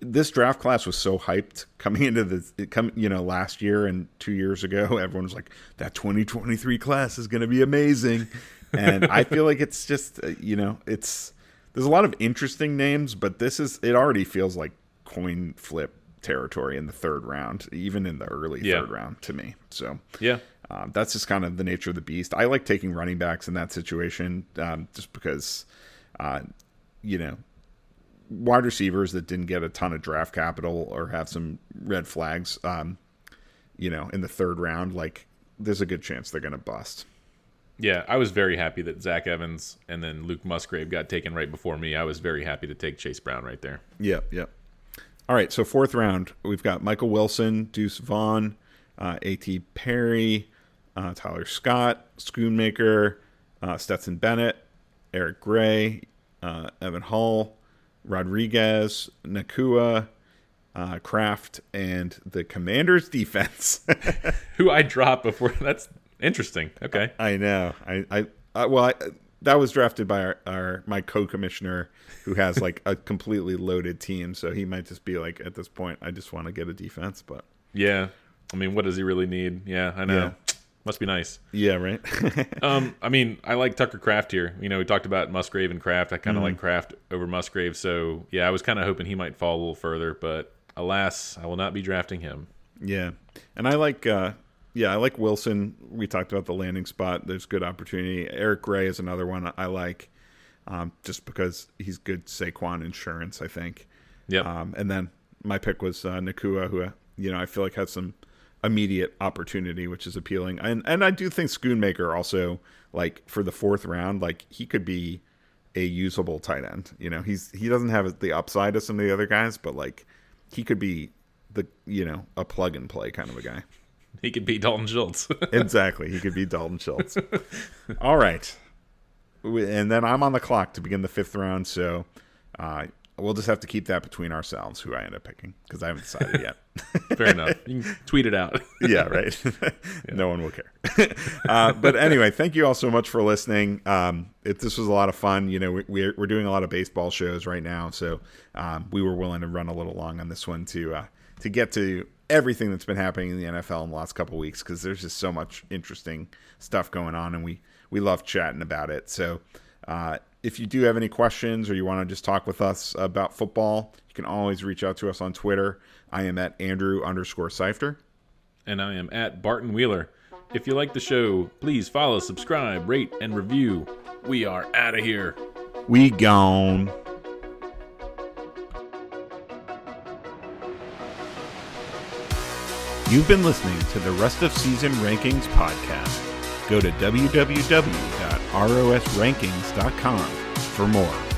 this draft class was so hyped coming into the come you know last year and two years ago. Everyone was like, that 2023 class is going to be amazing and I feel like it's just uh, you know it's there's a lot of interesting names, but this is it already feels like coin flip territory in the third round, even in the early yeah. third round to me. So yeah, um, that's just kind of the nature of the beast. I like taking running backs in that situation um, just because, uh, you know, wide receivers that didn't get a ton of draft capital or have some red flags, um, you know, in the third round, like there's a good chance they're going to bust. Yeah, I was very happy that Zach Evans and then Luke Musgrave got taken right before me. I was very happy to take Chase Brown right there. Yep, yep. All right, so fourth round, we've got Michael Wilson, Deuce Vaughn, uh, A.T. Perry, uh, Tyler Scott, Schoonmaker, uh, Stetson Bennett, Eric Gray, uh, Evan Hull, Rodriguez, Nacua, uh, Kraft, and the Commanders defense. Who I dropped before. That's Interesting. Okay. I, I know. I, I, I well, I, that was drafted by our, our my co-commissioner who has like a completely loaded team, so he might just be like, at this point, I just want to get a defense. But yeah, I mean, what does he really need? Yeah, I know. Must be nice. Yeah, right. um, I mean, I like Tucker Kraft here. You know, we talked about Musgrave and Kraft. I kind of mm. like Kraft over Musgrave. So yeah, I was kind of hoping he might fall a little further, but alas, I will not be drafting him. Yeah, and I like uh, yeah, I like Wilson. We talked about the landing spot. There's good opportunity. Eric Gray is another one I like, um, just because he's good Saquon insurance. I think. Yeah. Um, and then my pick was uh, Nacua, who you know I feel like has some immediate opportunity, which is appealing. And and I do think Schoonmaker also like for the fourth round, like he could be a usable tight end. You know, he's he doesn't have the upside of some of the other guys, but like he could be the you know a plug and play kind of a guy. He could be Dalton Schultz. exactly. He could be Dalton Schultz. All right. And then I'm on the clock to begin the fifth round. So uh, we'll just have to keep that between ourselves who I end up picking because I haven't decided yet. Fair enough. You can tweet it out. yeah, right. yeah. No one will care. Uh, but anyway, thank you all so much for listening. Um, it, this was a lot of fun. You know, we, are we're doing a lot of baseball shows right now, so um, we were willing to run a little long on this one to uh, to get to everything that's been happening in the NFL in the last couple weeks because there's just so much interesting stuff going on, and we we love chatting about it. So. Uh, if you do have any questions or you want to just talk with us about football, you can always reach out to us on Twitter. I am at Andrew underscore Seifter. And I am at Barton Wheeler. If you like the show, please follow, subscribe, rate, and review. We are out of here. We gone. You've been listening to the Rest of Season Rankings podcast. Go to www.rosrankings.com for more.